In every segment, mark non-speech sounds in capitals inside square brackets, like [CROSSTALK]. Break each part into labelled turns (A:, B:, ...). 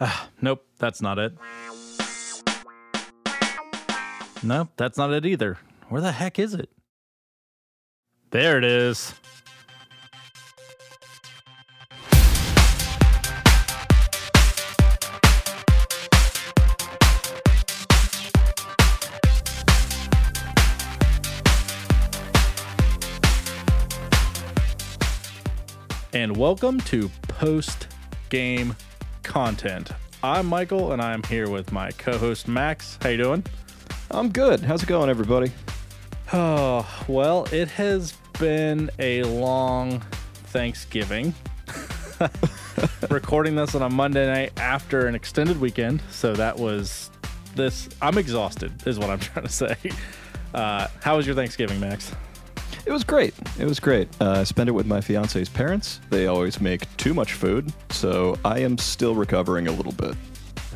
A: [SIGHS] Nope, that's not it. Nope, that's not it either. Where the heck is it? There it is. And welcome to post game content. I'm Michael, and I'm here with my co-host Max. How you doing?
B: I'm good. How's it going, everybody?
A: Oh well, it has been a long Thanksgiving. [LAUGHS] Recording this on a Monday night after an extended weekend, so that was this. I'm exhausted, is what I'm trying to say. Uh, how was your Thanksgiving, Max?
B: It was great. It was great. Uh, I spent it with my fiance's parents. They always make too much food, so I am still recovering a little bit.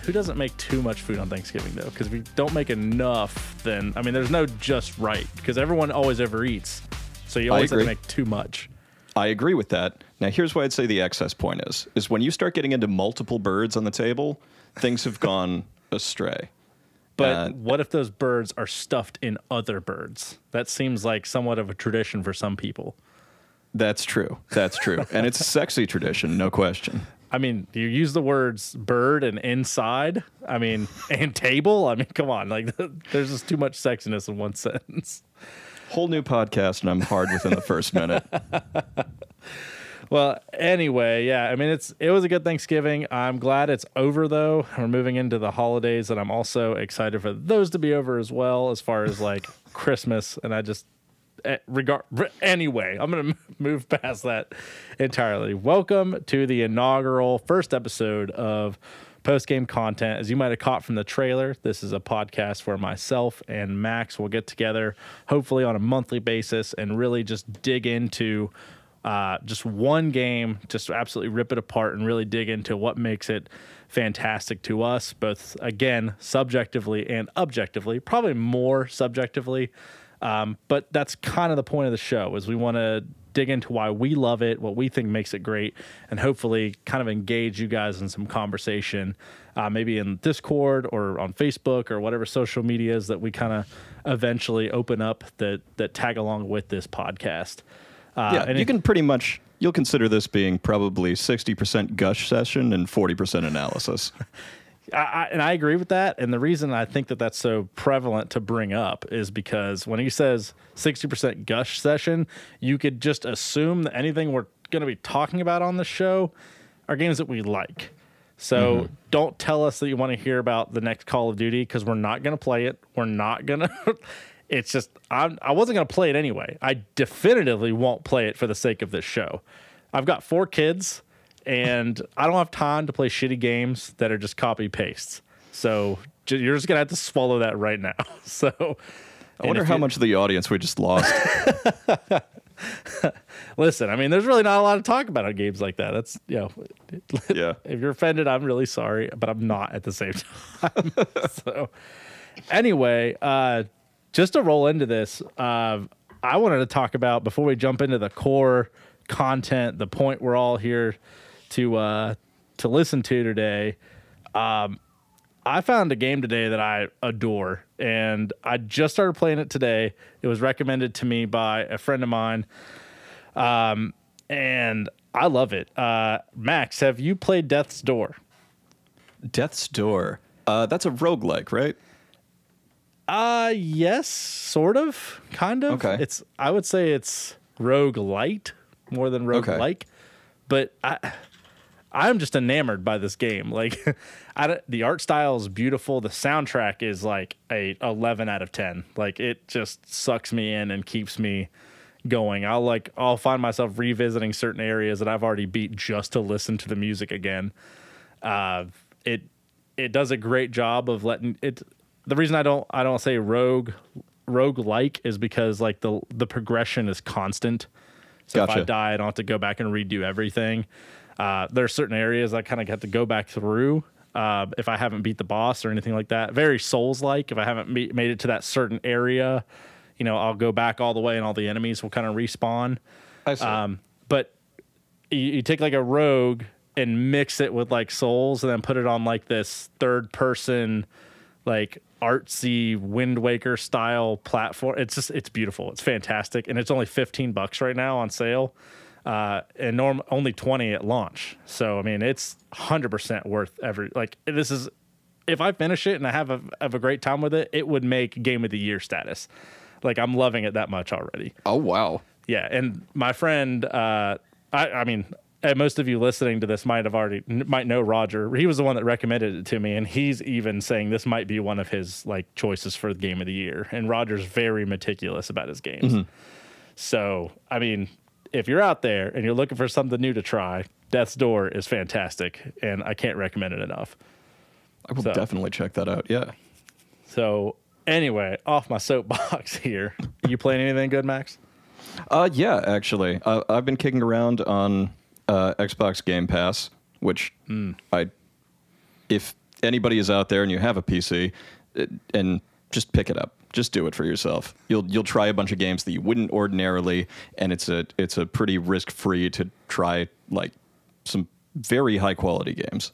A: Who doesn't make too much food on Thanksgiving though? Because we don't make enough. Then I mean, there's no just right because everyone always overeats, so you always have to make too much.
B: I agree with that. Now, here's why I'd say the excess point is: is when you start getting into multiple birds on the table, things have gone [LAUGHS] astray.
A: But
B: Uh,
A: what if those birds are stuffed in other birds? That seems like somewhat of a tradition for some people.
B: That's true. That's true, [LAUGHS] and it's a sexy tradition, no question.
A: I mean, you use the words bird and inside. I mean, [LAUGHS] and table. I mean, come on. Like, [LAUGHS] there's just too much sexiness in one sentence.
B: Whole new podcast, and I'm hard within the first minute.
A: Well, anyway, yeah. I mean, it's it was a good Thanksgiving. I'm glad it's over though. We're moving into the holidays, and I'm also excited for those to be over as well, as far as like [LAUGHS] Christmas. And I just eh, regard anyway. I'm gonna [LAUGHS] move past that entirely. Welcome to the inaugural first episode of post game content. As you might have caught from the trailer, this is a podcast where myself and Max will get together, hopefully on a monthly basis, and really just dig into uh, just one game, just absolutely rip it apart and really dig into what makes it fantastic to us, both again, subjectively and objectively, probably more subjectively. Um, but that's kind of the point of the show is we want to dig into why we love it, what we think makes it great, and hopefully kind of engage you guys in some conversation, uh, maybe in Discord or on Facebook or whatever social medias that we kind of eventually open up that that tag along with this podcast. Uh,
B: Yeah,
A: and
B: you
A: it-
B: can pretty much you'll consider this being probably 60% gush session and 40% analysis. [LAUGHS]
A: I, I, and I agree with that. And the reason I think that that's so prevalent to bring up is because when he says 60% gush session, you could just assume that anything we're going to be talking about on the show are games that we like. So don't tell us that you want to hear about the next Call of Duty because we're not going to play it. We're not going [LAUGHS] to. [LAUGHS] It's just I'm, I wasn't going to play it anyway. I definitively won't play it for the sake of this show. I've got four kids, and I don't have time to play shitty games that are just copy pastes. So you're just gonna have to swallow that right now. [LAUGHS] So
B: I wonder how much of the audience we just lost. [LAUGHS]
A: Listen, I mean, there's really not a lot to talk about on games like that. That's you know,
B: yeah. [LAUGHS]
A: if you're offended, I'm really sorry, but I'm not at the same time. so, anyway, uh, just to roll into this, uh, I wanted to talk about before we jump into the core content, the point we're all here to uh, to listen to today. Um, I found a game today that I adore, and I just started playing it today. It was recommended to me by a friend of mine, um, and I love it. Uh, Max, have you played Death's Door?
B: Death's Door. Uh, that's a roguelike, right?
A: Uh yes, sort of, kind of.
B: Okay.
A: It's I would say it's roguelite more than rogue
B: Okay.
A: like, but I I'm just enamored by this game. [LAUGHS] Like, I don't- the art style is beautiful. The soundtrack is like a 11 out of 10. Like, it just sucks me in and keeps me going. I'll like I'll find myself revisiting certain areas that I've already beat just to listen to the music again. Uh, it it does a great job of letting it. The reason I don't I don't say rogue rogue like is because like the the progression is constant. So if I die, I don't have to go back and redo everything. Uh, there are certain areas I kind of have to go back through uh, if I haven't beat the boss or anything like that. Very Souls like. If I haven't me- made it to that certain area, you know, I'll go back all the way and all the enemies will kind of respawn.
B: I see.
A: Um, but you, you take like a rogue and mix it with like souls and then put it on like this third person like artsy Wind Waker style platform. It's just it's beautiful. It's fantastic, and it's only fifteen bucks right now on sale, uh, and norm only twenty at launch. So I mean, it's hundred percent worth every like this is. If I finish it and I have a have a great time with it, it would make game of the year status. Like I'm loving it that much already.
B: Oh wow.
A: Yeah, and my friend, uh, I, I mean, and most of you listening to this might have already might know Roger. He was the one that recommended it to me, and he's even saying this might be one of his like choices for the game of the year. And Roger's very meticulous about his games.
B: Mm-hmm.
A: So, I mean, if you're out there and you're looking for something new to try, Death's Door is fantastic, and I can't recommend it enough.
B: I will
A: So-
B: definitely check that out. Yeah.
A: So, anyway, off my soapbox [LAUGHS] here. You playing anything good, Max?
B: Uh, yeah, actually, uh, I've been kicking around on uh, Xbox Game Pass, which I, if anybody is out there and you have a PC, it, and just pick it up, just do it for yourself. You'll you'll try a bunch of games that you wouldn't ordinarily, and it's a it's a pretty risk free to try like some very high quality games.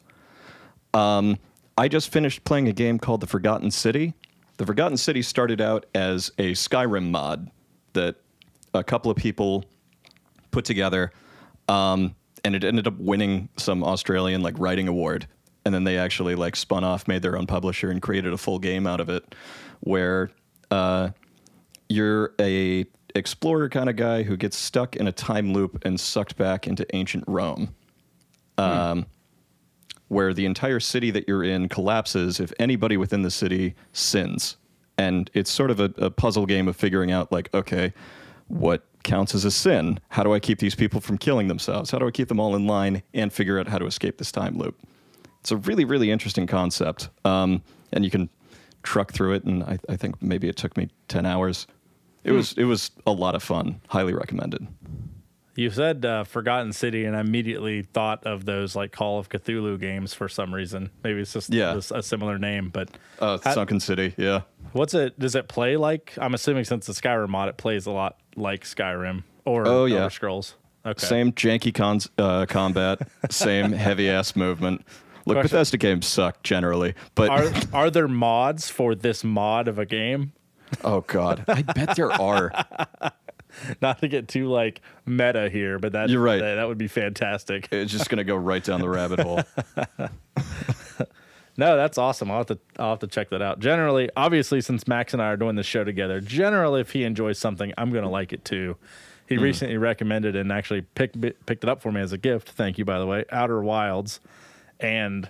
B: Um, I just finished playing a game called The Forgotten City. The Forgotten City started out as a Skyrim mod that a couple of people put together, um, and it ended up winning some Australian like writing award. And then they actually like spun off, made their own publisher, and created a full game out of it, where uh, you're a explorer kind of guy who gets stuck in a time loop and sucked back into ancient Rome um where the entire city that you're in collapses if anybody within the city sins. And it's sort of a, a puzzle game of figuring out, like, okay, what counts as a sin? How do I keep these people from killing themselves? How do I keep them all in line and figure out how to escape this time loop? It's a really, really interesting concept. Um, and you can truck through it. And I, I think maybe it took me 10 hours. It was it was a lot of fun. Highly recommended.
A: You said uh, Forgotten City, and I immediately thought of those like Call of Cthulhu games for some reason. Maybe it's just
B: Yeah.
A: a similar name, but
B: Uh,
A: How-
B: Sunken City, yeah.
A: what's it? Does it play like? I'm assuming since the Skyrim mod, it plays a lot like Skyrim or
B: Oh, yeah.
A: Elder Scrolls. Okay,
B: Same janky cons- uh, combat, [LAUGHS] same heavy ass movement. Look,
A: Question.
B: Bethesda games suck generally, but
A: Are [LAUGHS] are there mods for this mod of a game?
B: oh god, I bet there are. [LAUGHS] [LAUGHS]
A: Not to get too like meta here, but that
B: You're right.
A: That, that would be fantastic.
B: It's just gonna go right down the rabbit hole. [LAUGHS]
A: No, that's awesome. I'll have to I'll have to check that out. Generally, obviously, since Max and I are doing this show together, generally, if he enjoys something, I'm gonna like it too. He
B: Hmm.
A: recently recommended and actually picked picked it up for me as a gift. Thank you, by the way. Outer Wilds, and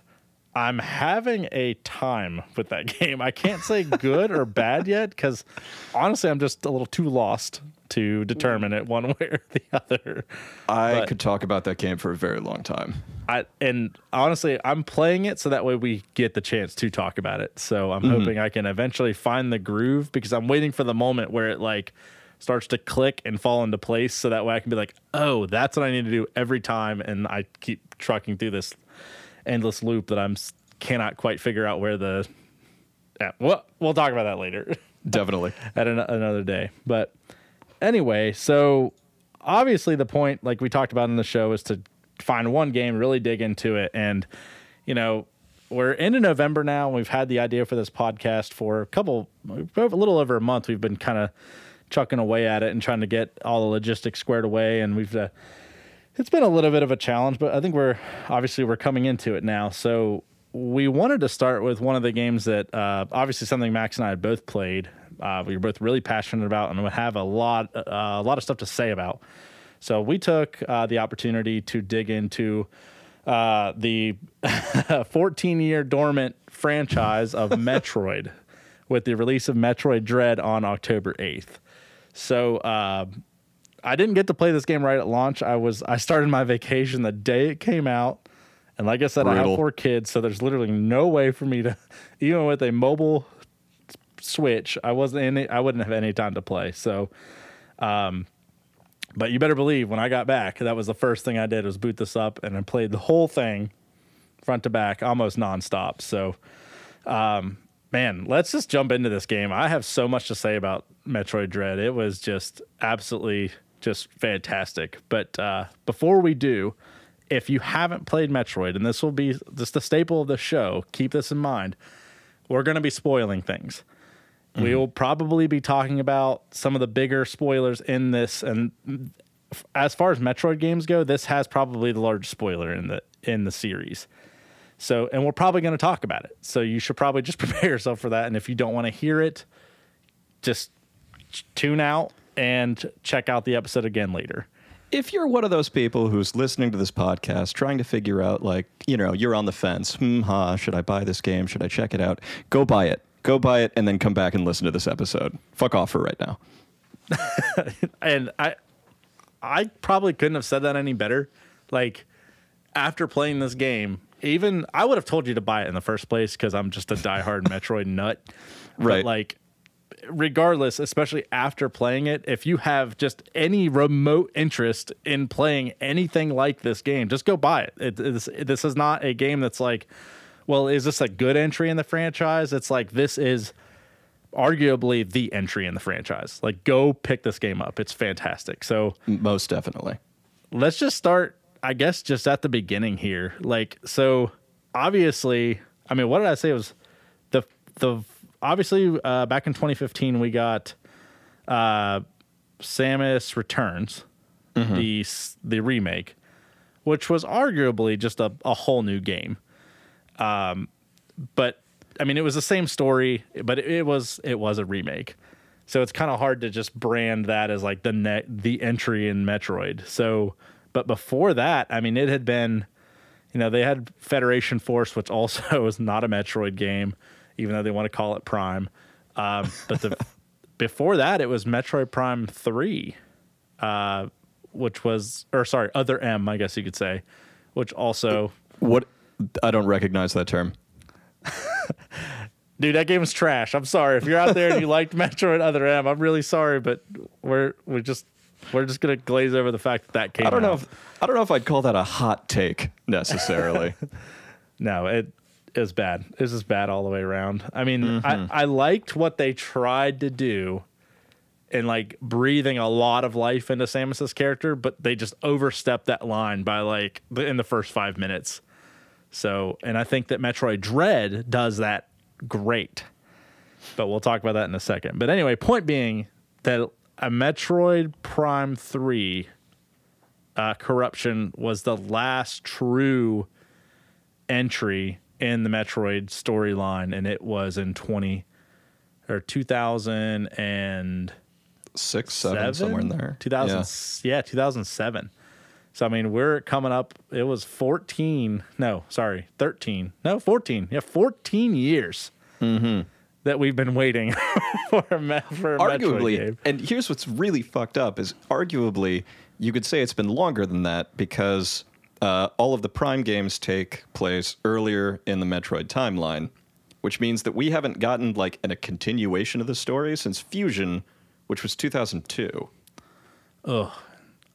A: I'm having a time with that [LAUGHS] game. I can't say good or bad yet because honestly, I'm just a little too lost to determine it one [LAUGHS] way or the other.
B: I
A: But-
B: could talk about that game for a very long time.
A: I and honestly, I'm playing it so that way we get the chance to talk about it. So I'm mm-hmm. hoping I can eventually find the groove because I'm waiting for the moment where it like starts to click and fall into place so that way I can be like, "Oh, that's what I need to do every time." And I keep trucking through this endless loop that I'm cannot quite figure out where the yeah, well, we'll talk about that later. [LAUGHS]
B: Definitely.
A: at an, another day. But anyway, so obviously the point, like we talked about in the show, is to find one game, really dig into it, and you know. We're into November now, and we've had the idea for this podcast for a couple, a little over a month. We've been kind of chucking away at it and trying to get all the logistics squared away, and we've uh, it's been a little bit of a challenge, but I think we're obviously we're coming into it now. So we wanted to start with one of the games that uh, obviously something Max and I had both played. Uh, we were both really passionate about and would have a lot uh, a lot of stuff to say about. So we took uh, the opportunity to dig into uh, the [LAUGHS] 14 year dormant franchise of [LAUGHS] Metroid with the release of Metroid Dread on October 8th. So uh, I didn't get to play this game right at launch. I was I started my vacation the day it came out. And like I said, I have four kids, so there's literally no way for me to [LAUGHS] even with a mobile switch, I wasn't any I wouldn't have any time to play. So um but you better believe when I got back, that was the first thing I did was boot this up and I played the whole thing front to back almost nonstop. So um man, let's just jump into this game. I have so much to say about Metroid Dread. It was just absolutely just fantastic. But uh, before we do, if you haven't played Metroid, and this will be just the staple of the show, keep this in mind. We're going to be spoiling things. We will probably be talking about some of the bigger spoilers in this, and as far as Metroid games go, this has probably the largest spoiler in the in the series. So, and we're probably going to talk about it. So you should probably just [LAUGHS] prepare yourself for that. And if you don't want to hear it, just tune out and check out the episode again later.
B: If you're one of those people who's listening to this podcast, trying to figure out, like, you know, you're on the fence, hmm, ha, should I buy this game? Should I check it out? Go buy it. Go buy it and then come back and listen to this episode. Fuck off for right now. [LAUGHS]
A: and I I probably couldn't have said that any better. Like after playing this game, even I would have told you to buy it in the first place because I'm just a diehard [LAUGHS] Metroid nut.
B: Right.
A: But like regardless, especially after playing it, if you have just any remote interest in playing anything like this game, just go buy it. it this, this is not a game that's like, well, is this a good entry in the franchise? It's like this is arguably the entry in the franchise. Like, go pick this game up. It's fantastic. So,
B: Most definitely.
A: let's just start, I guess, just at the beginning here. Like, so obviously, I mean, what did I say? It was the, the, obviously, uh, back in 2015, we got uh, Samus Returns, the, the remake, which was arguably just a, a whole new game but I mean, it was the same story, but it, it was it was a remake. So it's kind of hard to just brand that as like the net the entry in Metroid. So, but before that, I mean, it had been, you know, they had Federation Force, which also [LAUGHS] is not a Metroid game, even though they want to call it Prime. Um, but the [LAUGHS] before that, it was Metroid Prime Three, uh, which was or sorry, Other M, I guess you could say, which also
B: What? I don't recognize that term.
A: Dude, that game is trash. I'm sorry if you're out there and you [LAUGHS] liked Metroid Other M. I'm really sorry, but we're we're just we're just gonna glaze over the fact that that came.
B: I don't know if I don't know if I'd call that a hot take necessarily. [LAUGHS]
A: No, it is bad. It's just bad all the way around. I mean, I, mm-hmm. I liked what they tried to do in like breathing a lot of life into Samus's character, but they just overstepped that line by like in the first five minutes. So, and I think that Metroid Dread does that great. But we'll talk about that in a second. But anyway, point being that a Metroid Prime 3 uh, corruption was the last true entry in the Metroid storyline, and it was in 20 or 2000 and
B: Six, seven, somewhere in there.
A: 2000, yeah. 2007. So I mean, we're coming up. It was 14. No, sorry, 13. No, 14. Yeah, 14 years
B: Mm-hmm.
A: that we've been waiting [LAUGHS] for a, me- for a Metroid
B: arguably, and here's what's really fucked up is arguably you could say it's been longer than that because uh, all of the Prime games take place earlier in the Metroid timeline, which means that we haven't gotten like an, a continuation of the story since Fusion, which was 2002.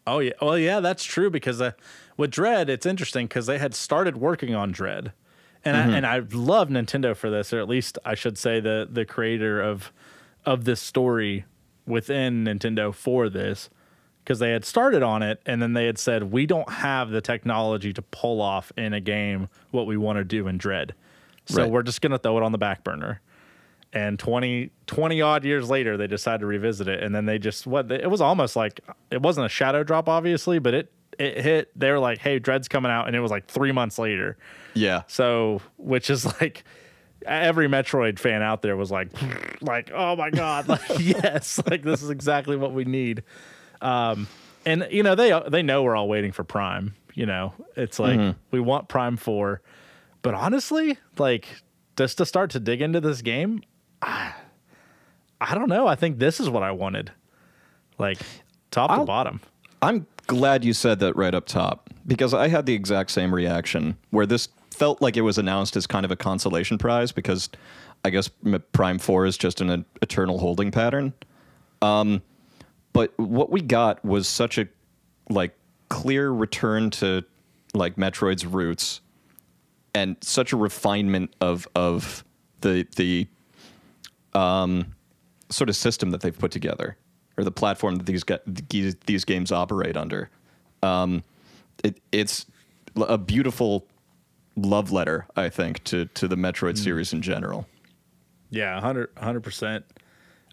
A: Oh yeah, well yeah, that's true because uh, with Dread, it's interesting because they had started working on Dread, and I, and I love Nintendo for this, or at least I should say the the creator of of this story within Nintendo for this because they had started on it and then they had said we don't have the technology to pull off in a game what we want to do in Dread, so
B: Right.
A: we're just gonna throw it on the back burner. And 20, 20 odd years later, they decided to revisit it. And then they just, what, it was almost like, it wasn't a shadow drop, obviously, but it, it hit, they were like, hey, Dread's coming out. And it was like three months later.
B: Yeah.
A: So, which is [LAUGHS] like, every Metroid fan out there was like, [LAUGHS] like, oh my God, [LAUGHS] like, yes, like this is exactly what we need. Um, and you know, they, they know we're all waiting for Prime, you know, it's like, we want Prime 4, but honestly, like, just to start to dig into this game, I, I don't know. I think this is what I wanted. Like top to
B: I'll-
A: bottom.
B: I'm glad you said that right up top because I had the exact same reaction where this felt like it was announced as kind of a consolation prize because I guess Prime 4 is just an eternal holding pattern. Um, but what we got was such a like clear return to like Metroid's roots and such a refinement of of the the sort of system that they've put together or the platform that these these, these games operate under. Um, it, it's a beautiful love letter, I think, to to the Metroid series in general.
A: Yeah, 100 percent.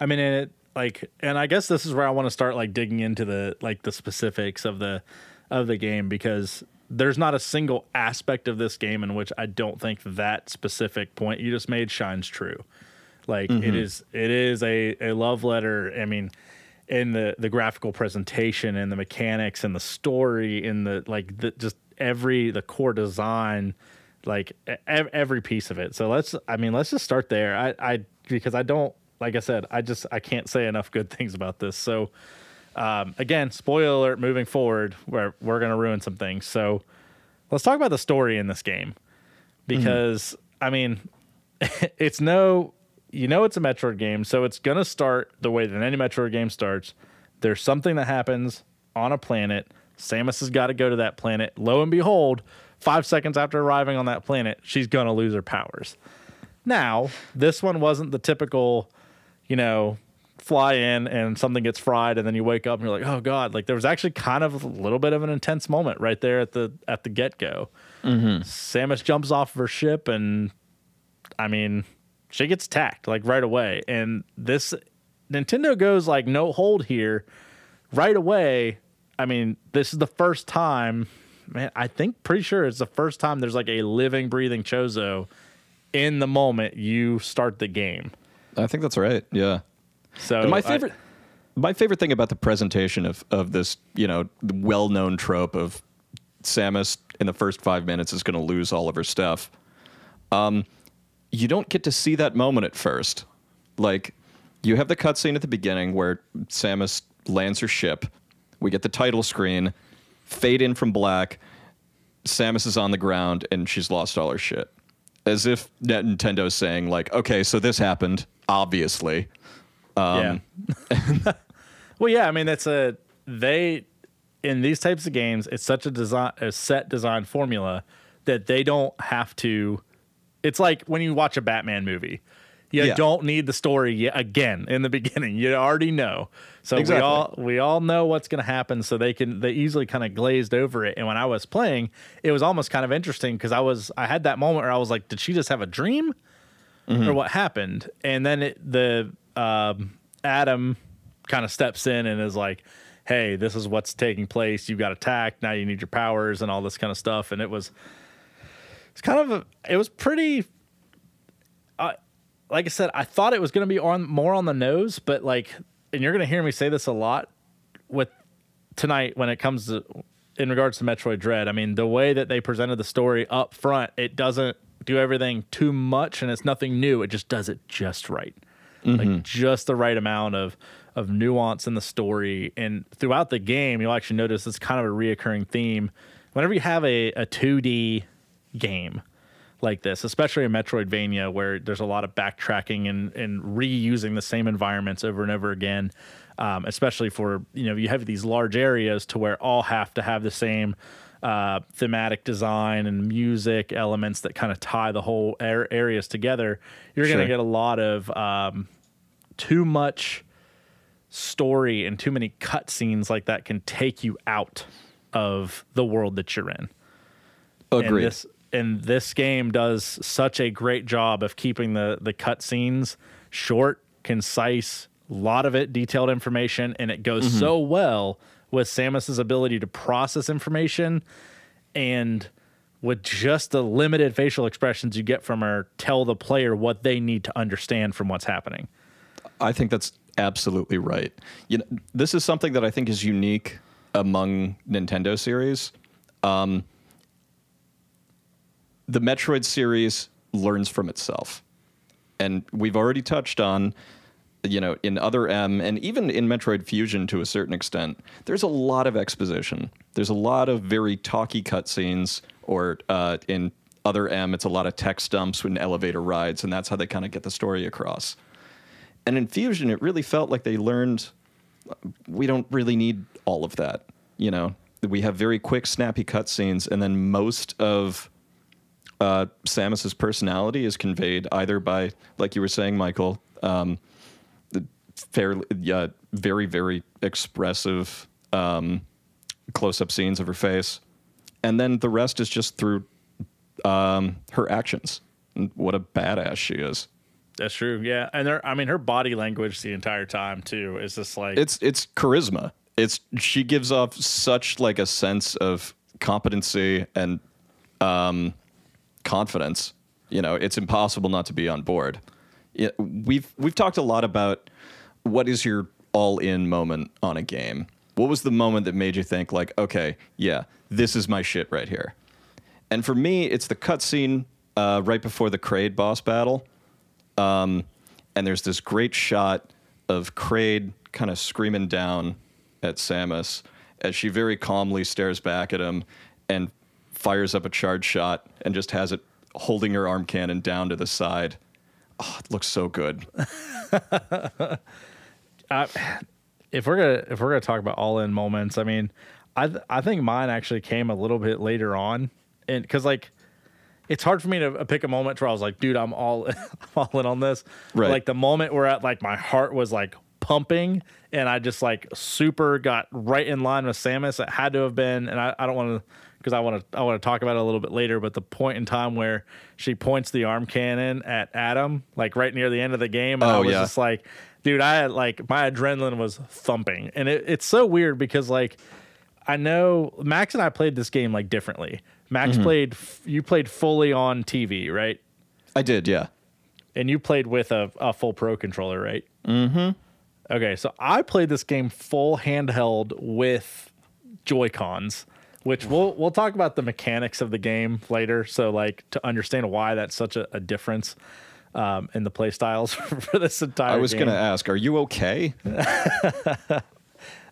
A: I mean, and it like, and I guess this is where I want to start like digging into the like the specifics of the of the game because there's not a single aspect of this game in which I don't think that specific point you just made shines true. Like it is, it is a a love letter. I mean, in the the graphical presentation and the mechanics and the story and the like, the just every the core design like every piece of it. So let's I mean let's just start there. I I because I don't like I said I just I can't say enough good things about this. So um, again, spoiler alert moving forward where we're going to ruin some things. So let's talk about the story in this game because I mean [LAUGHS] it's no you know it's a Metroid game, so it's going to start the way that any Metroid game starts. There's something that happens on a planet. Samus has got to go to that planet. Lo and behold, five seconds after arriving on that planet, she's going to lose her powers. Now, this one wasn't the typical, you know, fly in and something gets fried and then you wake up and you're like, "Oh god." Like there was actually kind of a little bit of an intense moment right there at the at the get-go. Mm-hmm. Samus jumps off of her ship and I mean, she gets attacked like right away. And this Nintendo goes like no hold here right away. I mean, this is the first time, man, I think pretty sure it's the first time there's like a living, breathing Chozo in the moment you start the game.
B: I think that's right. Yeah.
A: So
B: And my
A: I-
B: favorite, my favorite thing about the presentation of of this, you know, well known trope of Samus in the first five minutes is going to lose all of her stuff. Um, you don't get to see that moment at first. Like, you have the cutscene at the beginning where Samus lands her ship. We get the title screen, fade in from black. Samus is on the ground and she's lost all her shit. As if Nintendo's saying, like, okay, so this happened, obviously. Um,
A: yeah. [LAUGHS] well, yeah. I mean, it's a they in these types of games. It's such a design, a set design formula that they don't have to. It's like when you watch a Batman movie. You
B: Yeah.
A: don't need the story yet again in the [LAUGHS] beginning. You already know. So
B: Exactly.
A: we all we all know what's going to happen. So they can they easily kind of glazed over it. And when I was playing, it was almost kind of interesting because I was I had that moment where I was like, did she just have a dream? or what happened. And then it, the um, Adam kind of steps in and is like, "Hey, this is what's taking place. You got attacked. Now you need your powers and all this kind of stuff." And it was, it's kind of a, it was pretty. Uh, like I said, I thought it was going to be on more on the nose, but like, and you're going to hear me say this a lot with tonight when it comes to in regards to Metroid Dread. I mean, the way that they presented the story up front, it doesn't do everything too much and it's nothing new. It just does it just right. Like just the right amount of of nuance in the story. And throughout the game, you'll actually notice it's kind of a reoccurring theme. Whenever you have a, a 2D game, like this, especially in Metroidvania, where there's a lot of backtracking and, and reusing the same environments over and over again. Um, especially for you know you have these large areas to where all have to have the same uh, thematic design and music elements that kind of tie the whole ar- areas together. You're going to get a lot of um, too much story and too many cutscenes like that can take you out of the world that you're in and this and this game does such a great job of keeping the the cutscenes short, concise, a lot of it detailed information, and it goes so well with Samus's ability to process information and with just the limited facial expressions you get from her, tell the player what they need to understand from what's happening.
B: I think that's absolutely right. You know, this is something that I think is unique among Nintendo series. Um, the Metroid series learns from itself, and we've already touched on, you know, in other M and even in Metroid Fusion to a certain extent. There's a lot of exposition. There's a lot of very talky cutscenes, or uh, in other M, it's a lot of text dumps when elevator rides, and that's how they kind of get the story across. And in Fusion, it really felt like they learned we don't really need all of that. You know, we have very quick, snappy cutscenes, and then most of uh, Samus's personality is conveyed either by, like you were saying, Michael, um, the fairly, yeah, very, very expressive um, close-up scenes of her face, and then the rest is just through um, her actions. What a badass she is.
A: That's true. Yeah, and there, I mean, her body language the entire time too is just like
B: It's it's charisma. It's she gives off such like a sense of competency and um, confidence. You know, it's impossible not to be on board. Yeah, we've we've talked a lot about what is your all in moment on a game. What was the moment that made you think like, okay, yeah, this is my shit right here? And for me, it's the cutscene uh, right before the Kraid boss battle. Um, and there's this great shot of Kraid kind of screaming down at Samus as she very calmly stares back at him and fires up a charge shot and just has it holding her arm cannon down to the side. Oh, it looks so good. [LAUGHS]
A: I, if we're gonna if we're gonna talk about all in moments, I mean, I th- I think mine actually came a little bit later on, and because like it's hard for me to uh, pick a moment where I was like, dude, I'm all [LAUGHS] I'm all in on this.
B: Right.
A: Like the moment where at like my heart was like pumping and I just like super got right in line with Samus. It had to have been, and I, I don't want to because I want to I want to talk about it a little bit later. But the point in time where she points the arm cannon at Adam, like right near the end of the game, and I
B: Oh,
A: was
B: yeah.
A: just like, dude, I had like my adrenaline was thumping, and it, it's so weird because like I know Max and I played this game like differently. Max
B: Mm-hmm.
A: played you played fully on TV, right?
B: I did, yeah.
A: And you played with a, a full pro controller, right? Mm-hmm. Okay, so I played this game full handheld with Joy Cons, which we'll we'll talk about the mechanics of the game later. So like to understand why that's such a, a difference um, in the play styles [LAUGHS] for this entire.
B: I was
A: game.
B: to ask, are you okay? [LAUGHS]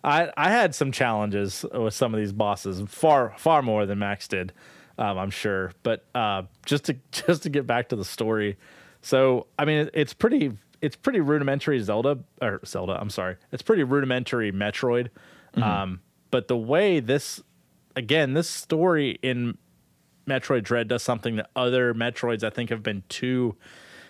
A: I, I had some challenges with some of these bosses, far far more than Max did, um, I'm sure. But uh, just to [LAUGHS] just to get back to the story, so I mean it, it's pretty it's pretty rudimentary Zelda or Zelda. I'm sorry, it's pretty rudimentary Metroid. Um, but the way this again this story in Metroid Dread does something that other Metroids I think have been too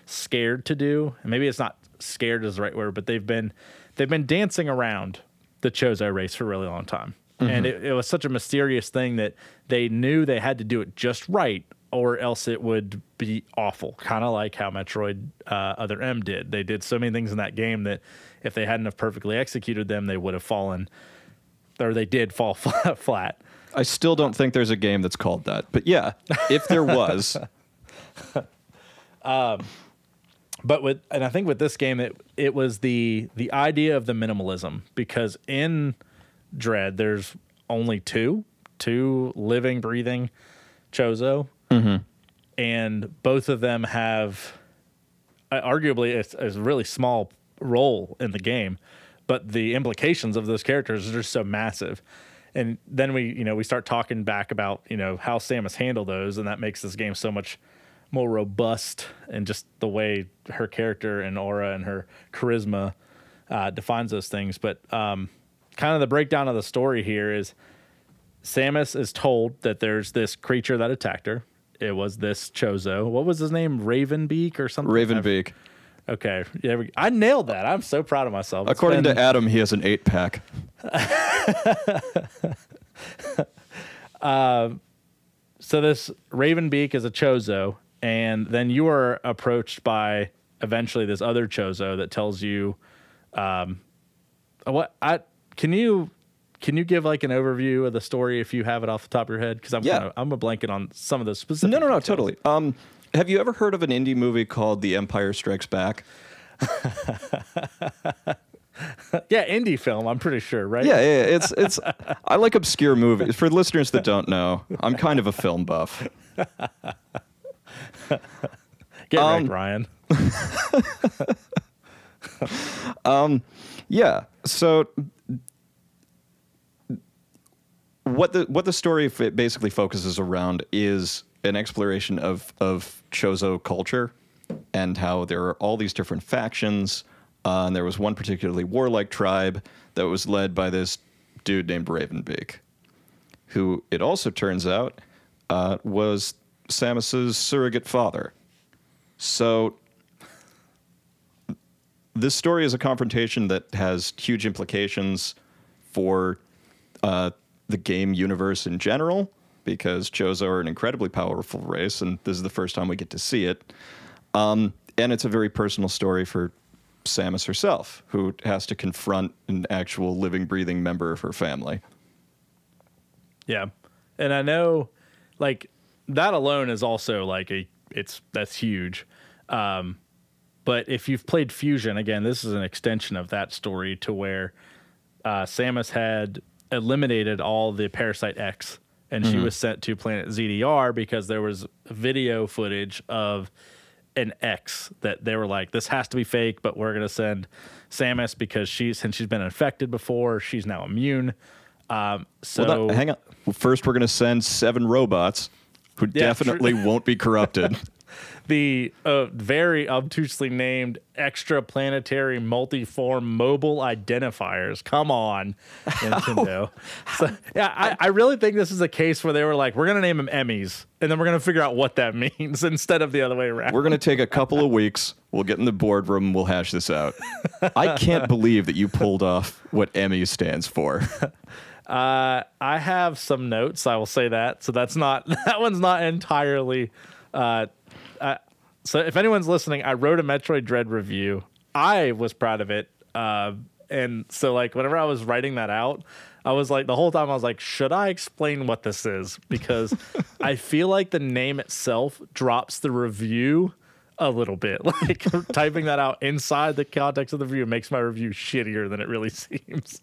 A: scared to do. And maybe it's not scared is the right word, but they've been they've been dancing around the Chozo race for a really long time. And it, it was such a mysterious thing that they knew they had to do it just right or else it would be awful. Kind of like how Metroid uh, Other M did. They did so many things in that game that if they hadn't have perfectly executed them, they would have fallen or they did fall [LAUGHS] flat.
B: I still don't think there's a game that's called that. But yeah, if there [LAUGHS] was,
A: but with and I think with this game it it was the the idea of the minimalism because in Dread there's only two two living breathing Chozo. And both of them have uh, arguably it's a really small role in the game but the implications of those characters are just so massive and then we you know we start talking back about you know how Samus handled those and that makes this game so much more robust and just the way her character and aura and her charisma uh, defines those things but um, kind of the breakdown of the story here is Samus is told that there's this creature that attacked her it was this Chozo. What was his name? Ravenbeak or something?
B: Ravenbeak.
A: Okay. Yeah, we- I nailed that. I'm so proud of myself. It's
B: According
A: been-
B: to Adam, he has an eight pack. [LAUGHS]
A: so this Ravenbeak is a Chozo, and then you are approached by eventually this other Chozo that tells you, um, what I can you can you give like an overview of the story if you have it off the top of your head? Because I'm
B: Yeah.
A: kinda, I'm a blanket on some of the specific.
B: No, no, no,
A: details.
B: totally. Um, have you ever heard of an indie movie called The Empire Strikes Back? [LAUGHS]
A: Yeah, indie film. I'm pretty sure, right?
B: Yeah, yeah, it's it's. I like obscure movies. For listeners that don't know, I'm kind of a film buff.
A: Get
B: Um,
A: wrecked, Ryan. [LAUGHS]
B: Yeah. So what the what the story basically focuses around is an exploration of of Chozo culture and how there are all these different factions. Uh, and there was one particularly warlike tribe that was led by this dude named Ravenbeak, who it also turns out uh, was Samus's surrogate father. So this story is a confrontation that has huge implications for uh, the game universe in general, because Chozo are an incredibly powerful race, and this is the first time we get to see it. Um, and it's a very personal story for Samus herself, who has to confront an actual living, breathing member of her family.
A: Yeah. And I know like that alone is also like a it's that's huge. Um but if you've played Fusion, again, this is an extension of that story to where uh, Samus had eliminated all the Parasite X and she was sent to planet ZDR because there was video footage of an X that they were like, this has to be fake, but we're gonna send Samus because she's since she's been infected before, she's now immune. Um, so
B: Well, that- hang on. Well, First, we're going to send seven robots who
A: Yeah,
B: definitely won't be corrupted. [LAUGHS]
A: the uh, very obtusely named extraplanetary multiform mobile identifiers. Come on, Nintendo. [LAUGHS] So, yeah, I, I really think this is a case where they were like, we're going to name them Emmys, and then we're going to figure out what that [LAUGHS] means instead of the other way around.
B: we're going to take a couple of weeks. We'll get in the boardroom. and We'll hash this out. I can't [LAUGHS] believe that you pulled off what Emmy stands for.
A: Uh, I have some notes. I will say that. So that's not that one's not entirely. Uh, so if anyone's listening, I wrote a Metroid Dread review. I was proud of it. Uh, and so like whenever I was writing that out, I was like the whole time I was like, should I explain what this is? Because [LAUGHS] I feel like the name itself drops the review a little bit. [LAUGHS] Like typing that out inside the context of the review makes my review shittier than it really [LAUGHS] seems.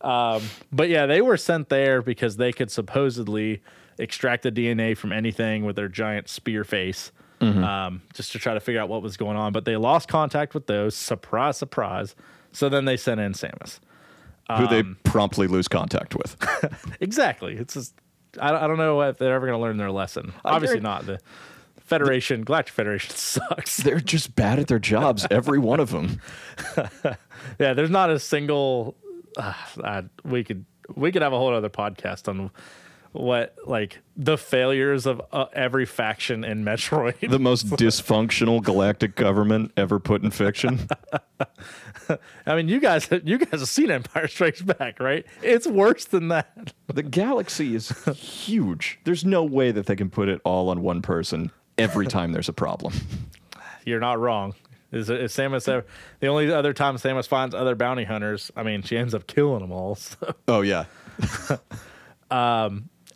A: Um, but yeah, they were sent there because they could supposedly extract the DNA from anything with their giant spear face, um, just to try to figure out what was going on. But they lost contact with those. Surprise, surprise. So then they sent in Samus.
B: who they
A: Um,
B: promptly lose contact with. [LAUGHS]
A: Exactly. It's just I, don't- I don't know if they're ever going to learn their lesson. Obviously not. The Federation, Galactic Federation [LAUGHS] sucks.
B: They're just bad at their jobs, every one of them. [LAUGHS]
A: Yeah, there's not a single. Uh, uh, we could we could have a whole other podcast on what like the failures of uh, every faction in Metroid.
B: The most [LAUGHS] dysfunctional galactic government ever put in fiction. [LAUGHS]
A: I mean, you guys [LAUGHS] you guys have seen Empire Strikes Back, right? It's worse than that.
B: The galaxy is huge. There's no way that they can put it all on one person every time there's a problem.
A: You're not wrong. Is, is Samus ever, the only other time Samus finds other bounty hunters? I mean, she ends up killing them all. So.
B: Oh, yeah.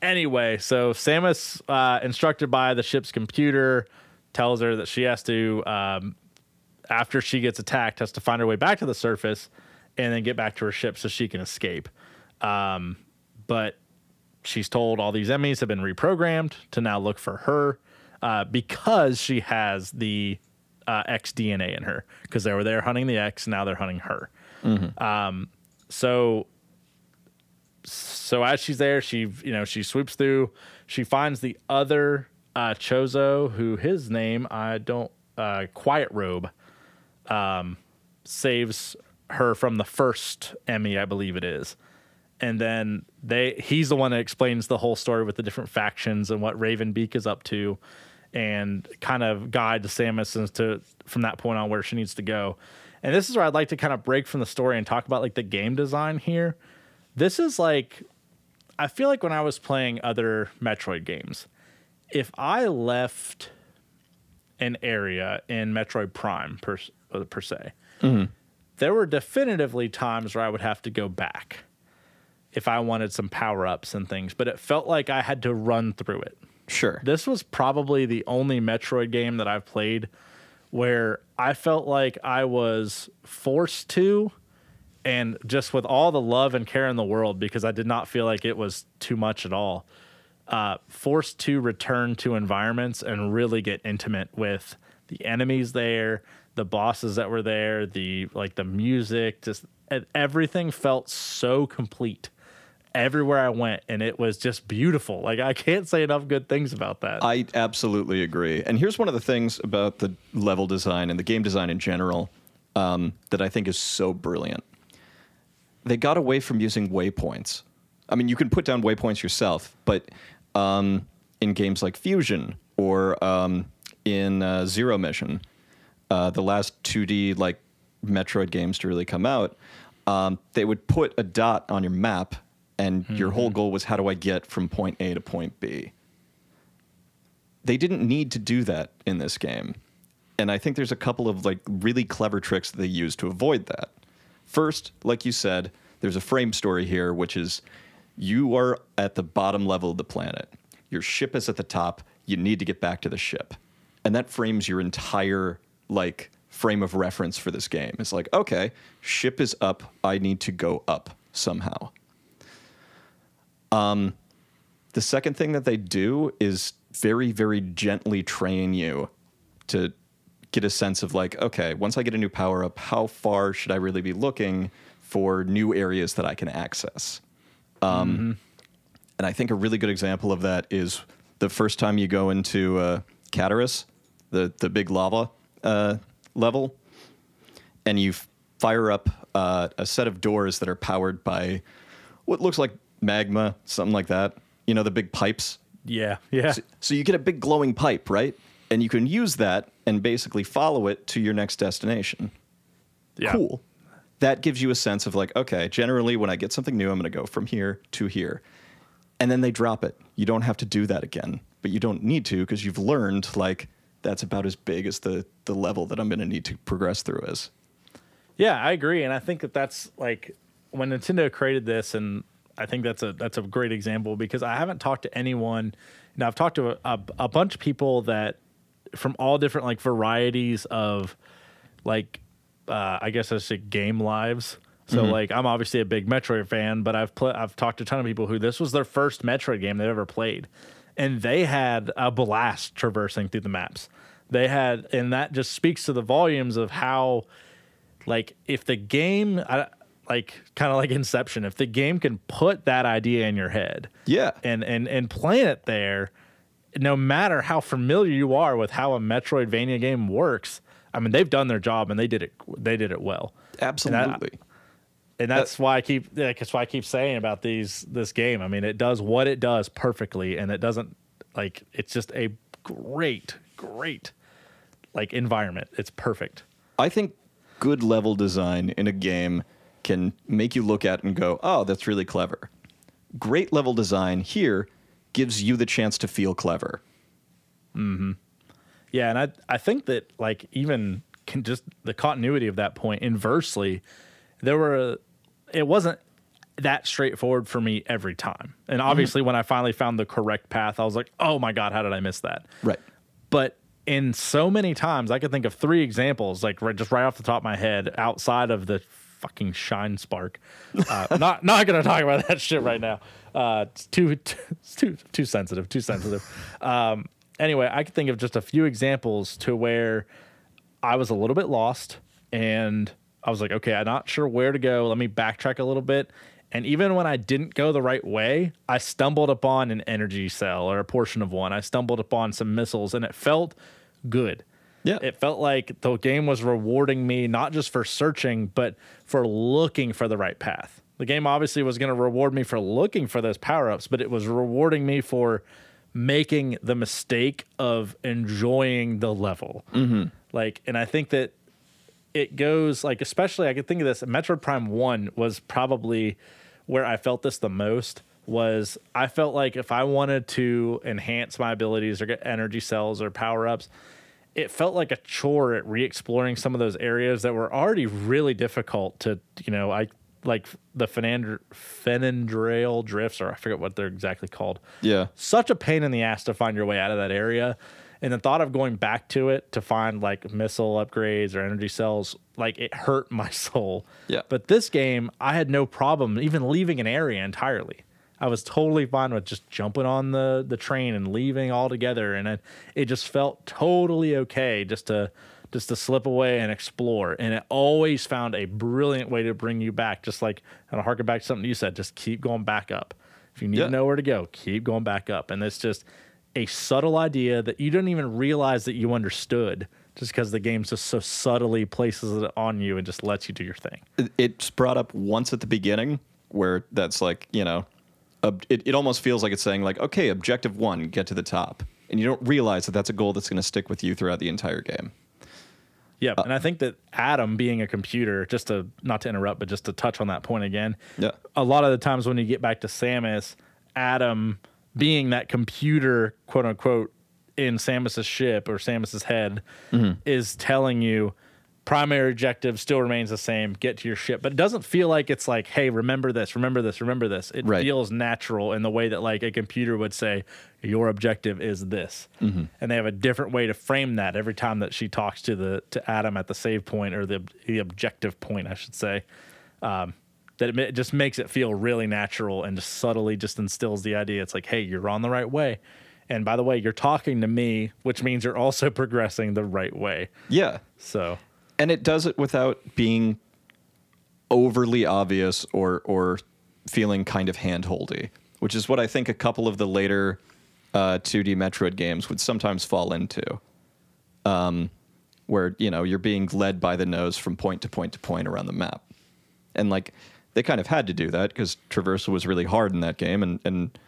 A: Anyway, so Samus, uh, instructed by the ship's computer, tells her that she has to, um, after she gets attacked, has to find her way back to the surface and then get back to her ship so she can escape. Um, but she's told all these Emmys have been reprogrammed to now look for her uh, because she has the uh, X DNA in her because they were there hunting the X, now they're hunting her. Um, so so as she's there, she you know she swoops through. She finds the other uh, Chozo, who his name I don't uh, Quiet Robe, um, saves her from the first Emmy, I believe it is. And then they he's the one that explains the whole story with the different factions and what Raven Beak is up to, and kind of guides Samus into from that point on where she needs to go. And this is where I'd like to kind of break from the story and talk about like the game design here this is like I feel like when I was playing other Metroid games, if I left an area in Metroid Prime per uh, per se, there were definitively times where I would have to go back if I wanted some power ups and things, but it felt like I had to run through it.
B: Sure.
A: This was probably the only Metroid game that I've played where I felt like I was forced to and just with all the love and care in the world because I did not feel like it was too much at all. Uh, forced to return to environments and really get intimate with the enemies there, the bosses that were there, the like the music, just everything felt so complete everywhere I went, and it was just beautiful. Like I can't say enough good things about that.
B: I absolutely agree. And here's one of the things about the level design and the game design in general um, that I think is so brilliant. They got away from using waypoints. I mean, you can put down waypoints yourself, but um, in games like Fusion or um, in uh, Zero Mission, uh, the last 2D like Metroid games to really come out, um, they would put a dot on your map and your whole goal was how do I get from point A to point B. They didn't need to do that in this game. And I think there's a couple of like really clever tricks that they use to avoid that. First, like you said, there's a frame story here, which is you are at the bottom level of the planet. Your ship is at the top. You need to get back to the ship. And that frames your entire like frame of reference for this game. It's like, okay, ship is up. I need to go up somehow. Um, the second thing that they do is very, very gently train you to get a sense of like, okay, once I get a new power up, how far should I really be looking for new areas that I can access? Um, And I think a really good example of that is the first time you go into uh, Cataris, the the big lava uh, level, and you fire up uh, a set of doors that are powered by what looks like magma, something like that. You know, the big pipes.
A: Yeah, yeah.
B: So, so you get a big glowing pipe, right? And you can use that and basically follow it to your next destination.
A: yeah.
B: Cool. That gives you a sense of like, okay, generally when I get something new, I'm going to go from here to here. And then they drop it. You don't have to do that again, but you don't need to because you've learned like that's about as big as the the level that I'm going to need to progress through is.
A: Yeah, I agree, and I think that that's like when Nintendo created this, and I think that's a that's a great example because I haven't talked to anyone. Now I've talked to a, a, a bunch of people that from all different like varieties of like uh, I guess I should say game lives. So like I'm obviously a big Metroid fan, but I've pl- I've talked to a ton of people who this was their first Metroid game they've ever played, and they had a blast traversing through the maps. They had, and that just speaks to the volumes of how like if the game I, like kind of like inception if the game can put that idea in your head
B: Yeah.
A: and and and plant it there no matter how familiar you are with how a metroidvania game works i mean they've done their job and they did it they did it well
B: Absolutely.
A: and that's why i keep that's why i keep saying about these this game i mean it does what it does perfectly and it doesn't like it's just a great great like environment it's perfect
B: I think good level design in a game can make you look at it and go, "Oh, that's really clever." Great level design here gives you the chance to feel clever. Hmm.
A: Yeah, and I I think that like even can just the continuity of that point inversely, there were it wasn't that straightforward for me every time. And obviously when I finally found the correct path, I was like, "Oh my god, how did I miss that?"
B: Right.
A: But in so many times, I could think of three examples, like right, just right off the top of my head, outside of the fucking shine spark. Uh, [LAUGHS] not not gonna talk about that shit right now. Uh, it's [LAUGHS] too it's too too sensitive. Too sensitive. Um, anyway, I could think of just a few examples to where I was a little bit lost, and I was like, okay, I'm not sure where to go. Let me backtrack a little bit. And even when I didn't go the right way, I stumbled upon an energy cell or a portion of one. I stumbled upon some missiles, and it felt good.
B: Yeah.
A: It felt like the game was rewarding me not just for searching, but for looking for the right path. The game obviously was going to reward me for looking for those power ups, but it was rewarding me for making the mistake of enjoying the level. Mm-hmm. Like, and I think that it goes like, especially I could think of this. Metroid Prime One was probably where I felt this the most. Was I felt like if I wanted to enhance my abilities or get energy cells or power ups, it felt like a chore at re-exploring some of those areas that were already really difficult to you know i like the Fenandr- Fenandrail drifts or i forget what they're exactly called.
B: Yeah.
A: such a pain in the ass to find your way out of that area. And the thought of going back to it to find like missile upgrades or energy cells like it hurt my [LAUGHS] soul.
B: Yeah.
A: but this game i had no problem even leaving an area entirely. I was totally fine with just jumping on the the train and leaving altogether. And it, it just felt totally okay just to just to slip away and explore and it always found a brilliant way to bring you back just like and i'll harken back to something you said just keep going back up if you need
B: Yeah.
A: to know where to go keep going back up and it's just a subtle idea that you don't even realize that you understood just because the game just so subtly places it on you and just lets you do your thing
B: It's brought up once at the beginning where that's like, you know, ob- it, it almost feels like it's saying, like, okay, objective one, get to the top. And you don't realize that that's a goal that's going to stick with you throughout the entire game.
A: Yep. Uh, and I think that Adam being a computer, just to not to interrupt, but just to touch on that point again.
B: Yeah.
A: A lot of the times when you get back to Samus, Adam being that computer, quote unquote, in Samus's ship or Samus's head mm-hmm. is telling you primary objective still remains the same, get to your ship. But it doesn't feel like it's like, hey, remember this, remember this, remember this. It
B: Right.
A: feels natural in the way that like a computer would say, your objective is this. And they have a different way to frame that every time that she talks to the to Adam at the save point or the the objective point, I should say. Um, that it, it just makes it feel really natural and just subtly just instills the idea it's like, hey, you're on the right way. And by the way, you're talking to me, which means you're also [LAUGHS] progressing the right way.
B: Yeah.
A: So
B: and it does it without being overly obvious or or feeling kind of handholdy, which is what I think a couple of the later uh, 2D Metroid games would sometimes fall into, um, where you know you're being led by the nose from point to point to point around the map, and like they kind of had to do that because traversal was really hard in that game, and and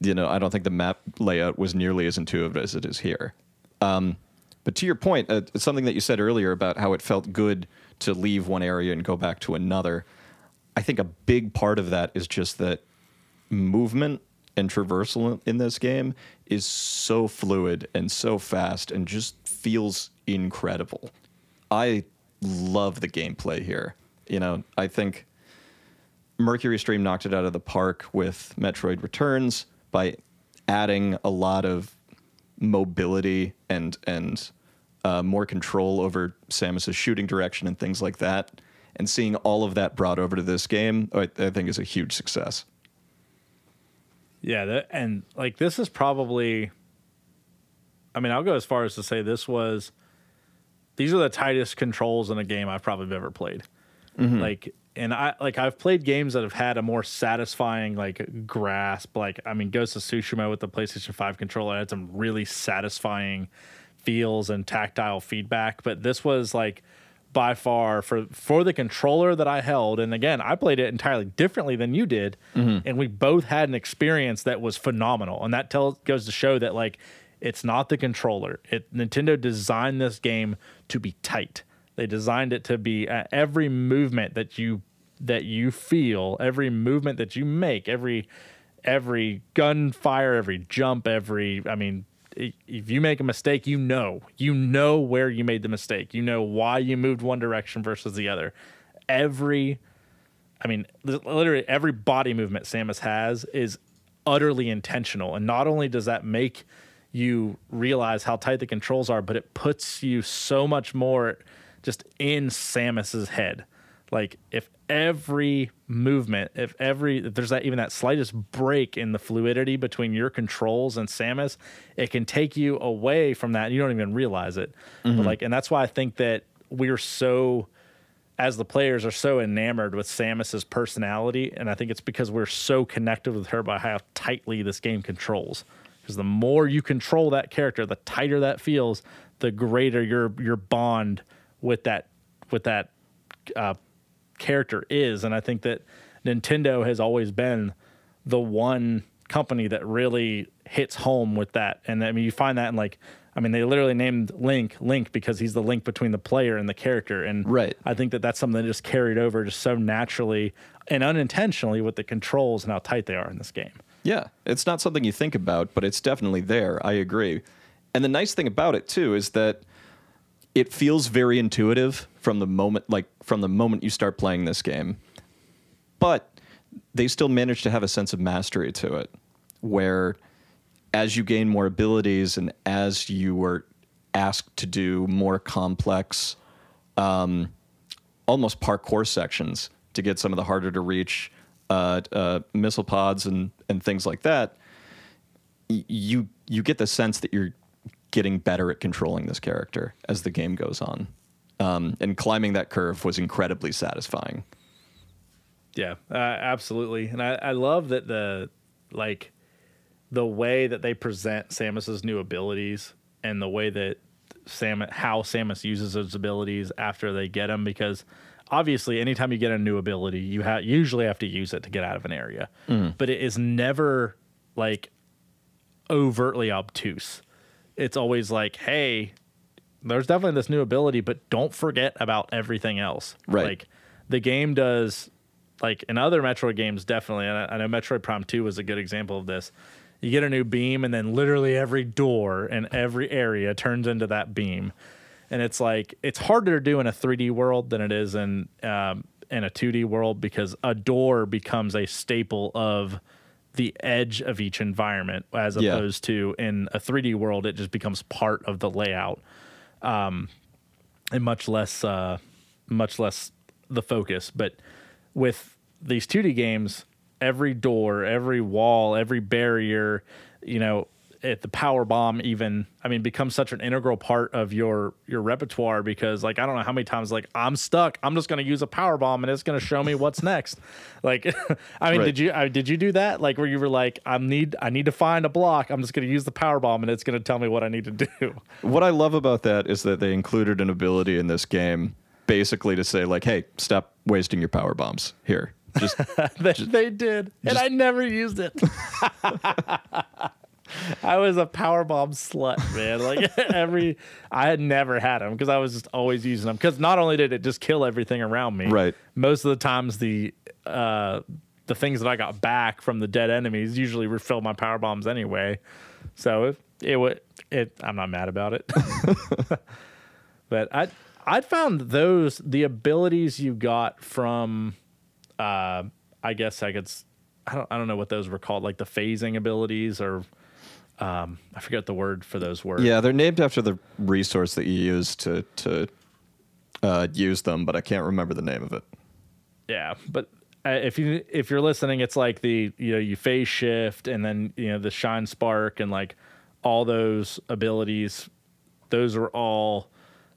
B: you know I don't think the map layout was nearly as intuitive as it is here. But to your point, uh, something that you said earlier about how it felt good to leave one area and go back to another. I think a big part of that is just that movement and traversal in this game is so fluid and so fast and just feels incredible. I love the gameplay here. You know, I think MercurySteam knocked it out of the park with Metroid Returns by adding a lot of mobility and and uh, more control over Samus's shooting direction and things like that. And seeing all of that brought over to this game, I, I think is a huge success.
A: Yeah, that, and like this is probably I mean, I'll go as far as to say this was these are the tightest controls in a game I've probably ever played. Like and I like I've played games that have had a more satisfying like grasp. Like I mean, Ghost of Tsushima with the PlayStation 5 controller had some really satisfying feels and tactile feedback, but this was like by far for for the controller that I held and again I played it entirely differently than you did and we both had an experience that was phenomenal and that tells goes to show that like it's not the controller. It Nintendo designed this game to be tight. They designed it to be uh, every movement that you that you feel every movement that you make every every gunfire every jump every I mean if you make a mistake, you know, you know where you made the mistake. You know why you moved one direction versus the other. Every, I mean, literally every body movement Samus has is utterly intentional. And not only does that make you realize how tight the controls are, but it puts you so much more just in Samus's head. Like if every movement, if every if there's that even that slightest break in the fluidity between your controls and Samus, it can take you away from that. And you don't even realize it. But like, and that's why I think that we're so as the players are so enamored with Samus's personality, and I think it's because we're so connected with her by how tightly this game controls. Because the more you control that character, the tighter that feels, the greater your your bond with that with that uh, character is. And I think that Nintendo has always been the one company that really hits home with that. And I mean, you find that in like, I mean, they literally named Link Link because he's the link between the player and the character. And
B: Right.
A: I think that that's something that just carried over just so naturally and unintentionally with the controls and how tight they are in this game.
B: Yeah, it's not something you think about, but it's definitely there. I agree. And the nice thing about it too is that it feels very intuitive from the moment like from the moment you start playing this game. But they still manage to have a sense of mastery to it where as you gain more abilities and as you are asked to do more complex um, almost parkour sections to get some of the harder to reach uh, uh, missile pods and, and things like that, y- you you get the sense that you're getting better at controlling this character as the game goes on. Um, and climbing that curve was incredibly satisfying.
A: Yeah, uh, absolutely. And I, I love that the like the way that they present Samus's new abilities and the way that Sam how Samus uses those abilities after they get them because obviously anytime you get a new ability you ha- usually have to use it to get out of an area but it is never like overtly obtuse it's always like hey there's definitely this new ability, but don't forget about everything else.
B: Right.
A: Like the game does, like in other Metroid games, definitely. And I, I know Metroid Prime 2 was a good example of this. You get a new beam, and then literally every door and every area turns into that beam. And it's like, it's harder to do in a 3D world than it is in, um, in a 2D world because a door becomes a staple of the edge of each environment as
B: Yeah.
A: opposed to in a 3D world, it just becomes part of the layout and much less uh, much less the focus. But with these 2D games, every door, every wall, every barrier, you know, at the power bomb even i mean becomes such an integral part of your your repertoire because like i don't know how many times like i'm stuck i'm just going to use a power bomb and it's going to show me what's next [LAUGHS] like [LAUGHS] i mean
B: Right.
A: did you I, did you do that like where you were like i need i need to find a block i'm just going to use the power bomb and it's going to tell me what i need to do [LAUGHS]
B: What I love about that is that they included an ability in this game basically to say like, "Hey, stop wasting your power bombs here." Just
A: they, they did, and I never used it. I was a power bomb slut, man. Like [LAUGHS] every, I had never had them because I was just always using them. Because not only did it just kill everything around me,
B: Right.
A: Most of the times, the uh, the things that I got back from the dead enemies usually refill my power bombs anyway. So it it would it. I'm not mad about it. [LAUGHS] but I I found those the abilities you got from uh, I guess I could. I don't. I don't know what those were called, like the phasing abilities, or um, I forget the word for those words.
B: yeah, they're named after the resource that you use to to uh, use them, but I can't remember the name of it.
A: yeah. But uh, if you if you're listening, it's like the you know you phase shift and then you know the shine spark and like all those abilities. Those are all.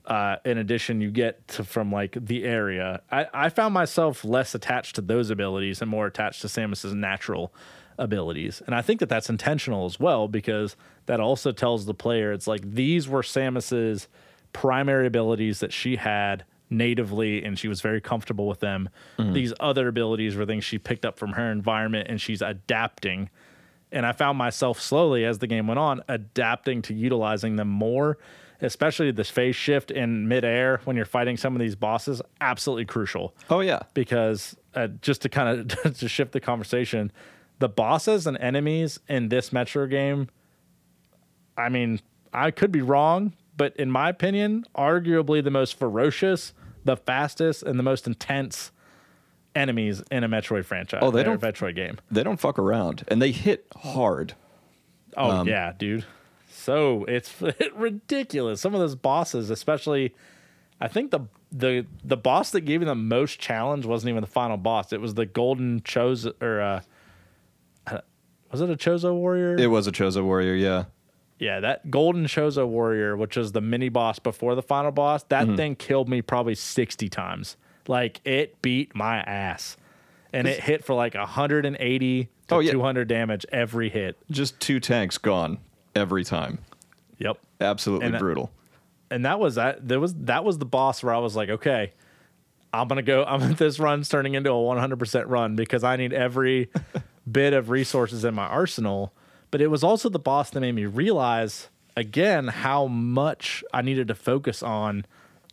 A: Uh, in addition, you get to, from like the area. I, I found myself less attached to those abilities and more attached to Samus's natural abilities, and I think that that's intentional as well because that also tells the player it's like these were Samus's primary abilities that she had natively, and she was very comfortable with them. These other abilities were things she picked up from her environment, and she's adapting and I found myself slowly as the game went on adapting to utilizing them more, especially this phase shift in midair when you're fighting some of these bosses. Absolutely crucial
B: Oh yeah,
A: because uh, just to kind of [LAUGHS] to shift the conversation, the bosses and enemies in this Metro game, I mean, I could be wrong, but in my opinion, arguably the most ferocious, the fastest, and the most intense enemies in a Metroid franchise.
B: Oh, they don't-
A: Metroid game.
B: they don't fuck around, and they hit hard.
A: Oh
B: Um,
A: yeah, dude. So it's [LAUGHS] ridiculous. Some of those bosses, especially, I think the the the boss that gave me the most challenge wasn't even the final boss. It was the Golden Chozo or uh, was it a Chozo warrior?
B: It was a Chozo warrior, yeah.
A: yeah, that Golden Chozo warrior, which is the mini boss before the final boss. That
B: Mm-hmm.
A: thing killed me probably sixty times. Like it beat my ass, and it hit for like hundred and eighty to
B: Oh, yeah.
A: two hundred damage every hit.
B: Just two tanks gone every time.
A: Yep.
B: Absolutely
A: And that-
B: brutal.
A: and that was that there was that was the boss where I was like, okay, I'm gonna go. I'm [LAUGHS] this run's turning into a 100% run because I need every bit of resources in my arsenal. But it was also the boss that made me realize again how much I needed to focus on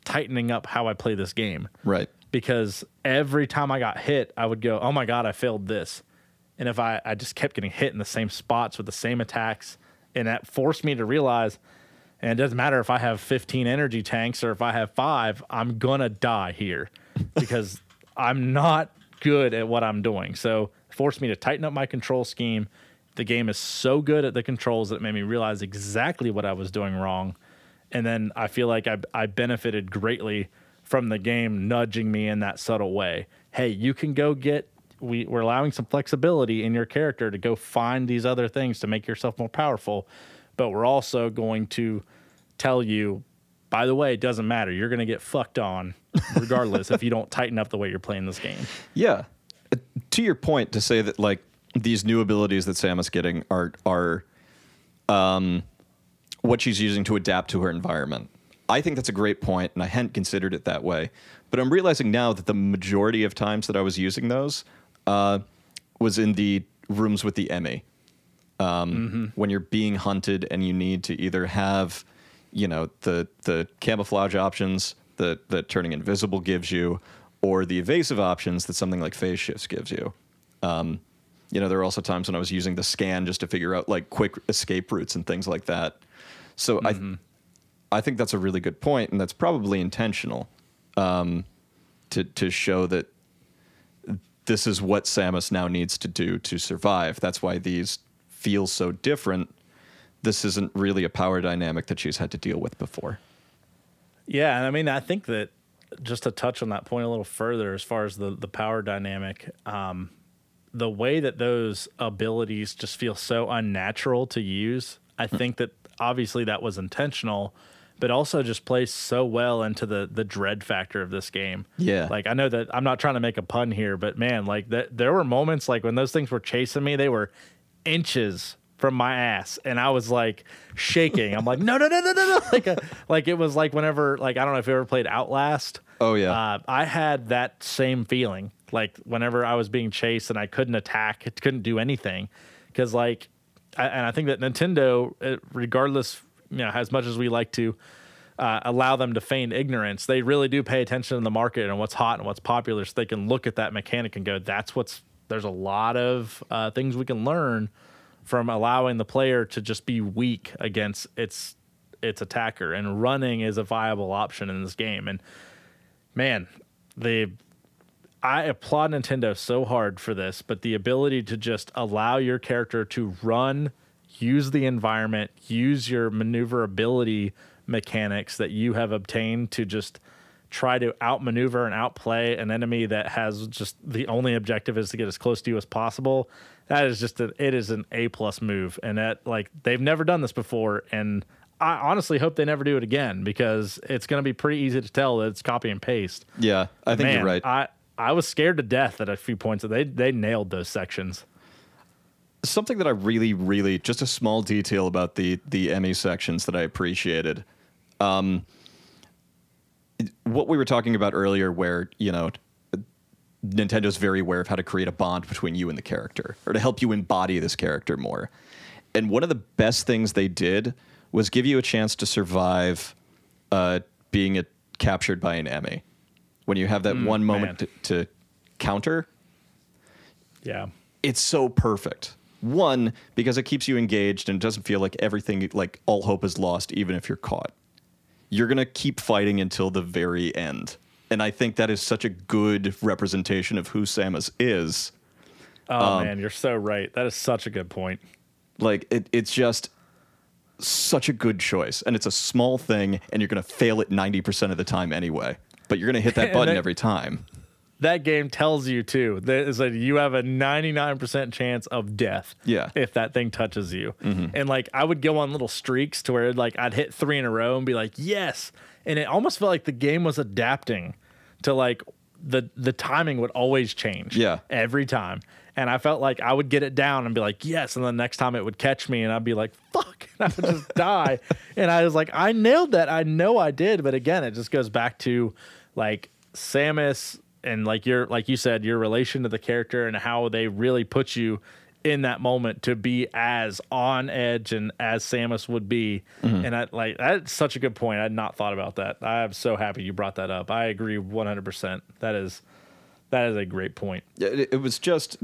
A: tightening up how I play this game
B: Right.
A: because every time I got hit, I would go, "Oh my god, I failed this," and if I I just kept getting hit in the same spots with the same attacks, and that forced me to realize, and it doesn't matter if I have 15 energy tanks or if I have five, I'm gonna die here [LAUGHS] because I'm not good at what I'm doing. So forced me to tighten up my control scheme. The game is so good at the controls that it made me realize exactly what I was doing wrong and then I feel like I I benefited greatly from the game nudging me in that subtle way. Hey, you can go get we, we're allowing some flexibility in your character to go find these other things to make yourself more powerful, but we're also going to tell you, by the way, it doesn't matter. You're going to get fucked on regardless if you don't [LAUGHS] tighten up the way you're playing this game.
B: Yeah. To your point, to say that like these new abilities that Samus getting are are um, what she's using to adapt to her environment. I think that's a great point, and I hadn't considered it that way. But I'm realizing now that the majority of times that I was using those uh, was in the rooms with the EMMI. Um, When you're being hunted and you need to either have you know the the camouflage options that that turning invisible gives you, or the evasive options that something like phase shifts gives you. Um, you know, there are also times when I was using the scan just to figure out like quick escape routes and things like that. So
A: Mm-hmm.
B: I, I think that's a really good point, and that's probably intentional, um, to to show that this is what Samus now needs to do to survive. That's why these feel so different. This isn't really a power dynamic that she's had to deal with before.
A: Yeah, and I mean, I think that just to touch on that point a little further, as far as the the power dynamic, um, the way that those abilities just feel so unnatural to use, I think that obviously that was intentional, but also just plays so well into the the dread factor of this game.
B: Yeah.
A: like I know that I'm not trying to make a pun here, but man, like that there were moments like when those things were chasing me, they were inches from my ass and I was like shaking. I'm like, no, no, no, no, no, no. [LAUGHS] Like, a, like it was like whenever, like, I don't know if you ever played Outlast.
B: Oh, yeah.
A: Uh, I had that same feeling. Like whenever I was being chased and I couldn't attack, it couldn't do anything. Cause like, I, and I think that Nintendo, uh, regardless, you know, as much as we like to uh, allow them to feign ignorance, they really do pay attention to the market and what's hot and what's popular, so they can look at that mechanic and go, "That's what's." There's a lot of uh, things we can learn from allowing the player to just be weak against its its attacker, and running is a viable option in this game. And man, the I applaud Nintendo so hard for this, but the ability to just allow your character to run, use the environment, use your maneuverability mechanics that you have obtained to just try to outmaneuver and outplay an enemy that has just the only objective is to get as close to you as possible. That is just a, it is an A plus move, and that like they've never done this before, and I honestly hope they never do it again because it's going to be pretty easy to tell that it's copy and paste.
B: Yeah, I think
A: Man,
B: you're right.
A: I I was scared to death at a few points. that They they nailed those sections.
B: something that I really, really just a small detail about the the EMMI sections that I appreciated. Um, what we were talking about earlier, where you know, Nintendo's very aware of how to create a bond between you and the character, or to help you embody this character more. And one of the best things they did was give you a chance to survive uh, being a, captured by an EMMI. When you have that one moment to, to counter,
A: Yeah.
B: it's so perfect. One, because it keeps you engaged and it doesn't feel like everything, like all hope is lost, even if you're caught. You're going to keep fighting until the very end. And I think that is such a good representation of who Samus is.
A: Oh
B: Um,
A: man, you're so right. That is such a good point.
B: Like, it, it's just such a good choice. And it's a small thing, and you're going to fail it 90% of the time anyway. But you're going to hit that [LAUGHS] button
A: that-
B: every time.
A: That game tells you too that is that you have a 99% chance of death.
B: Yeah. Mm-hmm.
A: If that thing touches you. And like I would go on little streaks to where like I'd hit 3 in a row and be like, "Yes." And it almost felt like the game was adapting to like the the timing would always change.
B: Yeah.
A: Every time. And I felt like I would get it down and be like, yes. And the next time it would catch me and I'd be like, fuck. [LAUGHS] And I would just [LAUGHS] die. And I was like, I nailed that. I know I did. But again, it just goes back to like Samus and like your, like you said, your relation to the character and how they really put you in that moment to be as on edge and as Samus would be. And I like that's such a good point. I had not thought about that. I am so happy you brought that up. I agree 100%. That is, that is a great point.
B: It, it was just.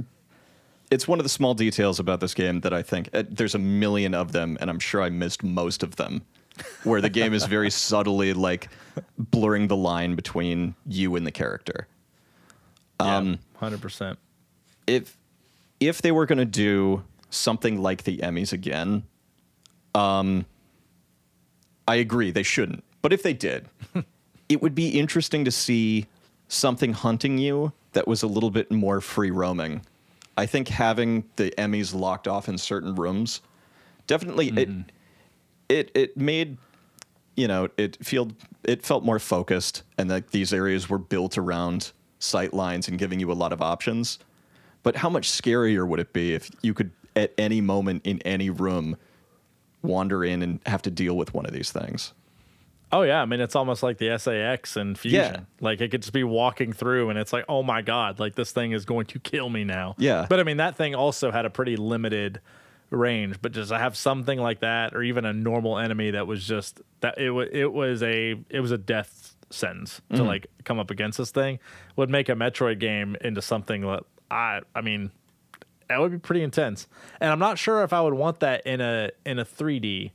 B: It's one of the small details about this game that I think uh, there's a million of them, and I'm sure I missed most of them. Where the game is very [LAUGHS] subtly like blurring the line between you and the character.
A: Um, hundred percent.
B: If if they were going to do something like the EMMIs again, um, I agree they shouldn't. But if they did, [LAUGHS] it would be interesting to see something hunting you that was a little bit more free roaming. I think having the EMMIs locked off in certain rooms definitely it it it made you know it feel it felt more focused and that these areas were built around sight lines and giving you a lot of options. But how much scarier would it be if you could at any moment in any room wander in and have to deal with one of these things?
A: Oh yeah, I mean it's almost like the SA-X and Fusion.
B: Yeah.
A: Like it could just be walking through and it's like, oh my god, like this thing is going to kill me now.
B: Yeah.
A: But I mean that thing also had a pretty limited range, but just to have something like that, or even a normal enemy that was just that it was it was a it was a death sentence to mm-hmm. like come up against this thing would make a Metroid game into something that I I mean that would be pretty intense. And I'm not sure if I would want that in a in a 3D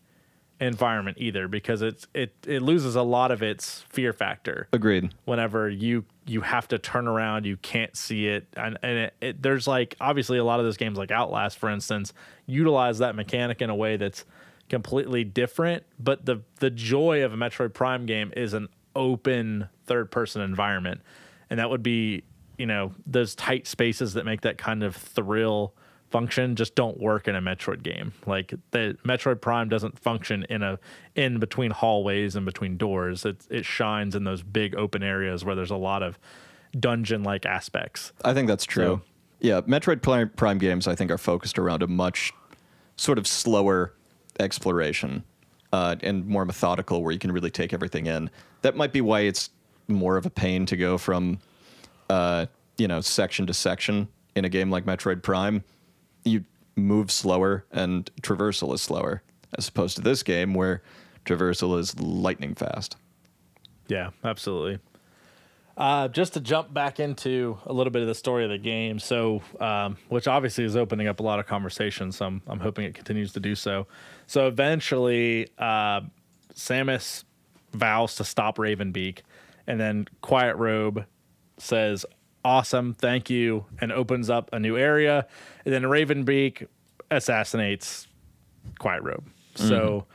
A: environment either because it's it it loses a lot of its fear factor
B: Agreed.
A: whenever you you have to turn around you can't see it and, and it, it, there's like obviously a lot of those games like outlast for instance utilize that mechanic in a way that's completely different but the the joy of a metroid prime game is an open third person environment and that would be you know those tight spaces that make that kind of thrill function just don't work in a Metroid game. Like the Metroid Prime doesn't function in a in between hallways and between doors. It it shines in those big open areas where there's a lot of dungeon like aspects.
B: I think that's true.
A: So-
B: yeah, Metroid Prime, Prime games I think are focused around a much sort of slower exploration uh, and more methodical, where you can really take everything in. That might be why it's more of a pain to go from uh, you know section to section in a game like Metroid Prime. You move slower and traversal is slower, as opposed to this game where traversal is lightning fast.
A: Yeah, absolutely. Uh, just to jump back into a little bit of the story of the game, so um, which obviously is opening up a lot of conversations. I'm, I'm hoping it continues to do so. So eventually, uh, Samus vows to stop Raven Beak, and then Quiet Robe says, "Awesome, thank you," and opens up a new area. And then Raven Beak assassinates Quiet Robe. So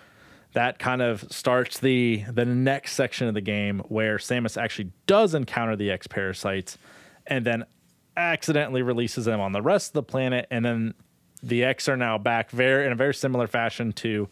A: that kind of starts the the next section of the game where Samus actually does encounter the X parasites and then accidentally releases them on the rest of the planet. And then the X are now back very in a very similar fashion to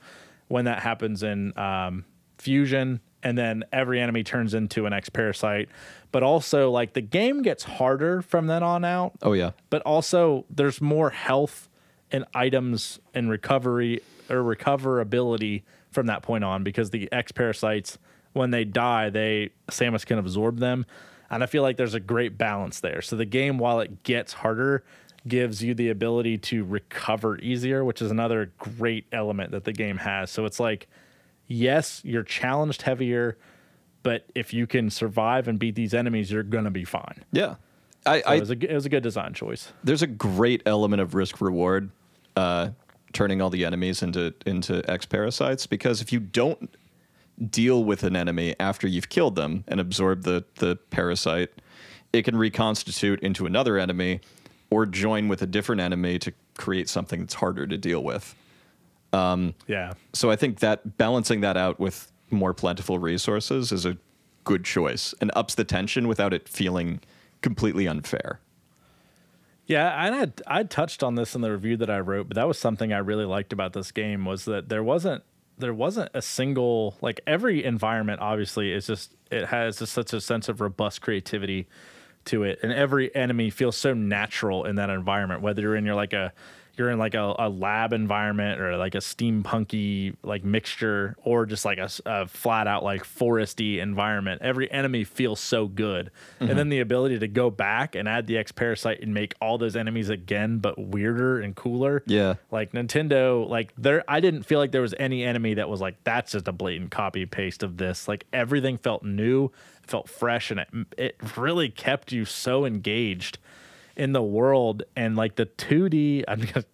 A: when that happens in um, Fusion. And then every enemy turns into an X parasite but also like the game gets harder from then on out.
B: Oh yeah,
A: but also there's more health and items and recovery or recoverability from that point on because the X parasites, when they die, they Samus can absorb them. And I feel like there's a great balance there. So the game, while it gets harder, gives you the ability to recover easier, which is another great element that the game has. So it's like, yes, you're challenged heavier, but if you can survive and beat these enemies, you're gonna be fine.
B: yeah. I,
A: So
B: I
A: it, was a, it was a good design choice.
B: there's a great element of risk reward uh, turning all the enemies into into X parasites because if you don't deal with an enemy after you've killed them and absorb the the parasite, it can reconstitute into another enemy or join with a different enemy to create something that's harder to deal with.
A: Um, yeah.
B: So I think that balancing that out with more plentiful resources is a good choice and ups the tension without it feeling completely unfair.
A: Yeah, and I I touched on this in the review that I wrote, but that was something I really liked about this game was that there wasn't there wasn't a single like every environment obviously is just it has just such a sense of robust creativity to it and every enemy feels so natural in that environment whether you're in your like a you're in like a, a lab environment or like a steampunky like mixture or just like a flat out like foresty environment every enemy feels so good and then mm-hmm. the ability to go back and add the x parasite and make all those enemies again but weirder and cooler
B: Yeah.
A: like Nintendo, like there, I didn't feel like there was any enemy that was like that's just a blatant copy paste of this. Like everything felt new, felt fresh, and it it really kept you so engaged in the world. And like the 2D, I'm gonna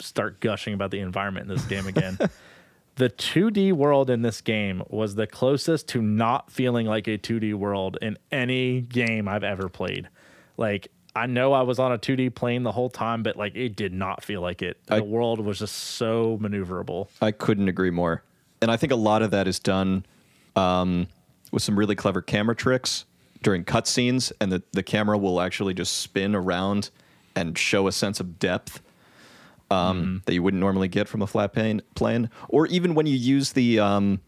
A: start gushing about the environment in this game again. [LAUGHS] the 2D world in this game was the closest to not feeling like a 2D world in any game I've ever played. Like I know I was on a 2D plane the whole time, but like it did not feel like it. The world was just so maneuverable.
B: I couldn't agree more. And I think a lot of that is done um, with some really clever camera tricks during cutscenes, and the, the camera will actually just spin around and show a sense of depth um, that you wouldn't normally get from a flat plane. plane. Or even when you use the um,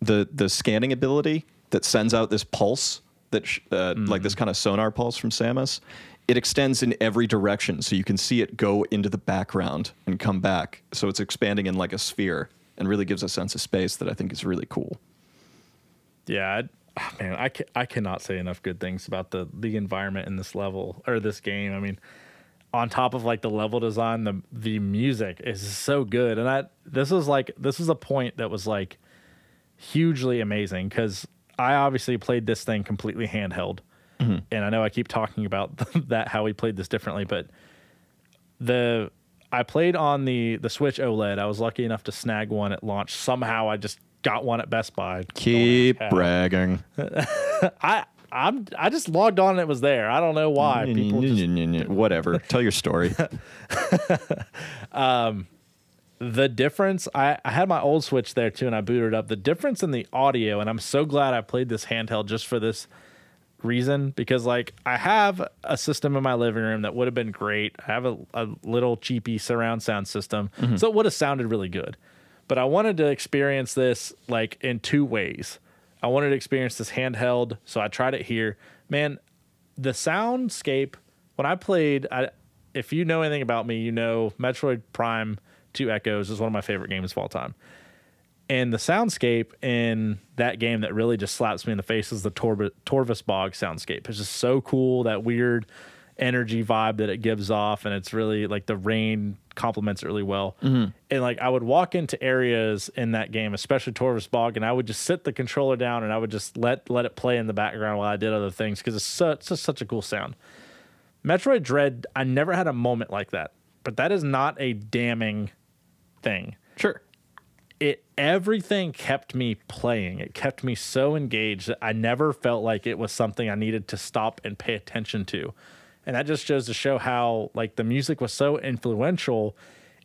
B: the the scanning ability that sends out this pulse that sh- uh, like this kind of sonar pulse from Samus. It extends in every direction, so you can see it go into the background and come back. So it's expanding in like a sphere, and really gives a sense of space that I think is really cool.
A: Yeah, Ah, man, I, ca- I cannot say enough good things about the the environment in this level or this game. I mean, on top of like the level design, the the music is so good. And I this was like this was a point that was like hugely amazing because I obviously played this thing completely handheld. And I know I keep talking about [LAUGHS] that how we played this differently, but the I played on the the Switch OLED. I was lucky enough to snag one at launch. Somehow I just got one at Best Buy.
B: Keep
A: Don't ask how.
B: bragging. [LAUGHS]
A: I I'm I just logged on and it was there. I don't know why. People just
B: Whatever. [LAUGHS] Tell your story. [LAUGHS]
A: um, the difference I, I had my old switch there too and i booted up the difference in the audio and i'm so glad i played this handheld just for this reason because like i have a system in my living room that would have been great i have a, a little cheapy surround sound system so it would have sounded really good but i wanted to experience this like in two ways i wanted to experience this handheld so i tried it here man the soundscape when I played, I, if you know anything about me, you know Metroid Prime 2 Echoes is one of my favorite games of all time. And the soundscape in that game that really just slaps me in the face is the Torv- Torvus Bog soundscape. It's just so cool, that weird energy vibe that it gives off. And it's really like the rain complements it really well. Mm-hmm. And like I would walk into areas in that game, especially Torvus Bog, and I would just sit the controller down and I would just let let it play in the background while I did other things because it's, so, it's just such a cool sound. Metroid Dread, I never had a moment like that, but that is not a damning thing.
B: sure.
A: It everything kept me playing. It kept me so engaged that I never felt like it was something I needed to stop and pay attention to. And that just goes to show how like the music was so influential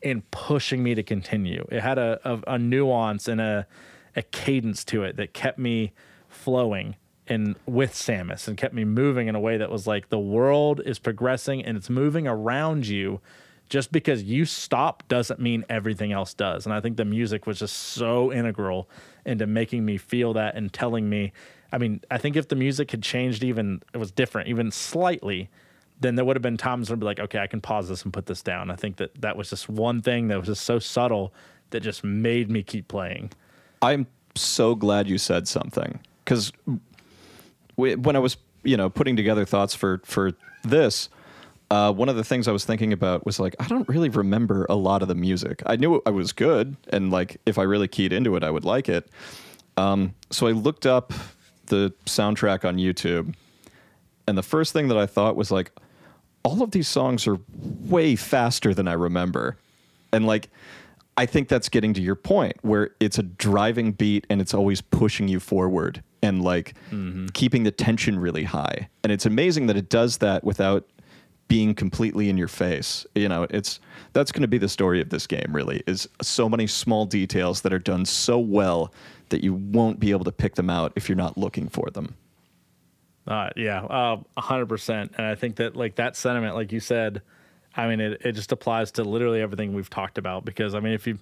A: in pushing me to continue. It had a, a, a nuance and a a cadence to it that kept me flowing and with Samus and kept me moving in a way that was like the world is progressing and it's moving around you. Just because you stop doesn't mean everything else does. And I think the music was just so integral into making me feel that and telling me. I mean, I think if the music had changed even, it was different, even slightly, then there would have been times where I'd be like, okay, I can pause this and put this down. I think that that was just one thing that was just so subtle that just made me keep playing.
B: I'm so glad you said something because when I was, you know, putting together thoughts for for this, uh, one of the things I was thinking about was like I don't really remember a lot of the music. I knew I was good, and like if I really keyed into it, I would like it. Um, so I looked up the soundtrack on YouTube, and the first thing that I thought was like, all of these songs are way faster than I remember, and like. I think that's getting to your point where it's a driving beat and it's always pushing you forward and like mm-hmm. keeping the tension really high. And it's amazing that it does that without being completely in your face. You know, it's that's going to be the story of this game really is so many small details that are done so well that you won't be able to pick them out if you're not looking for them.
A: Uh, yeah, uh, a hundred percent. And I think that like that sentiment, like you said, I mean, it, it just applies to literally everything we've talked about. Because I mean, if you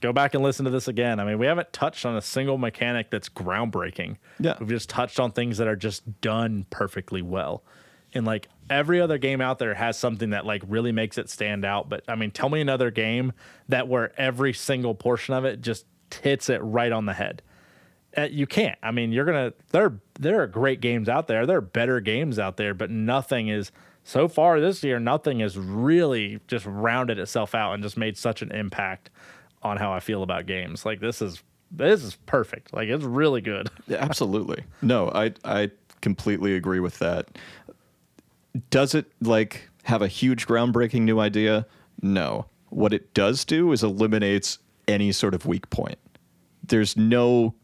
A: go back and listen to this again, I mean, we haven't touched on a single mechanic that's groundbreaking.
B: Yeah.
A: we've just touched on things that are just done perfectly well. And like every other game out there has something that like really makes it stand out. But I mean, tell me another game that where every single portion of it just hits it right on the head. Uh, you can't. I mean, you're gonna. There, there are great games out there. There are better games out there, but nothing is. So far this year, nothing has really just rounded itself out and just made such an impact on how I feel about games. Like this is this is perfect. Like it's really good. [LAUGHS]
B: Yeah, absolutely. No, I I completely agree with that. Does it like have a huge groundbreaking new idea? No. What it does do is eliminates any sort of weak point. There's no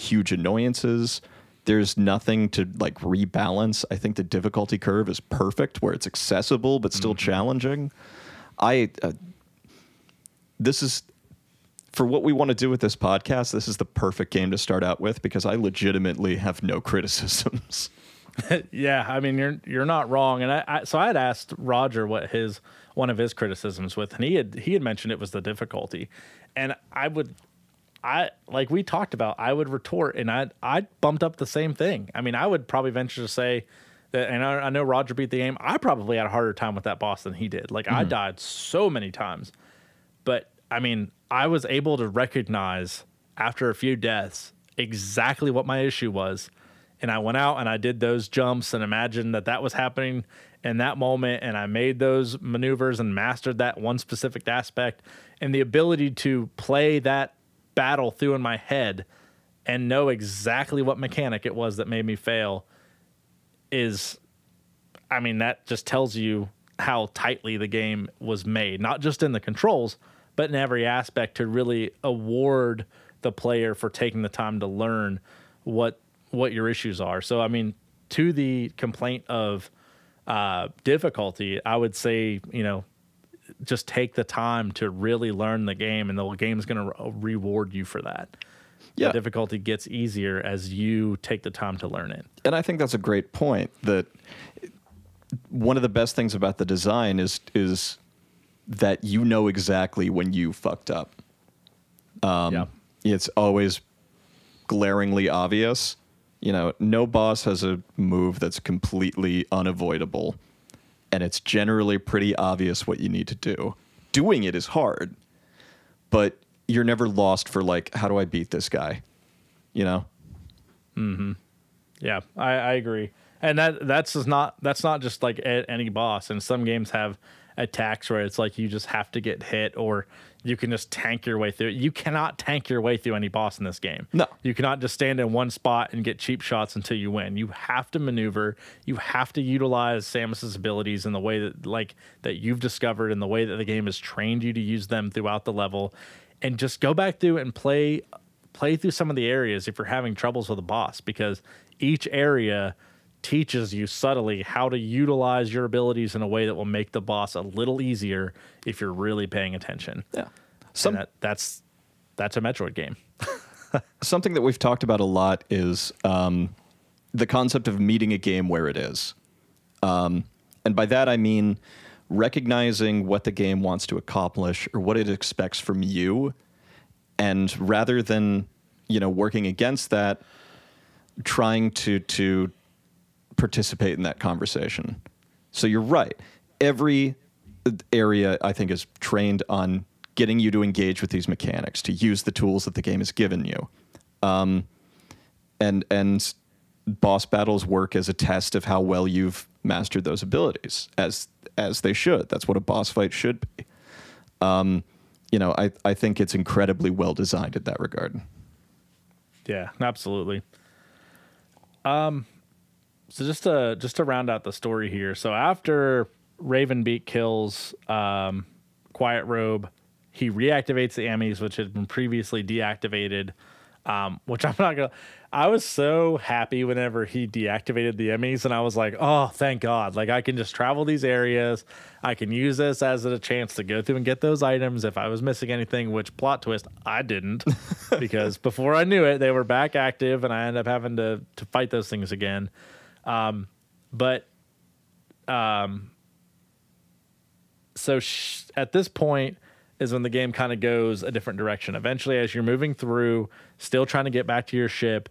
B: huge annoyances. There's nothing to like rebalance. I think the difficulty curve is perfect where it's accessible but still challenging. I uh, this is for what we want to do with this podcast, this is the perfect game to start out with because I legitimately have no [LAUGHS] criticisms. [LAUGHS]
A: yeah, I mean you're you're not wrong. And I, I so I had asked Roger what his one of his criticisms with, and he had he had mentioned it was the difficulty, and I would. I like we talked about. I would retort, and I I bumped up the same thing. I mean, I would probably venture to say that, and I, I know Roger beat the game. I probably had a harder time with that boss than he did. Like I hmm. died so many times, but I mean, I was able to recognize after a few deaths exactly what my issue was, and I went out and I did those jumps and imagined that that was happening in that moment and I made those maneuvers and mastered that one specific aspect and the ability to play that battle through in my head and know exactly what mechanic it was that made me fail is I mean that just tells you how tightly the game was made not just in the controls but in every aspect to really award the player for taking the time to learn what what your issues are. So I mean to the complaint of uh, difficulty, I would say, you know, just take the time to really learn the game, and the game's going to re- reward you for that.
B: Yeah.
A: The difficulty gets easier as you take the time to learn it.
B: And I think that's a great point. That one of the best things about the design is is that you know exactly when you fucked up. Um,
A: yeah.
B: It's always glaringly obvious. You know, no boss has a move that's completely unavoidable, and it's generally pretty obvious what you need to do. Doing it is hard, but you're never lost for like, how do I beat this guy? You know? Mm-hmm.
A: Yeah, I, I agree, and that that's not that's not just like any boss. And some games have attacks where it's like you just have to get hit, or you can just tank your way through. You cannot tank your way through any boss in this game.
B: No.
A: you cannot just stand in one spot and get cheap shots until you win. You have to maneuver. You have to utilize Samus's abilities in the way that like that you've discovered, and the way that the game has trained you to use them throughout the level, and just go back through and play play through some of the areas if you're having troubles with a boss because each area teaches you subtly how to utilize your abilities in a way that will make the boss a little easier if you're really paying attention.
B: Yeah. Some,
A: that, that's that's a Metroid game. [LAUGHS]
B: something that we've talked about a lot is um, the concept of meeting a game where it is. Um, and by that, I mean recognizing what the game wants to accomplish or what it expects from you. And rather than, you know, working against that, trying to, to participate in that conversation. So you're right. Every area, I think, is trained on getting you to engage with these mechanics, to use the tools that the game has given you. Um, and and boss battles work as a test of how well you've mastered those abilities, as as they should. That's what a boss fight should be. Um, you know, I, I think it's incredibly well designed in that regard.
A: Yeah, absolutely. Um, so just to just to round out the story here. So after Raven Beak kills um, Quiet Robe, he reactivates the EMMIs, which had been previously deactivated. Um, which [LAUGHS] I'm not gonna. I was so happy whenever he deactivated the EMMIs, and I was like, "Oh, thank God! Like I can just travel these areas. I can use this as a chance to go through and get those items if I was missing anything." Which plot twist, I didn't, [LAUGHS] because before I knew it, they were back active, and I ended up having to to fight those things again. Um, but um, so sh- at this point is when the game kind of goes a different direction. Eventually, as you're moving through, still trying to get back to your ship,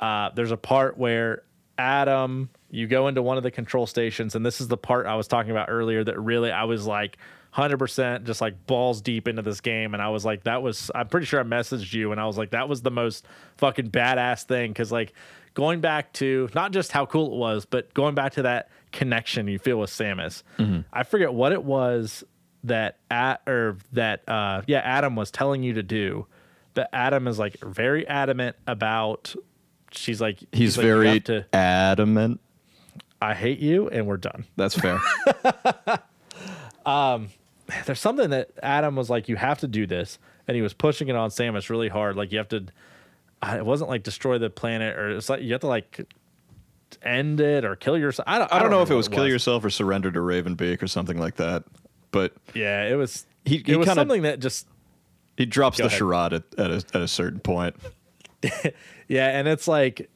A: uh, there's a part where Adam, you go into one of the control stations, and this is the part I was talking about earlier that really I was like 100% just like balls deep into this game. And I was like, that was, I'm pretty sure I messaged you, and I was like, that was the most fucking badass thing. Cause like going back to not just how cool it was, but going back to that connection you feel with Samus. I forget what it was that at or that uh yeah Adam was telling you to do, but Adam is like very adamant about. She's like
B: He's
A: like,
B: very
A: to.
B: adamant.
A: I hate you, and we're done.
B: That's fair. [LAUGHS]
A: There's something that Adam was like, you have to do this, and he was pushing it on Samus really hard. Like you have to. uh, It wasn't like destroy the planet, or it's like you have to like end it or kill yourself. I don't.
B: I don't know if it
A: remember
B: was kill yourself or surrender to Raven Beak or something like that. But
A: Yeah, it was.
B: He-
A: it
B: he
A: was
B: kinda-
A: something that just
B: he drops the
A: ahead.
B: charade at, at, a, at a certain point. [LAUGHS]
A: Yeah, and it's like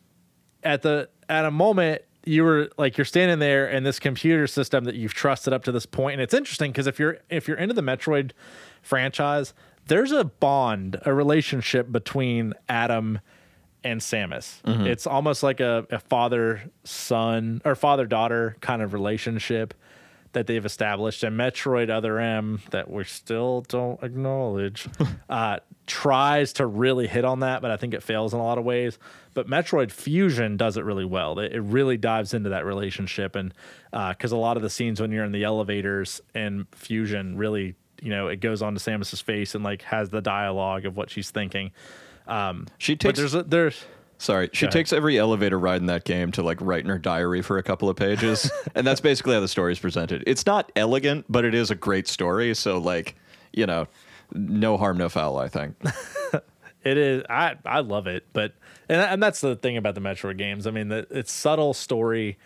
A: at the at a moment you were like you're standing there and this computer system that you've trusted up to this point and it's interesting because if you're if you're into the Metroid franchise, there's a bond, a relationship between Adam and Samus. Mm-hmm. It's almost like a, a father son or father daughter kind of relationship that they've established, and Metroid Other M that we still don't acknowledge, [LAUGHS] uh, tries to really hit on that, but I think it fails in a lot of ways. But Metroid Fusion does it really well. It, it really dives into that relationship, and because uh, a lot of the scenes when you're in the elevators and Fusion really, you know, it goes on to Samus's face and like has the dialogue of what she's thinking. Um,
B: She takes-
A: But there's a, there's
B: Sorry, she takes every elevator ride in that game to like write in her diary for a couple of pages, [LAUGHS] and that's basically how the story is presented. It's not elegant, but it is a great story. So like, you know, no harm, no foul. I think. [LAUGHS]
A: It is. I I love it, but and and that's the thing about the Metroid games. I mean, the, it's subtle story.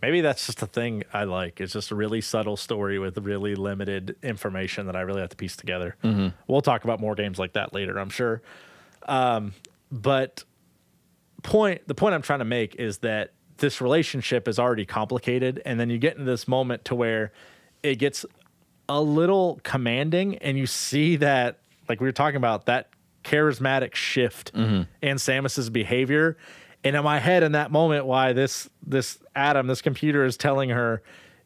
A: Maybe that's just a thing I like. It's just a really subtle story with really limited information that I really have to piece together. We'll talk about more games like that later, I'm sure. Um, but point the point I'm trying to make is that this relationship is already complicated, and then you get into this moment to where it gets a little commanding, and you see that, like we were talking about, that charismatic shift mm-hmm. in Samus's behavior. And in my head, in that moment, why this this Adam, this computer is telling her,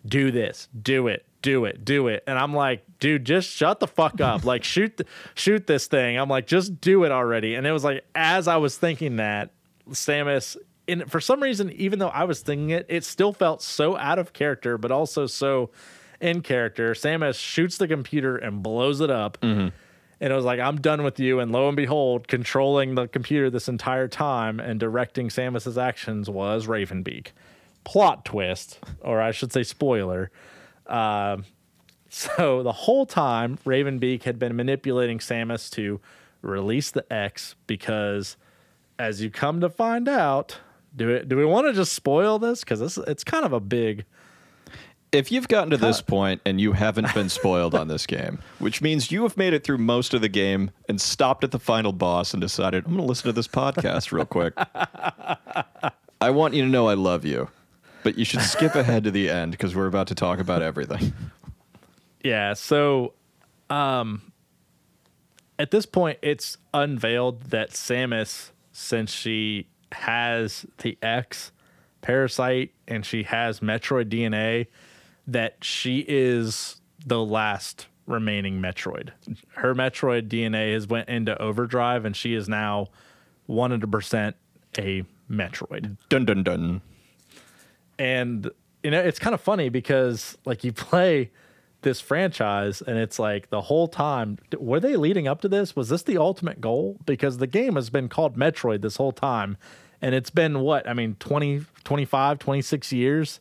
A: "Do this, do it, do it, do it," and I'm like, "Dude, just shut the fuck up! like [LAUGHS] shoot, shoot this thing!" I'm like, "Just do it already!" And it was like, as I was thinking that, Samus, and for some reason, even though I was thinking it, it still felt so out of character, but also so in character. Samus shoots the computer and blows it up. And it was like, I'm done with you. And lo and behold, controlling the computer this entire time and directing Samus's actions was Raven Beak. Plot twist, or I should say, spoiler. Um, so the whole time, Raven Beak had been manipulating Samus to release the X because, as you come to find out, do it? Do we want to just spoil this? Because it's it's kind of a big.
B: If you've gotten to this point and you haven't been spoiled on this game, which means you have made it through most of the game and stopped at the final boss and decided, I'm going to listen to this podcast real quick. I want you to know I love you, but you should skip ahead to the end because we're about to talk about everything.
A: Yeah. So, um, at this point, it's unveiled that Samus, since she has the X parasite and she has Metroid DNA, that she is the last remaining Metroid. Her Metroid DNA has went into overdrive, and she is now 100% a Metroid
B: Dun dun dun.
A: and you know it's kind of funny because like you [LAUGHS] play this franchise and it's like the whole time were they leading up to this? Was this the ultimate goal? Because the game has been called metroid this whole time and it's been what i mean 20 25 26 years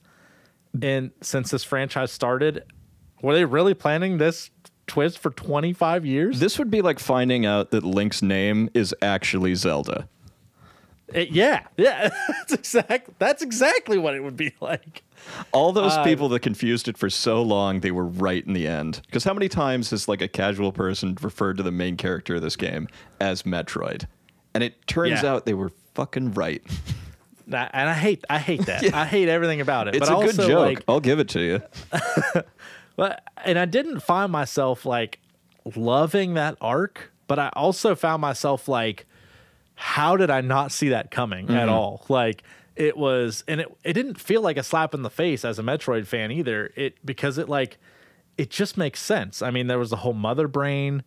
A: and since this franchise started. Were they really planning this twist for 25 years?
B: This would be like finding out that Link's name is actually Zelda.
A: It- yeah. Yeah. [LAUGHS] That's exact that's exactly what it would be like
B: All those uh, people that confused it for so long, they were right in the end. Because how many times has like a casual person referred to the main character of this game as Metroid? And it turns
A: Yeah.
B: out they were fucking right.
A: And I hate I hate that. [LAUGHS] I hate everything about it.
B: It's
A: but
B: a good joke.
A: Like,
B: I'll give it to you. [LAUGHS]
A: but and I didn't find myself like loving that arc, but I also found myself like, how did I not see that coming at mm-hmm. all? Like it was, and it it didn't feel like a slap in the face as a Metroid fan either. It because it like it just makes sense. I mean, there was the whole mother brain.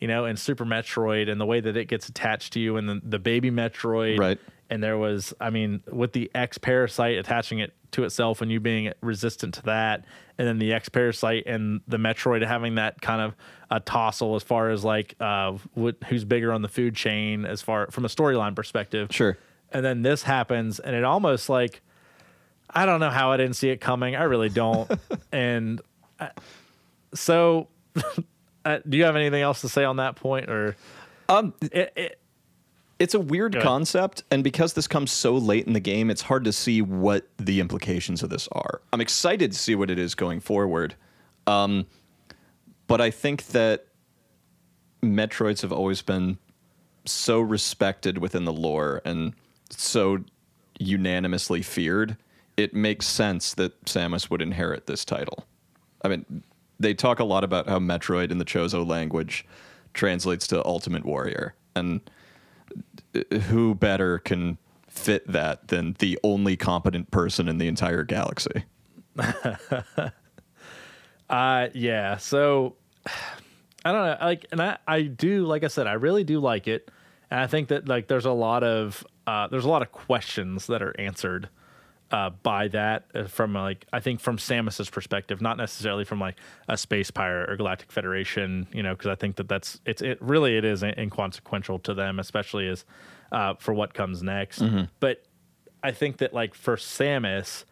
A: You know, in Super Metroid, and the way that it gets attached to you, and the, the baby Metroid,
B: Right.
A: and there was i mean with the x parasite attaching it to itself and you being resistant to that and then the x parasite and the metroid having that kind of a tossle as far as like uh what, who's bigger on the food chain as far from a storyline perspective
B: Sure.
A: And then this happens and it almost like i don't know how i didn't see it coming. I really don't. [LAUGHS] And uh, so [LAUGHS] uh, do you have anything else to say on that point or?
B: Um,
A: it, it,
B: it's a weird concept, and because this comes so late in the game, it's hard to see what the implications of this are. I'm excited to see what it is going forward, um, but I think that Metroids have always been so respected within the lore and so unanimously feared. It makes sense that Samus would inherit this title. I mean, they talk a lot about how Metroid in the Chozo language translates to Ultimate Warrior, and who better can fit that than the only competent person in the entire galaxy? [LAUGHS]
A: Uh, yeah. So [SIGHS] I don't know. Like, and I, I do, like I said, I really do like it, and I think that like there's a lot of uh, there's a lot of questions that are answered uh, by that uh, from like I think from Samus's perspective, not necessarily from like a space pirate or Galactic Federation, you know, because I think that that's it's it really it is inconsequential to them, especially as uh, for what comes next. But I think that like for Samus,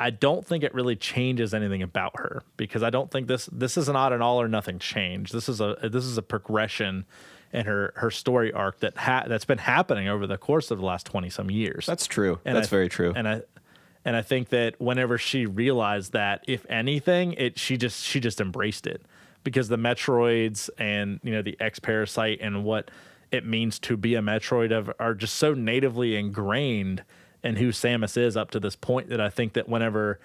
A: I don't think it really changes anything about her because I don't think this this is not an all or nothing change. This is a this is a progression in her her story arc that ha- that's been happening over the course of the last twenty some years.
B: That's true.
A: And
B: That's very true.
A: And I and I think that whenever she realized that, if anything, it she just she just embraced it because the Metroids and you know the X Parasite and what it means to be a Metroid of are just so natively ingrained in who Samus is up to this point that I think that whenever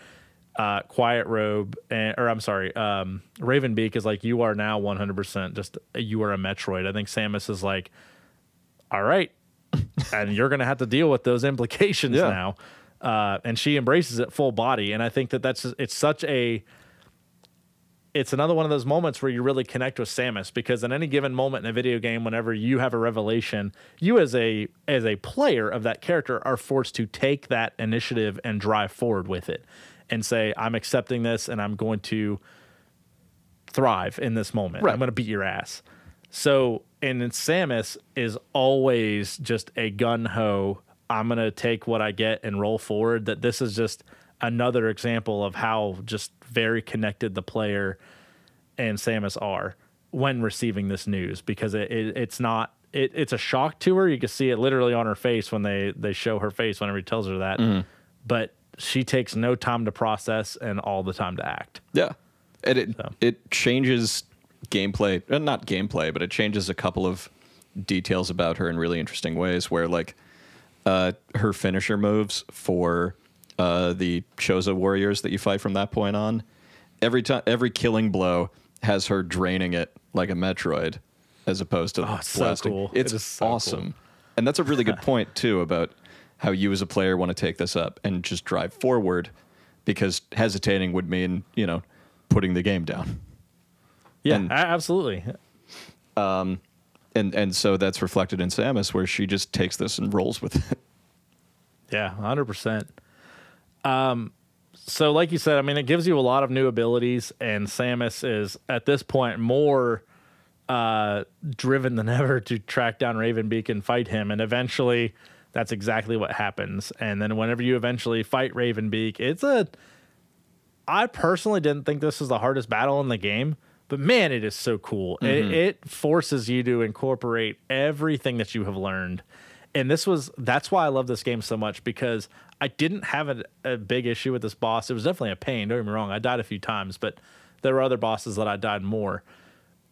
A: uh, Quiet Robe and, or I'm sorry, um, Raven Beak is like you are now 100% just you are a Metroid. I think Samus is like, all right, [LAUGHS] and you're going to have to deal with those implications
B: Yeah.
A: now. Uh, and she embraces it full body, and I think that that's it's such a it's another one of those moments where you really connect with Samus because in any given moment in a video game, whenever you have a revelation, you as a as a player of that character are forced to take that initiative and drive forward with it and say, I'm accepting this and I'm going to thrive in this moment.
B: Right.
A: I'm going to beat your ass. So, and then Samus is always just a gun ho. I'm going to take what I get and roll forward. That this is just another example of how just very connected the player and Samus are when receiving this news because it, it it's not it, it's a shock to her. You can see it literally on her face when they they show her face whenever he tells her that. Mm-hmm. But she takes no time to process and all the time to act.
B: Yeah, and it
A: So.
B: it changes gameplay, uh, not gameplay, but it changes a couple of details about her in really interesting ways. Where like uh, her finisher moves for uh, the Chozo warriors that you fight from that point on, every time every killing blow has her draining it like a Metroid, as opposed to
A: Oh, it's so cool.
B: It's
A: It so cool.
B: awesome, and that's a really good [LAUGHS] point too about how you as a player want to take this up and just drive forward, because hesitating would mean you know putting the game down.
A: Yeah,
B: And-
A: absolutely.
B: and and so that's reflected in Samus, where she just takes this and rolls with it.
A: Yeah, hundred percent. Um, so like you said, I mean, it gives you a lot of new abilities, and Samus is at this point more uh, driven than [LAUGHS] ever to track down Raven Beak and fight him, and eventually, that's exactly what happens. And then whenever you eventually fight Raven Beak, it's a. I personally didn't think this was the hardest battle in the game, but man, it is so cool. It, mm-hmm. it forces you to incorporate everything that you have learned. And this was that's why I love this game so much because I didn't have a, a big issue with this boss. It was definitely a pain. Don't get me wrong. I died a few times, but there were other bosses that I died more.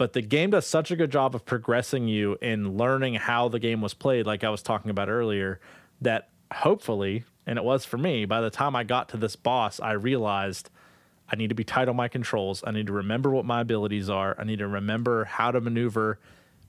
A: But the game does such a good job of progressing you in learning how the game was played, like I was talking about earlier, that hopefully, and it was for me, by the time I got to this boss, I realized I need to be tight on my controls. I need to remember what my abilities are. I need to remember how to maneuver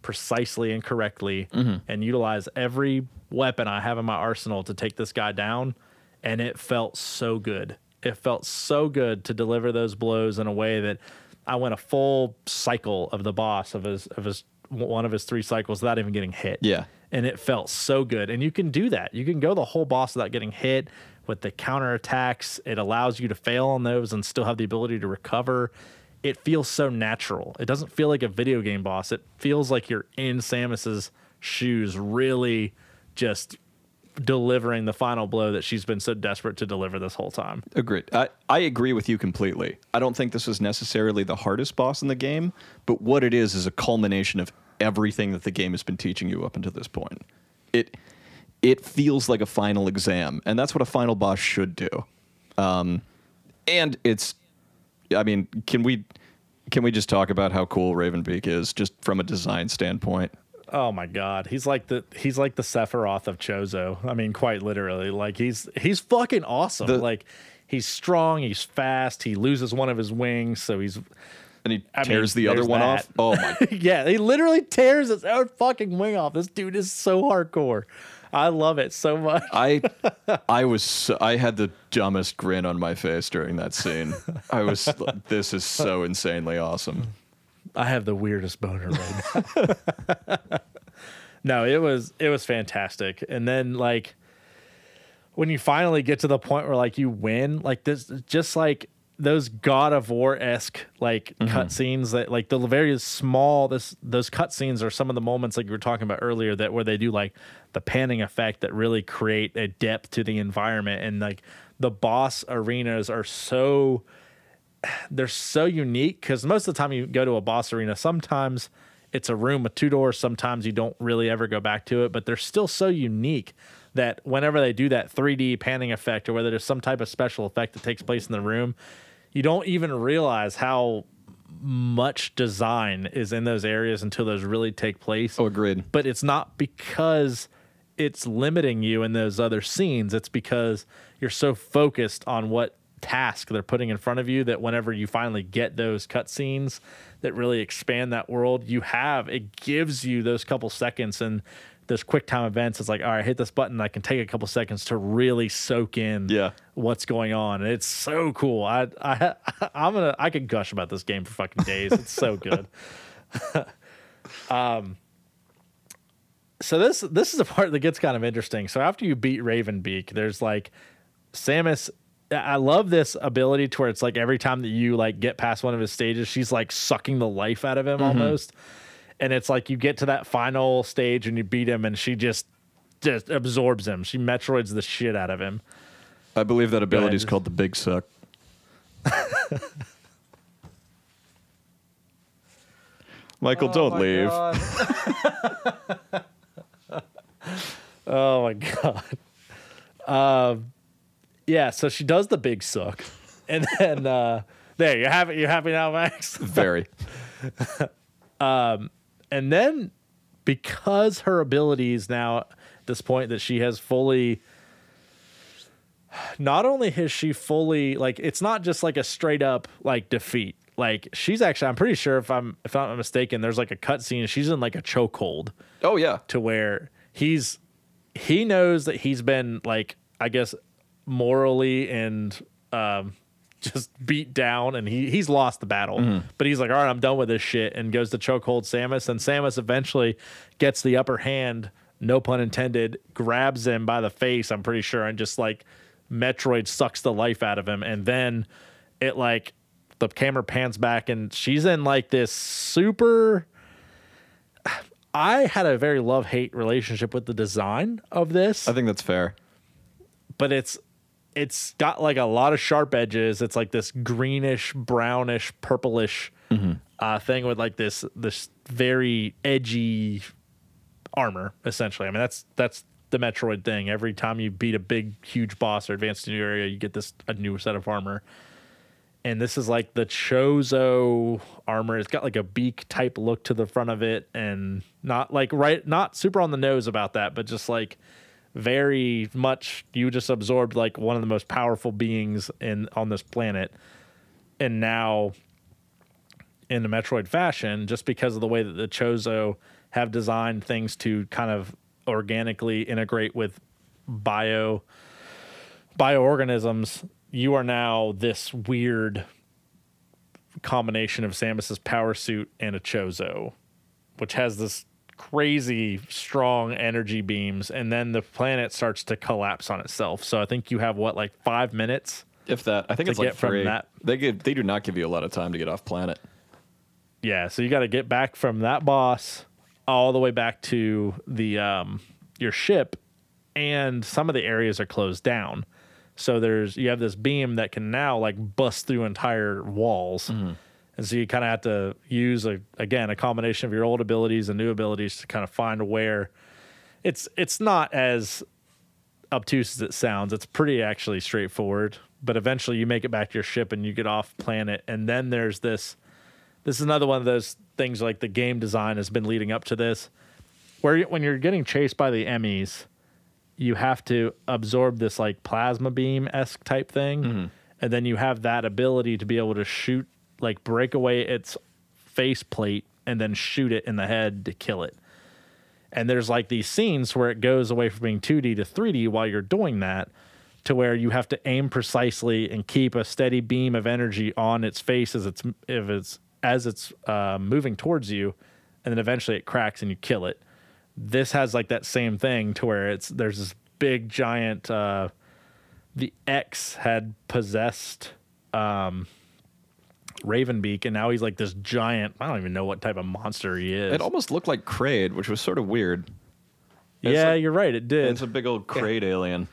A: precisely and correctly mm-hmm. and utilize every weapon I have in my arsenal to take this guy down. And it felt so good. It felt so good to deliver those blows in a way that I went a full cycle of the boss of his of his one of his three cycles without even getting hit
B: Yeah.
A: and it felt so good. And you can do that. You can go the whole boss without getting hit with the counter attacks. It allows you to fail on those and still have the ability to recover. It feels so natural. It doesn't feel like a video game boss. It feels like you're in Samus's shoes, really just delivering the final blow that she's been so desperate to deliver this whole time.
B: Agreed. I, I agree with you completely. I don't think this is necessarily the hardest boss in the game, but what it is is a culmination of everything that the game has been teaching you up until this point. It it feels like a final exam, and that's what a final boss should do. Um, and it's, I mean, can we can we just talk about how cool Raven Beak is, just from a design standpoint?
A: Oh my god, he's like the he's like the Sephiroth of Chozo. I mean, quite literally. Like he's he's fucking awesome.
B: The-
A: like he's strong, he's fast. He loses one of his wings, so he's
B: And he
A: I mean,
B: tears the other one
A: that.
B: off. Oh my [LAUGHS]
A: yeah, he literally tears his own fucking wing off. This dude is so hardcore. I love it so much.
B: I [LAUGHS] I was so, I had the dumbest grin on my face during that scene. I was this is so insanely awesome.
A: I have the weirdest boner right now. [LAUGHS] no, it was it was fantastic. And then like when you finally get to the point where like you win, like this just like those God of War esque like
B: Mm-hmm.
A: cutscenes that like the very small this those cutscenes are some of the moments like you were talking about earlier that where they do like the panning effect that really create a depth to the environment and like the boss arenas are so they're so unique because most of the time you go to a boss arena, sometimes it's a room with two doors. Sometimes you don't really ever go back to it, but they're still so unique that whenever they do that 3D panning effect or whether there's some type of special effect that takes place in the room, you don't even realize how much design is in those areas until those really take place
B: Oh, agreed.
A: but it's not because it's limiting you in those other scenes. It's because you're so focused on what task they're putting in front of you that whenever you finally get those cutscenes that really expand that world, you have it gives you those couple seconds and those quick time events. It's like, all right, hit this button. I can take a couple seconds to really soak in
B: Yeah.
A: what's going on. And it's so cool. I I [LAUGHS] I'm gonna I could gush about this game for fucking days. It's so good. [LAUGHS] Um so this this is a part that gets kind of interesting. So after you beat Raven Beak, there's like Samus. I love this ability to where it's like every time that you like get past one of his stages, she's like sucking the life out of him almost. And it's like you get to that final stage and you beat him, and she just just absorbs him. She Metroids the shit out of him.
B: I believe that ability is called the Big Suck. [LAUGHS] Michael, don't leave. [LAUGHS] [LAUGHS]
A: Oh my god. Um, yeah. So she does the big suck, and then uh, there you have it. You're happy now, Max.
B: Very. [LAUGHS]
A: um, and then because her abilities now at this point that she has fully not only has she fully like it's not just like a straight up like defeat like she's actually i'm pretty sure if i'm if i'm not mistaken there's like a cutscene she's in like a chokehold
B: Oh yeah.
A: to where he's he knows that he's been like I guess morally and um just beat down and he he's lost the battle. But he's like, all right, I'm done with this shit and goes to chokehold Samus and Samus eventually gets the upper hand, no pun intended, grabs him by the face, I'm pretty sure, and just like Metroid sucks the life out of him and then it like the camera pans back and she's in like this super I had a very love hate relationship with the design of this,
B: I think that's fair.
A: but it's it's got like a lot of sharp edges. It's like this greenish, brownish, purplish uh, thing with like this this very edgy armor. Essentially, I mean that's that's the Metroid thing. Every time you beat a big, huge boss or advance to a new area, you get this a new set of armor. And this is like the Chozo armor. It's got like a beak type look to the front of it, and not like right, not super on the nose about that, but just like very much you just absorbed like one of the most powerful beings in on this planet. And now in the metroid fashion just because of the way that the chozo have designed things to kind of organically integrate with bio bioorganisms you are now this weird combination of samus's power suit and a chozo which has this crazy strong energy beams and then the planet starts to collapse on itself. So i think you have what like five minutes
B: If that, I think it's like
A: get from
B: three.
A: that-
B: They give, they do not give you a lot of time to get off planet.
A: yeah so you got to get back from that boss all the way back to the um your ship and some of the areas are closed down. So there's you have this beam that can now like bust through entire walls and so you kind of have to use a again a combination of your old abilities and new abilities to kind of find where it's it's not as obtuse as it sounds. It's pretty actually straightforward. But eventually you make it back to your ship and you get off planet. And then there's this this is another one of those things like the game design has been leading up to this. Where you- when you're getting chased by the EMMIs, you have to absorb this like plasma beam esque type thing. Mm-hmm. And then you have that ability to be able to shoot like break away its face plate and then shoot it in the head to kill it And there's like these scenes where it goes away from being 2D to 3D while you're doing that, to where you have to aim precisely and keep a steady beam of energy on its face as it's if it's as it's uh, moving towards you, and then eventually it cracks and you kill it. This has like that same thing to where it's there's this big giant. Uh, the X had possessed um, Raven Beak, and now he's like this giant. I don't even know what type of monster he is.
B: It almost looked like Kraid, which was sort of weird. It's
A: yeah,
B: like-
A: you're right. It did.
B: It's a big old Kraid alien.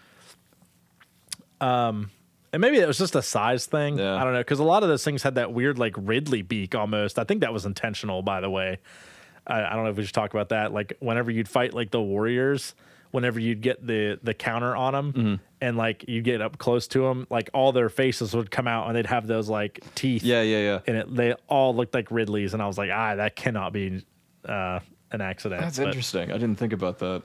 A: Um, and maybe it was just a size thing.
B: Yeah.
A: I don't know because a lot of those things had that weird like Ridley beak almost. I think that was intentional, by the way. I, I don't know if we should talk about that. Like whenever you'd fight like the warriors, whenever you'd get the the counter on them,
B: Mm-hmm.
A: and like you get up close to them, like all their faces would come out and they'd have those like teeth.
B: Yeah, yeah, yeah.
A: and it they all looked like Ridley's, and I was like, ah, that cannot be uh, an accident.
B: That's
A: But-
B: interesting. I didn't think about that.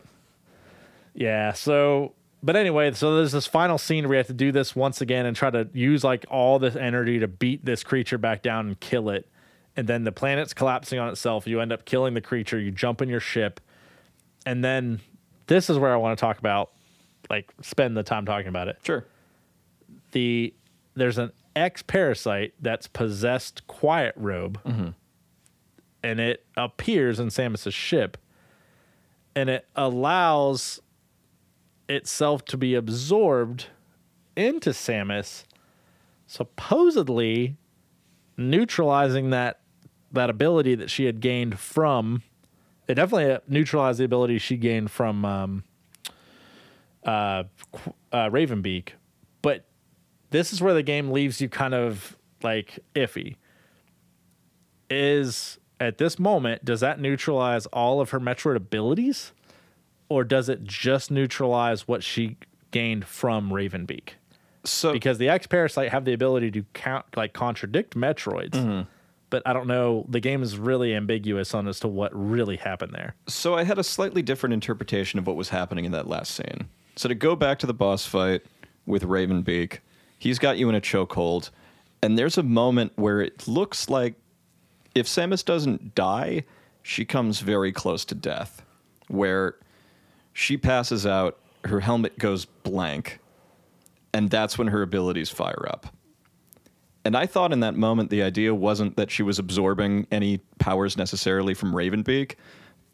A: yeah. So, but anyway, so there's this final scene where we have to do this once again and try to use like all this energy to beat this creature back down and kill it. And then the planet's collapsing on itself. You end up killing the creature. You jump in your ship. And then this is where I want to talk about, like, spend the time talking about it.
B: Sure.
A: The there's an X parasite that's possessed Quiet Robe, mm-hmm. and it appears in Samus's ship, and it allows itself to be absorbed into Samus, supposedly neutralizing that that ability that she had gained from. It definitely neutralized the ability she gained from um, uh, uh, Raven Beak, but this is where the game leaves you kind of like iffy. Is at this moment, does that neutralize all of her Metroid abilities? Or does it just neutralize what she gained from Raven Beak?
B: So
A: Because the X Parasite have the ability to count like contradict Metroids. But I don't know. The game is really ambiguous on as to what really happened there.
B: So I had a slightly different interpretation of what was happening in that last scene. So to go back to the boss fight with Raven Beak, he's got you in a chokehold, and there's a moment where it looks like if Samus doesn't die, she comes very close to death, where she passes out, her helmet goes blank, and that's when her abilities fire up. And I thought in that moment the idea wasn't that she was absorbing any powers necessarily from Raven Beak,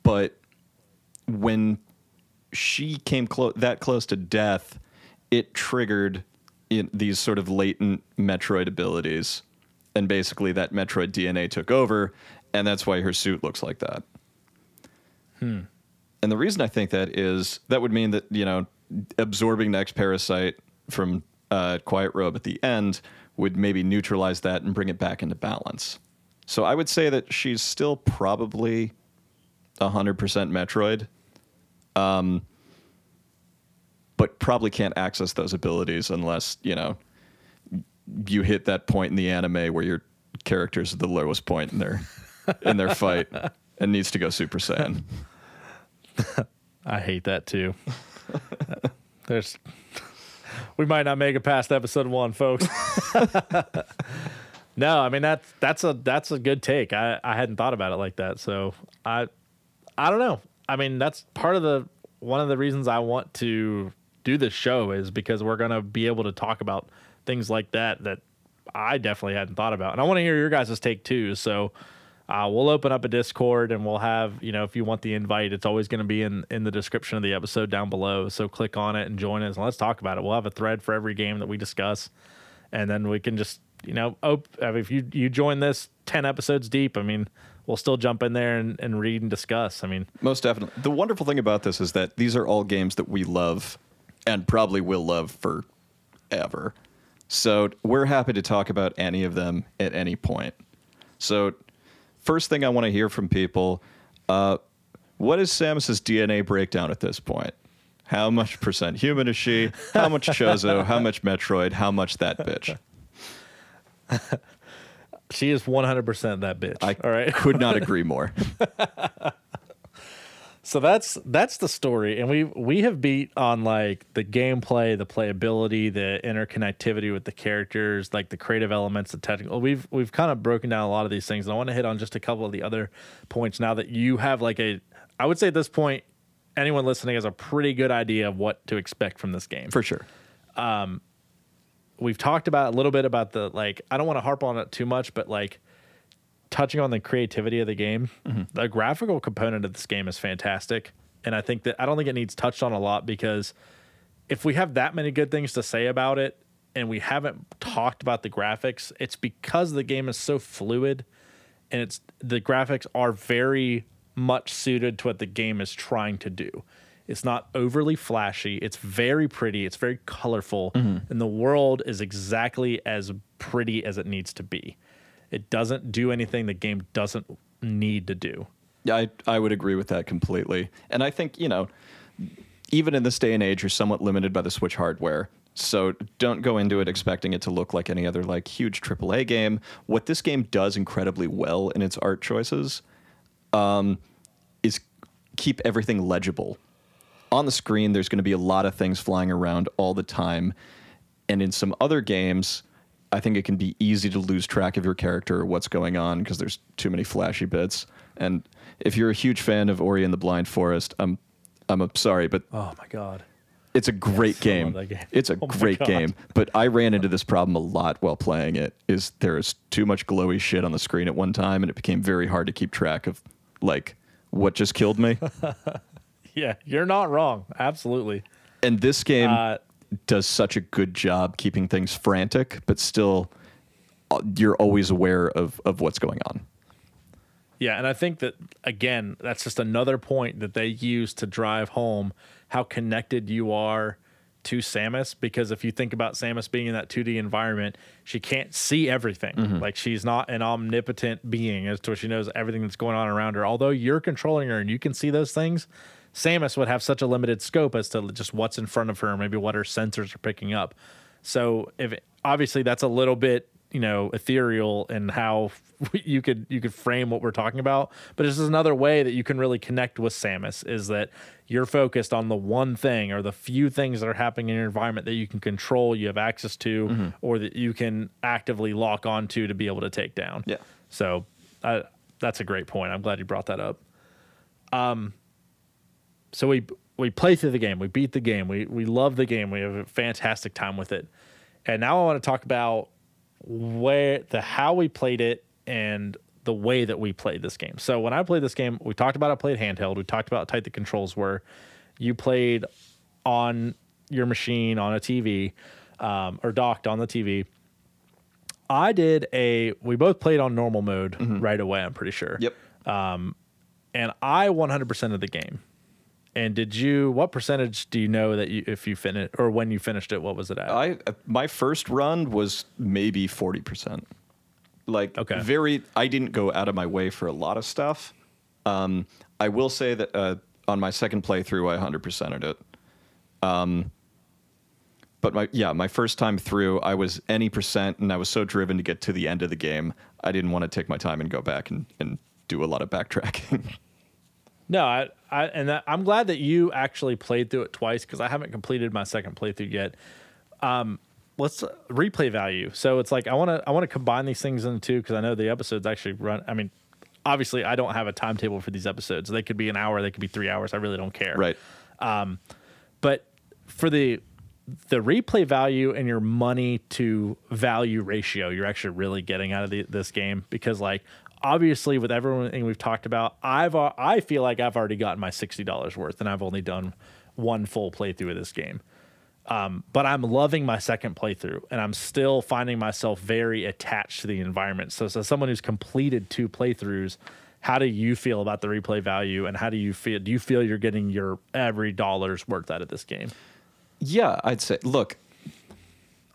B: but when she came clo- that close to death, it triggered in these sort of latent Metroid abilities, and basically that Metroid DNA took over, and that's why her suit looks like that. And the reason I think that is that would mean that you know absorbing the next parasite from uh, Quiet Robe at the end would maybe neutralize that and bring it back into balance. So I would say that she's still probably hundred percent Metroid, um, but probably can't access those abilities unless you know you hit that point in the anime where your character's at the lowest point in their in their fight [LAUGHS] and needs to go Super Saiyan. [LAUGHS]
A: I hate that too. [LAUGHS] There's we might not make it past episode one, folks. [LAUGHS] no, I mean that's that's a that's a good take. I, I hadn't thought about it like that. So I I don't know. I mean that's part of the one of the reasons I want to do this show is because we're gonna be able to talk about things like that that I definitely hadn't thought about. And I want to hear your guys' take too. So uh, we'll open up a Discord and we'll have, you know, if you want the invite, it's always going to be in, in the description of the episode down below. So click on it and join us and let's talk about it. We'll have a thread for every game that we discuss. And then we can just, you know, op- if you, you join this 10 episodes deep, I mean, we'll still jump in there and, and read and discuss. I mean,
B: Most definitely. The wonderful thing about this is that these are all games that we love and probably will love forever. So we're happy to talk about any of them at any point. So, first thing I want to hear from people uh, what is Samus's DNA breakdown at this point? How much percent human is she? How much Chozo? How much Metroid? How much that bitch? [LAUGHS]
A: she is 100% that bitch.
B: I
A: all right.
B: could not [LAUGHS] agree more.
A: So that's that's the story, and we we have beat on like the gameplay, the playability, the interconnectivity with the characters, like the creative elements, the technical. We've we've kind of broken down a lot of these things, and I want to hit on just a couple of the other points now that you have like a. I would say at this point anyone listening has a pretty good idea of what to expect from this game.
B: For sure.
A: Um, we've talked about a little bit about the like. I don't want to harp on it too much, but like touching on the creativity of the game, mm-hmm. the graphical component of this game is fantastic, and I think that I don't think it needs touched on a lot because if we have that many good things to say about it and we haven't talked about the graphics, it's because the game is so fluid and it's the graphics are very much suited to what the game is trying to do. It's not overly flashy. It's very pretty. It's very colorful, mm-hmm. and the world is exactly as pretty as it needs to be. It doesn't do anything the game doesn't need to do.
B: Yeah, I, I would agree with that completely. And I think, you know, even in this day and age, you're somewhat limited by the Switch hardware. So don't go into it expecting it to look like any other like huge AAA game. What this game does incredibly well in its art choices um, is keep everything legible. On the screen, there's going to be a lot of things flying around all the time. And in some other games, I think it can be easy to lose track of your character or what's going on because there's too many flashy bits. And if you're a huge fan of Ori and the Blind Forest, I'm I'm sorry, but
A: Oh my god.
B: it's a great
A: I
B: game.
A: game.
B: It's a
A: Oh
B: great game, but I ran into this problem a lot while playing it. Is there is too much glowy shit on the screen at one time, and it became very hard to keep track of like what just killed me. [LAUGHS]
A: Yeah, you're not wrong. Absolutely.
B: and this game
A: Uh,
B: does such a good job keeping things frantic, but still uh, you're always aware of of what's going on.
A: Yeah, and I think that again, that's just another point that they use to drive home how connected you are to Samus. Because if you think about Samus being in that 2D environment, she can't see everything. Like she's not an omnipotent being as to where she knows everything that's going on around her. Although you're controlling her and you can see those things, Samus would have such a limited scope as to just what's in front of her, maybe what her sensors are picking up. So if obviously that's a little bit you know ethereal and how [LAUGHS] you could you could frame what we're talking about. But this is another way that you can really connect with samus is that you're focused on the one thing or the few things that are happening in your environment that you can control you have access to or that you can actively lock onto to be able to take down.
B: Yeah.
A: so uh, that's a great point. I'm glad you brought that up. Um so we we play through the game we beat the game we we love the game we have a fantastic time with it and now i want to talk about where the how we played it and the way that we played this game. So when I played this game, we talked about I played handheld. We talked about how tight the controls were. You played on your machine on a TV um, or docked on the TV. I did a. We both played on normal mode right away. I'm pretty sure.
B: Yep.
A: And I 100% of the game. And did you? What percentage do you know that you if you finished or when you finished it? What was it at?
B: I my first run was maybe forty percent. Like
A: Okay.
B: very, I didn't go out of my way for a lot of stuff. Um, I will say that uh, on my second playthrough, I hundred percented it. Um, but my yeah, my first time through, I was any percent, and I was so driven to get to the end of the game, I didn't want to take my time and go back and, and do a lot of backtracking. [LAUGHS]
A: No, I, I and that, I'm glad that you actually played through it twice because I haven't completed my second playthrough yet. Um, let's uh, replay value. So it's like I want to I want to combine these things into two because I know the episodes actually run. I mean, obviously I don't have a timetable for these episodes. They could be an hour, they could be three hours. I really don't care.
B: right.
A: Um, But for the the replay value and your money to value ratio, you're actually really getting out of the, this game because, like, obviously, with everything we've talked about, I've uh, I feel like I've already gotten my sixty dollars worth, and I've only done one full playthrough of this game. Um, but I'm loving my second playthrough, and I'm still finding myself very attached to the environment. So, as someone who's completed two playthroughs, how do you feel about the replay value, and how do you feel? Do you feel you're getting your every dollar's worth out of this game?
B: Yeah, I'd say. Look,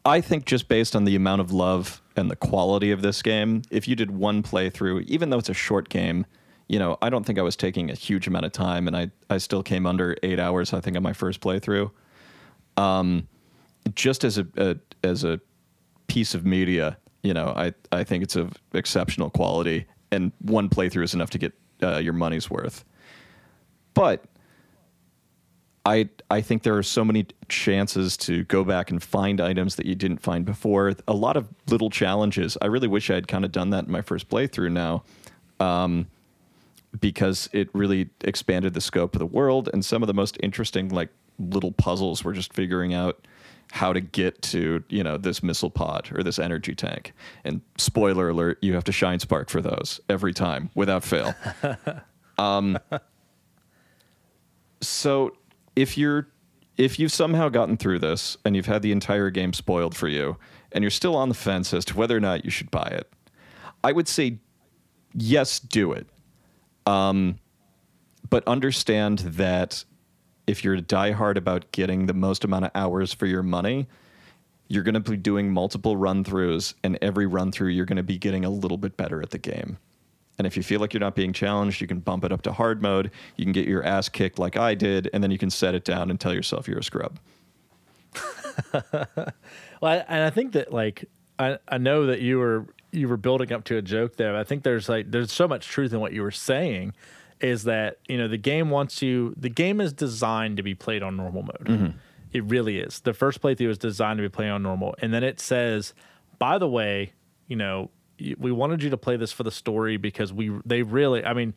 B: I think just based on the amount of love and the quality of this game, if you did one playthrough, even though it's a short game, you know, I don't think I was taking a huge amount of time, and I I still came under eight hours. I think on my first playthrough. Um, just as a, a as a piece of media, you know, I I think it's of exceptional quality, and one playthrough is enough to get uh, your money's worth. But I I think there are so many chances to go back and find items that you didn't find before. A lot of little challenges. I really wish I had kind of done that in my first playthrough now. Um, because it really expanded the scope of the world and some of the most interesting like little puzzles were just figuring out how to get to you know this missile pod or this energy tank and spoiler alert you have to shine spark for those every time without fail [LAUGHS] um, so if you're if you've somehow gotten through this and you've had the entire game spoiled for you and you're still on the fence as to whether or not you should buy it i would say yes do it um, but understand that if you're diehard about getting the most amount of hours for your money, you're going to be doing multiple run throughs, and every run through, you're going to be getting a little bit better at the game. And if you feel like you're not being challenged, you can bump it up to hard mode. You can get your ass kicked like I did, and then you can set it down and tell yourself you're a scrub. [LAUGHS]
A: well, and I think that like I, I know that you were you were building up to a joke there. I think there's like there's so much truth in what you were saying is that you know the game wants you the game is designed to be played on normal mode mm-hmm. it really is the first playthrough is designed to be played on normal and then it says by the way you know we wanted you to play this for the story because we they really i mean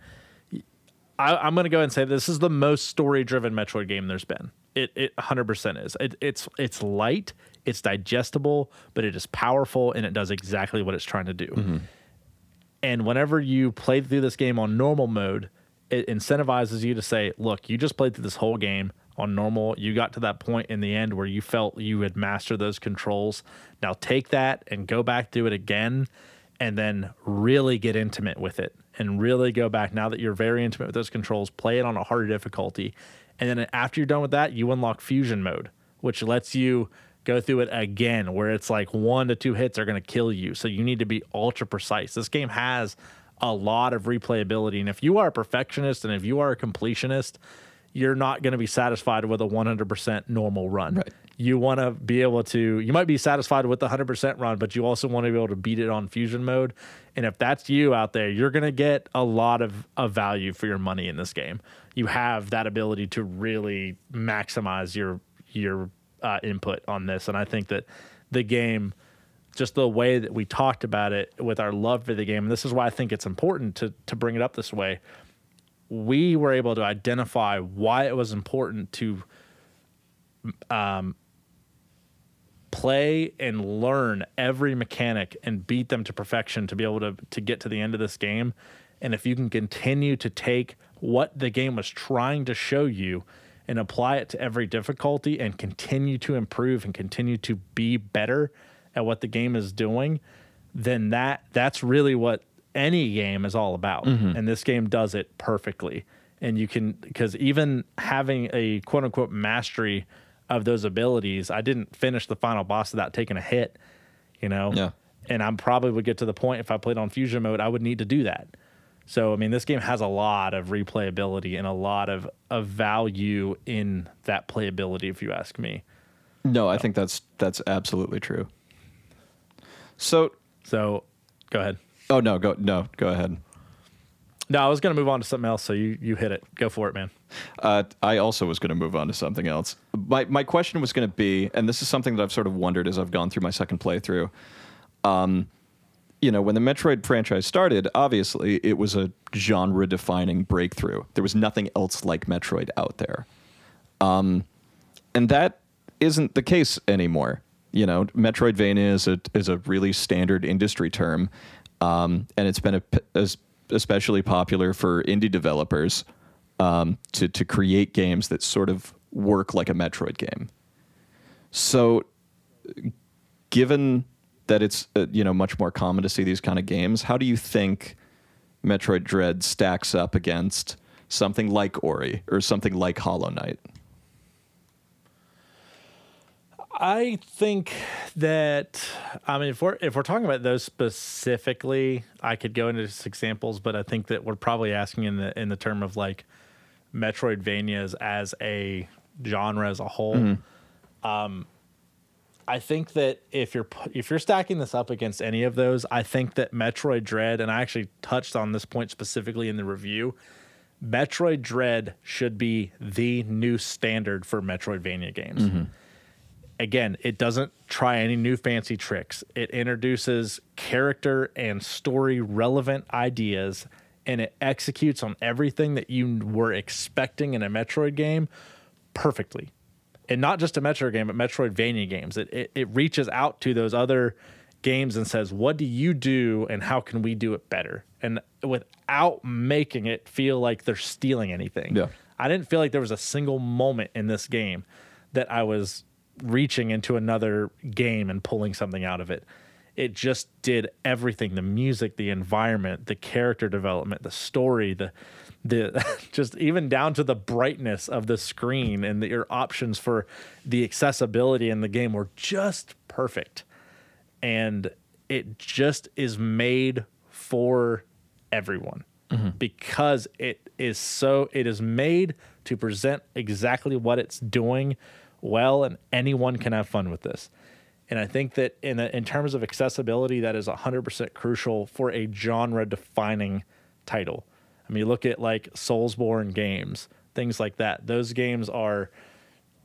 A: I, am going to go ahead and say this is the most story driven metroid game there's been it, it 100% is it, it's it's light it's digestible but it is powerful and it does exactly what it's trying to do mm-hmm. and whenever you play through this game on normal mode it incentivizes you to say, look, you just played through this whole game on normal. You got to that point in the end where you felt you had mastered those controls. Now take that and go back do it again and then really get intimate with it and really go back now that you're very intimate with those controls, play it on a harder difficulty. And then after you're done with that, you unlock fusion mode, which lets you go through it again where it's like one to two hits are going to kill you. So you need to be ultra precise. This game has a lot of replayability. And if you are a perfectionist and if you are a completionist, you're not going to be satisfied with a 100% normal run. Right. You want to be able to, you might be satisfied with the 100% run, but you also want to be able to beat it on fusion mode. And if that's you out there, you're going to get a lot of, of value for your money in this game. You have that ability to really maximize your, your uh, input on this. And I think that the game, just the way that we talked about it with our love for the game. And this is why I think it's important to to bring it up this way. We were able to identify why it was important to um, play and learn every mechanic and beat them to perfection to be able to to get to the end of this game. And if you can continue to take what the game was trying to show you and apply it to every difficulty and continue to improve and continue to be better, at what the game is doing, then that that's really what any game is all about. Mm-hmm. And this game does it perfectly. And you can because even having a quote unquote mastery of those abilities, I didn't finish the final boss without taking a hit, you know?
B: Yeah.
A: And I probably would get to the point if I played on fusion mode, I would need to do that. So I mean, this game has a lot of replayability and a lot of, of value in that playability, if you ask me.
B: No, I think that's that's absolutely true. So,
A: so go ahead.
B: Oh no, go no, go ahead.
A: No, I was going to move on to something else, so you you hit it. Go for it, man.
B: Uh, I also was going to move on to something else. My my question was going to be, and this is something that I've sort of wondered as I've gone through my second playthrough. Um, you know, when the Metroid franchise started, obviously it was a genre-defining breakthrough. There was nothing else like Metroid out there, um, and that isn't the case anymore you know, Metroidvania is a is a really standard industry term, um, and it's been a, a, especially popular for indie developers um, to to create games that sort of work like a Metroid game. So, given that it's uh, you know much more common to see these kind of games, how do you think Metroid Dread stacks up against something like Ori or something like Hollow Knight?
A: I think that I mean if we're if we're talking about those specifically, I could go into examples, but I think that we're probably asking in the in the term of like Metroidvanias as a genre as a whole. Mm-hmm. Um, I think that if you're if you're stacking this up against any of those, I think that Metroid Dread, and I actually touched on this point specifically in the review. Metroid Dread should be the new standard for Metroidvania games. Mm-hmm again, it doesn't try any new fancy tricks. It introduces character and story relevant ideas and it executes on everything that you were expecting in a Metroid game perfectly. And not just a Metroid game, but Metroidvania games. It, it, it reaches out to those other games and says, What do you do and how can we do it better? And without making it feel like they're stealing anything.
B: Yeah.
A: I didn't feel like there was a single moment in this game that I was reaching into another game and pulling something out of it. It just did everything the music, the environment, the character development, the story, the the [LAUGHS] just even down to the brightness of the screen and the, your options for the accessibility in the game were just perfect. And it just is made for everyone mm-hmm. because it is so it is made to present exactly what it's doing well and anyone can have fun with this. And i think that in, a, in terms of accessibility that is 100% crucial for a genre defining title. I mean you look at like soulsborne games things like that. Those games are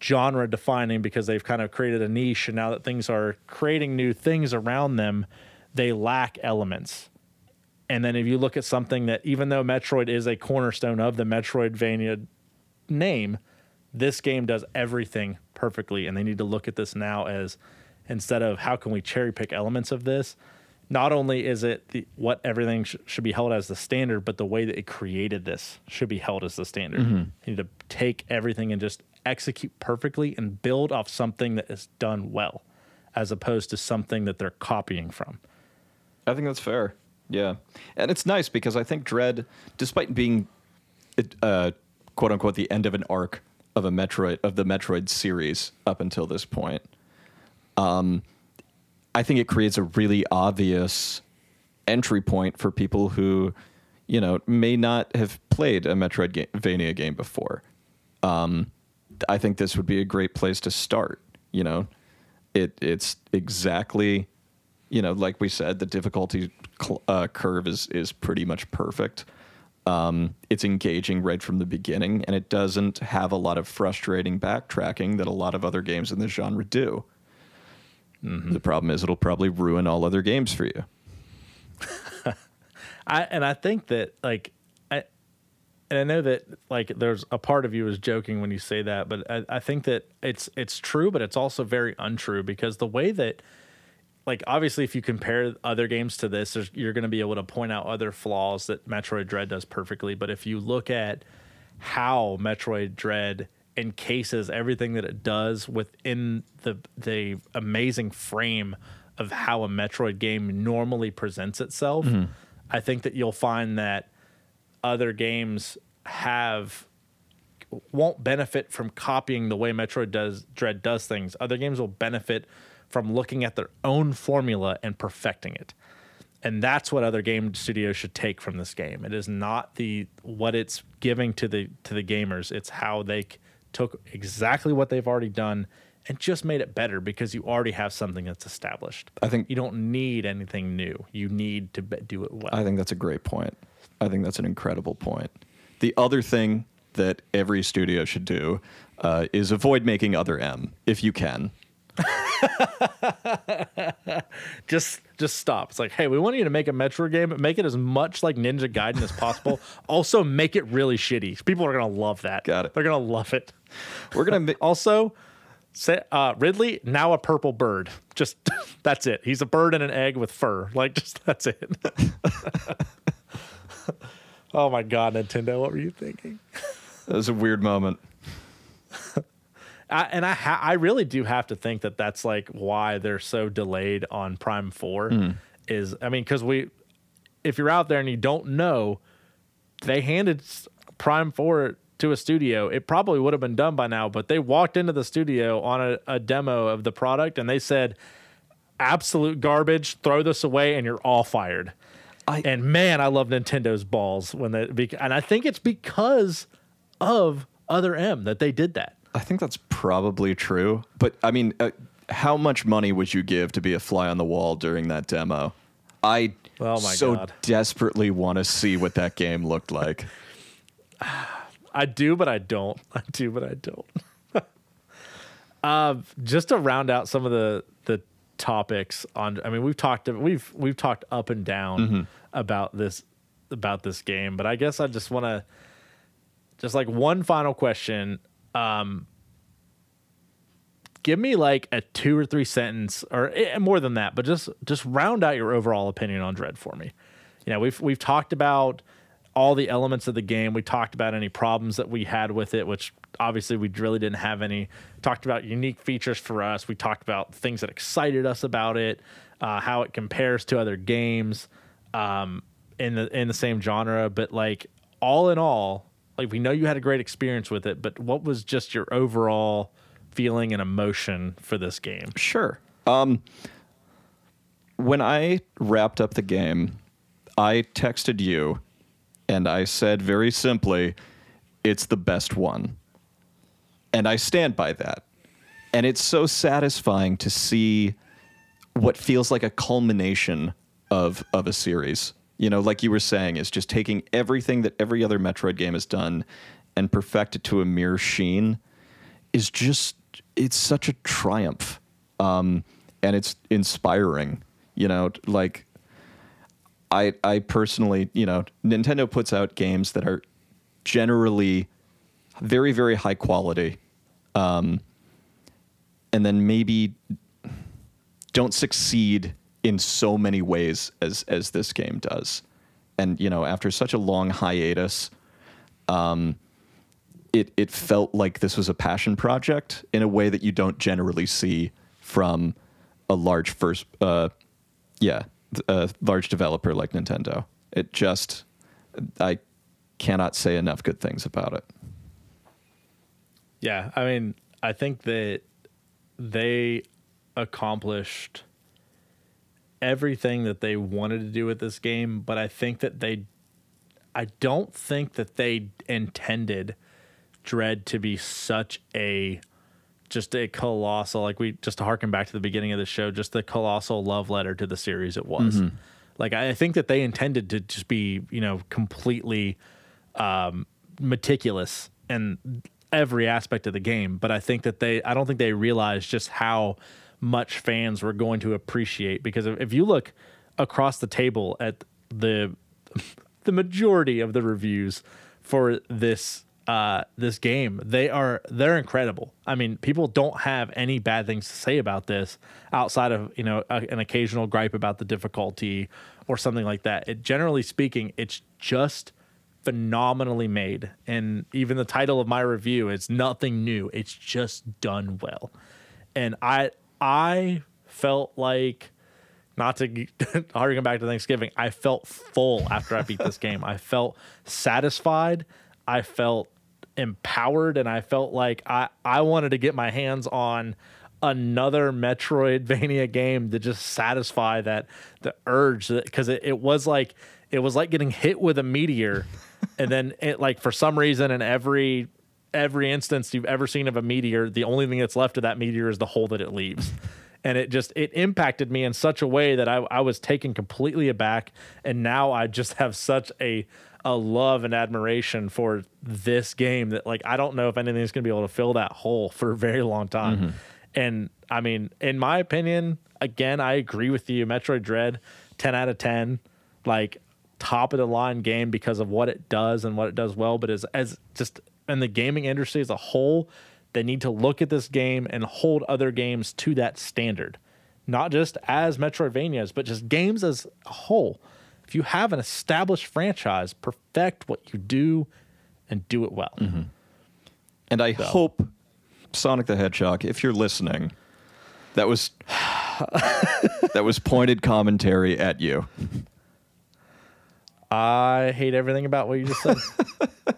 A: genre defining because they've kind of created a niche and now that things are creating new things around them they lack elements. And then if you look at something that even though Metroid is a cornerstone of the Metroidvania name, this game does everything perfectly. And they need to look at this now as instead of how can we cherry pick elements of this, not only is it the, what everything sh- should be held as the standard, but the way that it created this should be held as the standard. You need to take everything and just execute perfectly and build off something that is done well, as opposed to something that they're copying from.
B: I think that's fair. Yeah, and it's nice because I think Dread, despite being, uh, quote unquote, the end of an arc of a Metroid of the Metroid series up until this point, um, I think it creates a really obvious entry point for people who, you know, may not have played a Metroidvania game before. Um, I think this would be a great place to start. You know, it it's exactly you know, like we said, the difficulty cl- uh, curve is is pretty much perfect. Um, it's engaging right from the beginning, and it doesn't have a lot of frustrating backtracking that a lot of other games in this genre do. The problem is, it'll probably ruin all other games for you. [LAUGHS]
A: I and I think that like I and I know that like there's a part of you is joking when you say that, but I, I think that it's it's true, but it's also very untrue because the way that like obviously if you compare other games to this, there's, you're going to be able to point out other flaws that Metroid Dread does perfectly. But if you look at how Metroid Dread encases everything that it does within the the amazing frame of how a Metroid game normally presents itself, mm-hmm. I think that you'll find that other games have won't benefit from copying the way Metroid does Dread does things. Other games will benefit from looking at their own formula and perfecting it. And that's what other game studios should take from this game. It is not the what it's giving to the to the gamers. It's how they c- took exactly what they've already done and just made it better because you already have something that's established.
B: I think
A: You don't need anything new. You need to be- do it well.
B: I think that's a great point. I think that's an incredible point. The other thing that every studio should do uh, is avoid making other M if you can. [LAUGHS]
A: just just stop. It's like, hey, we want you to make a Metro game, but make it as much like Ninja Gaiden as possible. [LAUGHS] also, make it really shitty. People are gonna love that.
B: Got it.
A: They're gonna love it.
B: We're gonna. Ma-
A: Also, say, uh, Ridley now a purple bird. Just [LAUGHS] that's it. He's a bird and an egg with fur. Like just that's it. oh my god, Nintendo, what were you thinking?
B: that was a weird moment.
A: I, and I ha- I really do have to think that that's like why they're so delayed on Prime 4 hmm. is I mean cuz we if you're out there and you don't know they handed Prime 4 to a studio. It probably would have been done by now but they walked into the studio on a, a demo of the product and they said absolute garbage throw this away and you're all fired.
B: I-
A: and man I love Nintendo's balls when they and I think it's because of other M that they did that
B: I think that's probably true. But I mean, uh, how much money would you give to be a fly on the wall during that demo? I
A: Oh my
B: so
A: God.
B: desperately want to see what that game looked like. [SIGHS]
A: I do, but I don't. [LAUGHS] I do, but I don't. [LAUGHS] uh, just to round out some of the the topics on. I mean, we've talked. We've we've talked up and down about this about this game, but I guess I just want to just like one final question. Um, give me like a two or three sentence, or eh, more than that, but just just round out your overall opinion on Dread for me. You know, we've we've talked about all the elements of the game. We talked about any problems that we had with it, which obviously we really didn't have any. Talked about unique features for us. We talked about things that excited us about it, uh, how it compares to other games um, in the in the same genre. But like all in all, like we know you had a great experience with it. But what was just your overall feeling and emotion for this game?
B: Sure. Um, when I wrapped up the game, I texted you and I said very simply, it's the best one. And I stand by that. And it's so satisfying to see what feels like a culmination of of a series. You know, like you were saying, is just taking everything that every other Metroid game has done and perfect it to a mere sheen is just it's such a triumph. Um, and it's inspiring. You know, like I I personally, you know, Nintendo puts out games that are generally very very high quality, um, and then maybe don't succeed in so many ways as as this game does. And you know, after such a long hiatus, um, it it felt like this was a passion project in a way that you don't generally see from a large first, uh, yeah, a large developer like Nintendo. It just, I cannot say enough good things about it.
A: Yeah, I mean, I think that they accomplished everything that they wanted to do with this game, but I think that they I don't think that they intended Dread to be such a just a colossal like we just to harken back to the beginning of the show, just the colossal love letter to the series it was. Mm-hmm. Like I think that they intended to just be, you know, completely um, meticulous in every aspect of the game, but I think that they I don't think they realized just how much fans were going to appreciate because if you look across the table at the [LAUGHS] the majority of the reviews for this uh, this game. They are they're incredible. I mean, people don't have any bad things to say about this outside of you know a, an occasional gripe about the difficulty or something like that. It generally speaking, it's just phenomenally made, and even the title of my review is nothing new. It's just done well, and I I felt like not to [LAUGHS] harken back to Thanksgiving, I felt full after I beat this [LAUGHS] game. I felt satisfied. I felt empowered and I felt like I, I wanted to get my hands on another Metroidvania game to just satisfy that the urge because it, it was like it was like getting hit with a meteor [LAUGHS] and then it like for some reason in every every instance you've ever seen of a meteor the only thing that's left of that meteor is the hole that it leaves [LAUGHS] and it just it impacted me in such a way that I, I was taken completely aback and now I just have such a a love and admiration for this game that like I don't know if anything's going to be able to fill that hole for a very long time. Mm-hmm. And I mean, in my opinion, again, I agree with you. Metroid Dread, 10 out of 10, like top of the line game because of what it does and what it does well, but as as just in the gaming industry as a whole, they need to look at this game and hold other games to that standard. Not just as Metroidvanias, but just games as a whole if you have an established franchise, perfect what you do and do it well. Mm-hmm.
B: And I so. hope Sonic the Hedgehog, if you're listening, that was [LAUGHS] that was pointed commentary at you.
A: I hate everything about what you just said. [LAUGHS]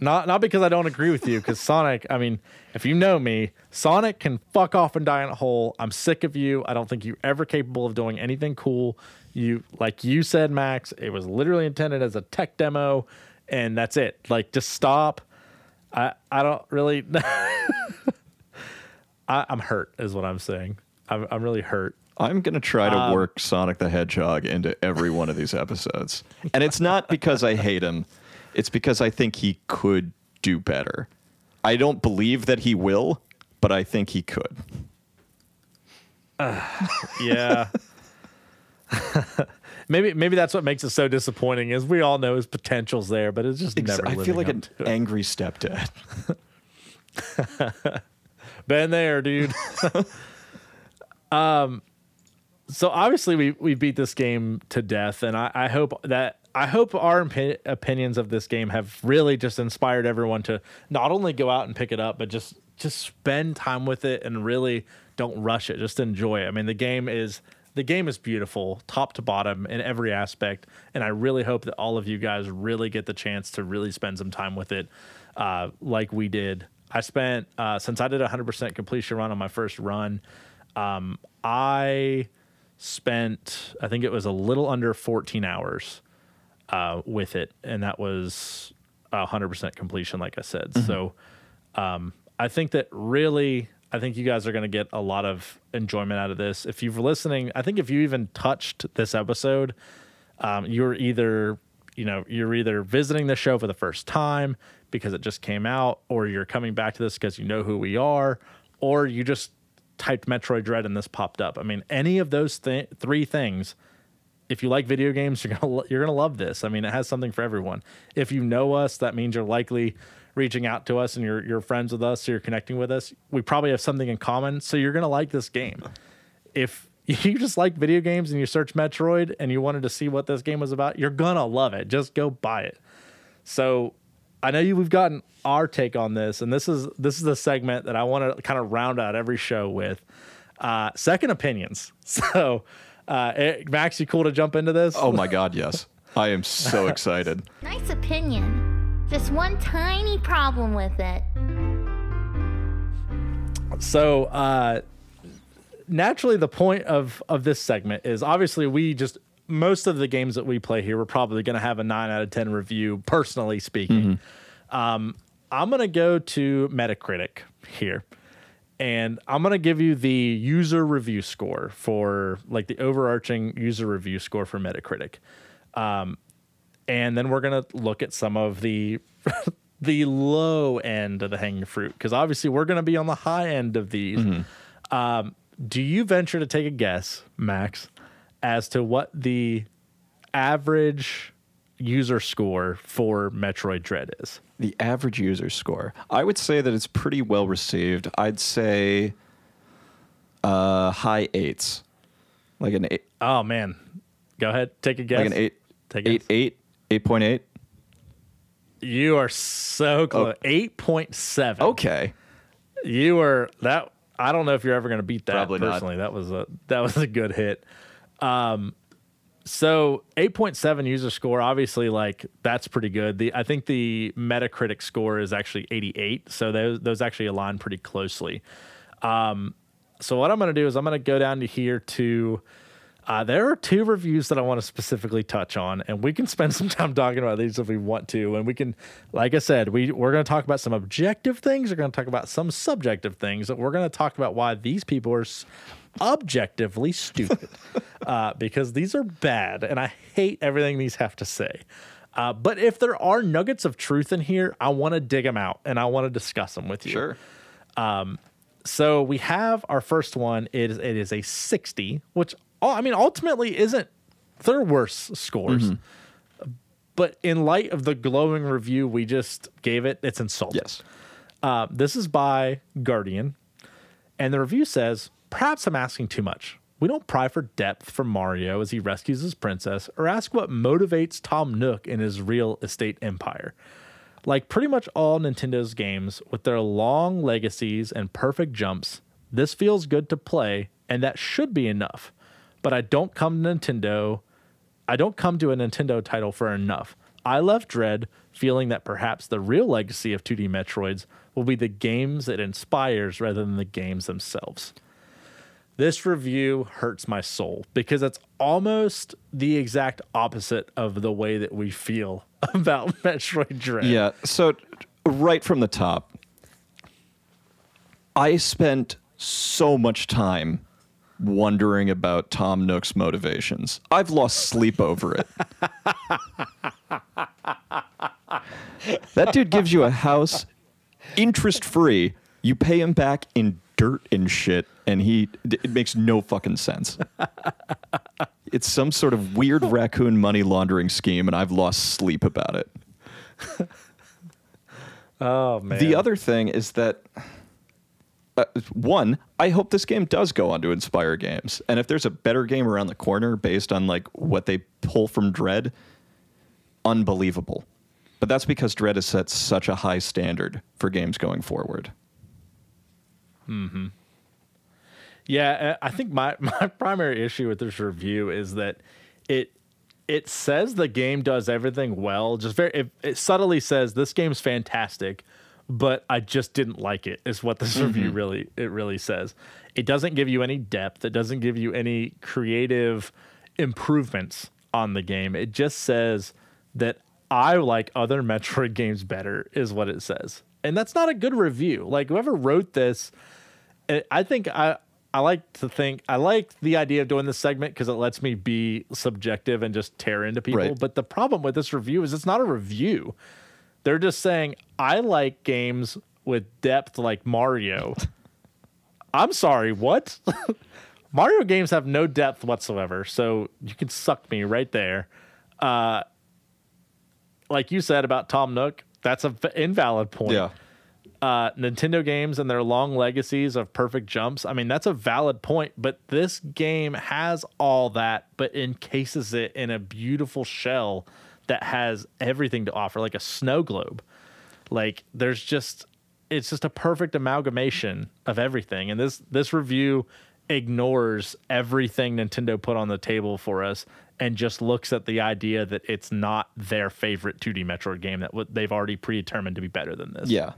A: not not because I don't agree with you, because Sonic. I mean, if you know me, Sonic can fuck off and die in a hole. I'm sick of you. I don't think you're ever capable of doing anything cool. You like you said, Max. It was literally intended as a tech demo, and that's it. Like, just stop. I I don't really. [LAUGHS] I, am hurt, is what I'm saying. I'm I'm really hurt.
B: I'm gonna try to um, work Sonic the Hedgehog into every one of these episodes, and it's not because I hate him. It's because I think he could do better. I don't believe that he will, but I think he could.
A: Uh, [SIGHS] yeah. [LAUGHS] maybe maybe that's what makes it so disappointing. Is we all know his potential's there, but it's just
B: Ex-
A: never.
B: I feel like an
A: it.
B: angry stepdad. [LAUGHS]
A: Been there, dude. [LAUGHS] um, so obviously we we beat this game to death, and I, I hope that I hope our opi- opinions of this game have really just inspired everyone to not only go out and pick it up, but just just spend time with it and really don't rush it. Just enjoy it. I mean, the game is the game is beautiful, top to bottom in every aspect, and I really hope that all of you guys really get the chance to really spend some time with it, uh, like we did. I spent uh, since I did a hundred percent completion run on my first run. Um, I spent I think it was a little under 14 hours uh, with it, and that was a hundred percent completion, like I said. So um, I think that really, I think you guys are going to get a lot of enjoyment out of this. If you're listening, I think if you even touched this episode, um, you're either you know you're either visiting the show for the first time because it just came out, or you're coming back to this because you know who we are, or you just typed Metroid Dread and this popped up. I mean, any of those th- three things if you like video games, you're gonna you're gonna love this. I mean, it has something for everyone. If you know us, that means you're likely reaching out to us and you're you're friends with us, so you're connecting with us. We probably have something in common, so you're gonna like this game. If [LAUGHS] you just like video games and you search Metroid and you wanted to see what this game was about, you're gonna love it. Just go buy it. So I know you we've gotten our take on this, and this is this is the segment that I want to kind of round out every show with. Uh, second opinions. [LAUGHS] So, uh, eh, Max, you cool to jump into this?
B: oh my god, yes. I am so [LAUGHS] excited.
C: Nice opinion. Just one tiny problem with it.
A: So, uh, naturally, the point of of this segment is obviously we just most of the games that we play here, we're probably going to have a nine out of ten review. Personally speaking, um, I'm going to go to Metacritic here, and I'm going to give you the user review score for like the overarching user review score for Metacritic. Um, and then we're gonna look at some of the [LAUGHS] the low end of the hanging fruit because obviously we're gonna be on the high end of these. Um, do you venture to take a guess, Max, as to what the average user score for Metroid Dread is?
B: The average user score. I would say that it's pretty well received. I'd say uh, high eights. Like an eight
A: Oh man, go ahead, take a guess.
B: like an eight
A: Take a
B: eight
A: guess.
B: eight eight point eight.
A: You are so close. Eight point seven.
B: Okay.
A: You were that. I don't know if you're ever going to beat that.
B: Probably not.
A: personally, that was a that was a good hit. Um, so 8.7 user score, obviously, like that's pretty good. The I think the Metacritic score is actually 88, so those those actually align pretty closely. Um, so what I'm going to do is I'm going to go down to here to. Uh, there are two reviews that I want to specifically touch on, and we can spend [LAUGHS] some time talking about these if we want to. And we can, like I said, we we're going to talk about some objective things. We're going to talk about some subjective things. We're going to talk about why these people are objectively stupid, [LAUGHS] uh, because these are bad, and I hate everything these have to say. Uh, but if there are nuggets of truth in here, I want to dig them out and I want to discuss them with you.
B: Sure.
A: So we have our first one. It is it is a sixty, which I mean ultimately isn't their worst scores. But in light of the glowing review we just gave it, it's insulting.
B: Yes.
A: Uh, this is by Guardian, and the review says, "Perhaps I'm asking too much. We don't pry for depth from Mario as he rescues his princess, or ask what motivates Tom Nook in his real estate empire." Like pretty much all Nintendo's games, with their long legacies and perfect jumps, this feels good to play, and that should be enough. But I don't come to Nintendo. I don't come to a Nintendo title for enough. I left Dread feeling that perhaps the real legacy of 2D Metroids will be the games it inspires rather than the games themselves. This review hurts my soul because it's almost the exact opposite of the way that we feel [LAUGHS] about [LAUGHS] Metroid Dread.
B: Yeah. So right from the top, I spent so much time wondering about Tom Nook's motivations. I've lost sleep over it. [LAUGHS] that dude gives you a house interest free. You pay him back in dirt and shit, and he it makes no fucking sense. [LAUGHS] it's some sort of weird raccoon money laundering scheme, and I've lost sleep about it. [LAUGHS]
A: Oh man.
B: The other thing is that uh, one, I hope this game does go on to inspire games, and if there's a better game around the corner based on like what they pull from Dread, unbelievable. But that's because Dread has set such a high standard for games going forward.
A: Yeah, uh, I think my [LAUGHS] my primary issue with this review is that it it says the game does everything well. Just very it, it subtly says this game's fantastic, but I just didn't like it. Is what this [LAUGHS] review really it really says. It doesn't give you any depth. It doesn't give you any creative improvements on the game. It just says that I like other [LAUGHS] Metroid games better. Is what it says, and that's not a good review. Like whoever wrote this I- I think I I like to think I like the idea of doing this segment because it lets me be subjective and just tear into people.
B: Right.
A: But the problem with this review is it's not a review. They're just saying I like games with depth like Mario. [LAUGHS] I'm sorry, what? [LAUGHS] Mario games have no depth whatsoever, so you can suck me right there. Uh, like you said about Tom Nook, that's a v- invalid point
B: Yeah.
A: uh, Nintendo games and their long legacies of perfect jumps. I mean, that's a valid point, but this game has all that, but encases it in a beautiful shell that has everything to offer, like a snow globe. Like there's just, it's just a perfect amalgamation of everything. And this this review ignores everything Nintendo put on the table for us and just looks at the idea that it's not their favorite 2D Metroid game that they've already predetermined to be better than this.
B: Yeah.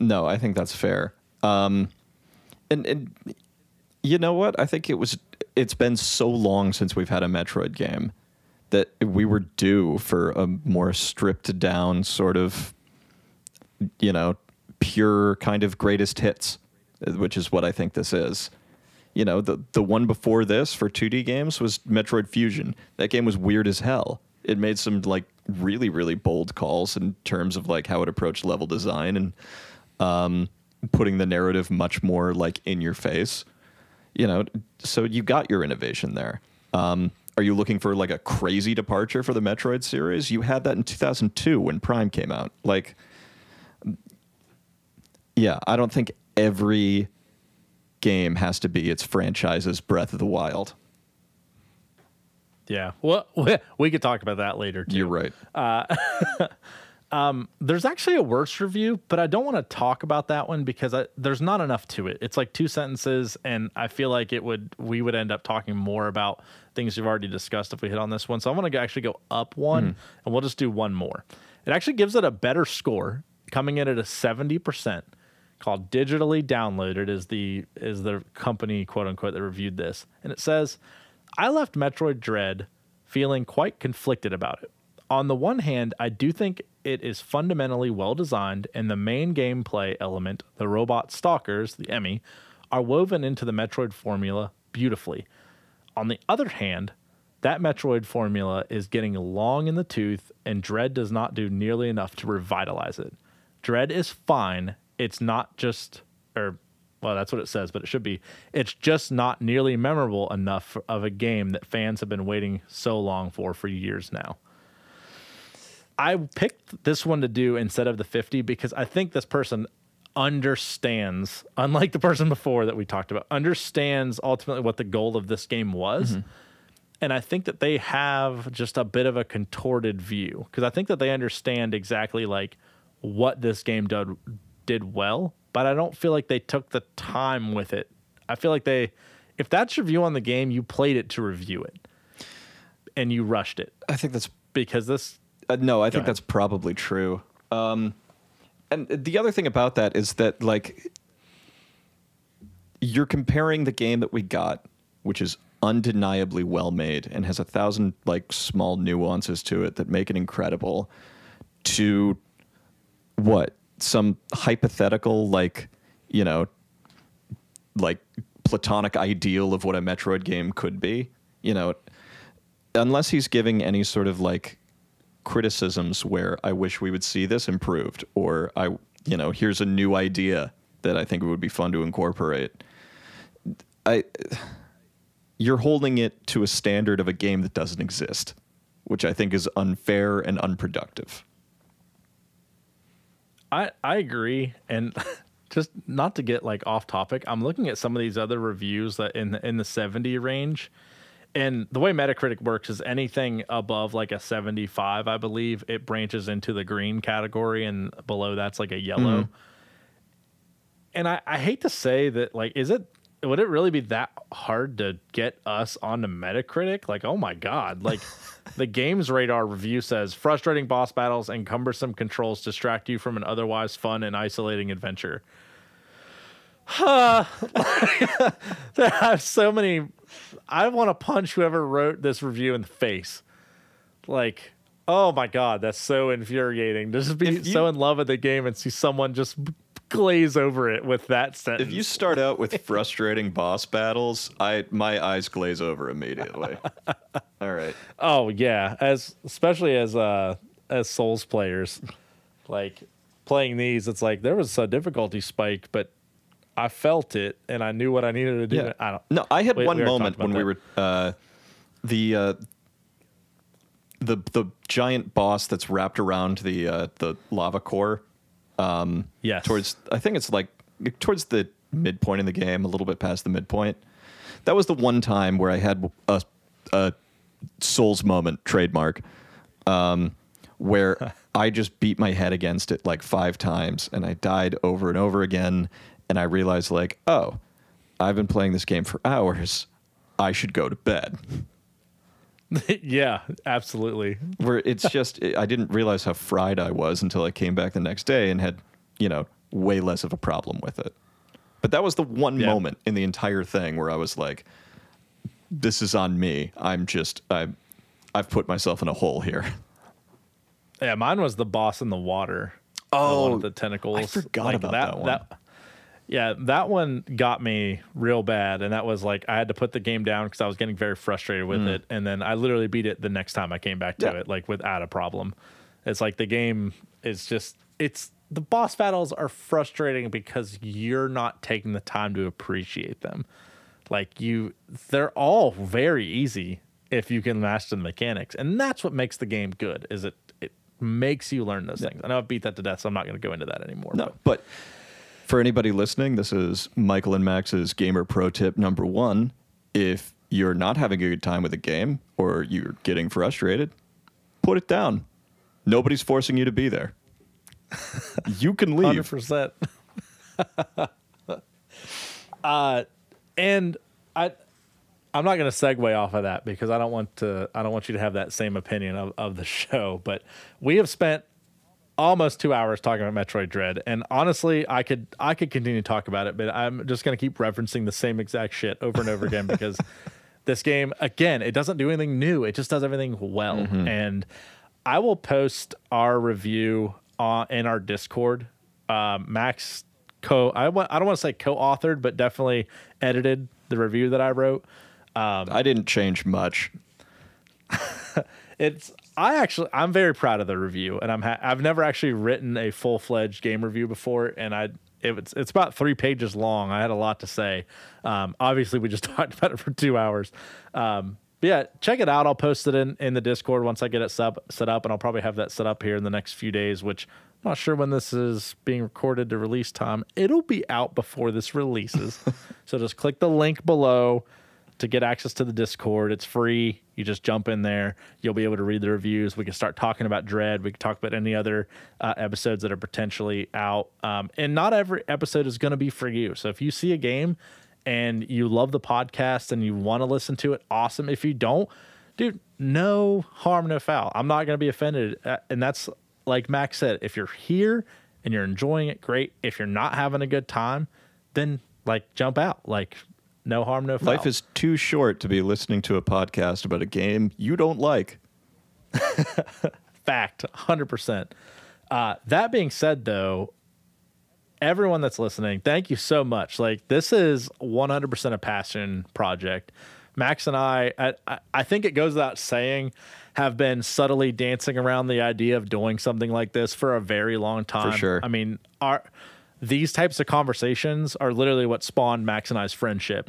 B: No, I think that's fair. Um, and and you know what? I think it was. It's been so long since we've had a Metroid game that we were due for a more stripped down sort of, you know, pure kind of greatest hits, which is what I think this is. You know, the the one before this for 2D games was Metroid Fusion. That game was weird as hell. It made some like really really bold calls in terms of like how it approached level design and um, putting the narrative much more like in your face. You know, so you got your innovation there. Um, are you looking for like a crazy departure for the Metroid series? You had that in 2002 when Prime came out. Like, yeah, I don't think every game has to be its franchise's Breath of the Wild.
A: Yeah. Well, [LAUGHS] we, could talk about that later too.
B: You're right.
A: Uh, [LAUGHS] um, there's actually a worse review, but I don't want to talk about that one because I, there's not enough to it. It's like two sentences, and I feel like it would we would end up talking more about things we've already discussed if we hit on this one. So I'm going to actually go up one, mm-hmm. and we'll just do one more. It actually gives it a better score, coming in at a seventy percent. Called digitally downloaded is the is the company quote unquote that reviewed this, and it says, "I left Metroid Dread feeling quite conflicted about it. On the one hand, I do think it is fundamentally well designed, and the main gameplay element, the robot stalkers, the EMMI, are woven into the Metroid formula beautifully. On the other hand, that Metroid formula is getting long in the tooth, and Dread does not do nearly enough to revitalize it. Dread is fine. It's not just, or, well, that's what it says, but it should be. It's just not nearly memorable enough of a game that fans have been waiting so long for for years now. I picked this one to do instead of the 50 because I think this person understands, unlike the person before that we talked about, understands ultimately what the goal of this game was. Mm-hmm. And I think that they have just a bit of a contorted view because I think that they understand exactly like what this game did did well, but I don't feel like they took the time with it. I feel like they if that's your view on the game, you played it to review it. And you rushed it
B: I think that's
A: because this
B: Uh, no, I think
A: ahead.
B: that's probably true. Um, and the other thing about that is that like you're comparing the game that we got, which is undeniably well made and has a thousand like small nuances to it that make it incredible, to what some hypothetical like you know like platonic ideal of what a Metroid game could be. You know, unless he's giving any sort of like criticisms where I wish we would see this improved, or I, you know, here's a new idea that I think would be fun to incorporate. I, you're holding it to a standard of a game that doesn't exist, which I think is unfair and unproductive.
A: I I agree, and [LAUGHS] just not to get like off topic, I'm looking at some of these other reviews that in the, in the 70 range, and the way Metacritic works is anything above like a 75, I believe, it branches into the green category, and below that's like a yellow. Mm-hmm. And I, I hate to say that, like, is it would it really be that hard to get us onto Metacritic? Like, oh my god, like [LAUGHS] the GamesRadar review says frustrating boss battles and cumbersome controls distract you from an otherwise fun and isolating adventure. Huh. [SIGHS] there have so many I want to punch whoever wrote this review in the face. Like, oh my god, that's so infuriating. Just be
B: you-
A: so in love with the game and see someone just glaze over it with that sentence.
B: If you start out with [LAUGHS] frustrating boss battles, I my eyes glaze over immediately. [LAUGHS] All right.
A: Oh yeah, as especially as uh as Souls players, like playing these, it's like there was a difficulty spike, but I felt it and I knew what I needed to do.
B: Yeah.
A: I don't.
B: No, I had
A: We-
B: one
A: we
B: moment when
A: about
B: we were uh, the uh, the the giant boss that's wrapped around the uh, the lava core
A: Yes.
B: towards I think it's like towards the midpoint in the game, a little bit past the midpoint. That was the one time where I had a, a Souls moment trademark, um, where [LAUGHS] I just beat my head against it like five times, and I died over and over again, and I realized like, oh, I've been playing this game for hours. I should go to bed. [LAUGHS]
A: yeah, absolutely.
B: Where it's just I didn't realize how fried I was until I came back the next day and had you know way less of a problem with it. But that was the one
A: Yeah.
B: moment in the entire thing where I was like, "This is on me. I'm just I, I've put myself in a hole here."
A: Yeah, mine was the boss in the water.
B: Oh,
A: the, the tentacles.
B: I forgot about that one.
A: Yeah, that one got me real bad, and that was like I had to put the game down because I was getting very frustrated with it, and then I literally beat it the next time I came back to
B: Mm. Yeah.
A: it, like without a problem. It's like the game is just it's the boss battles are frustrating because you're not taking the time to appreciate them. Like you, they're all very easy if you can master the mechanics, and that's what makes the game good. Is it it makes you learn those things. I know I've beat that to death, so I'm not going to go into that anymore.
B: No, but for anybody listening, this is Michael and Max's gamer pro tip number one. If you're not having a good time with a game or you're getting frustrated, put it down. Nobody's forcing you to be there. [LAUGHS] you can leave.
A: Hundred percent. [LAUGHS] Uh, and I, I'm not going to segue off of that because I don't want to. I don't want you to have that same opinion of, of the [LAUGHS] show. But we have spent almost two hours talking about Metroid Dread, and honestly, I could I could continue to talk about it, but I'm just going to keep referencing the same exact shit over and over again because [LAUGHS] this game again it doesn't do anything new. It just does everything well, and I will post our review on in our Discord. Um, Max co I want I don't want to say co-authored, but definitely edited the review that I wrote.
B: I didn't change much. [LAUGHS]
A: It's I actually I'm very proud of the review, and I'm ha- I've never actually written a full fledged game review before, and I it's it's about three pages long. I had a lot to say. Um, obviously, we just [LAUGHS] talked about it for two hours. Um, but yeah, check it out. I'll post it in in the Discord once I get it sub, set up, and I'll probably have that set up here in the next few days. Which I'm not sure when this is being recorded to release time. It'll be out before this releases, [LAUGHS] so just click the link below to get access to the Discord. It's free. You just jump in there. You'll be able to read the reviews. We can start talking about Dread. We can talk about any other uh, episodes that are potentially out. Um, and not every episode is going to be for you. So if you see a game and you love the podcast and you want to listen to it, awesome. If you don't, dude, no harm, no foul. I'm not going to be offended. Uh, and that's like Max said, if you're here and you're enjoying it, great. If you're not having a good time, then like jump out. Like no harm, no foul.
B: Life is too short to be listening to a podcast about a game you don't like.
A: fact 100% uh, that being said though everyone that's listening thank you so much like this is 100% a passion project max and i I- i, I think it goes without saying have been subtly dancing around the idea of doing something like this for a very long time For
B: sure.
A: i mean our these types of conversations are literally what spawned max and i's friendship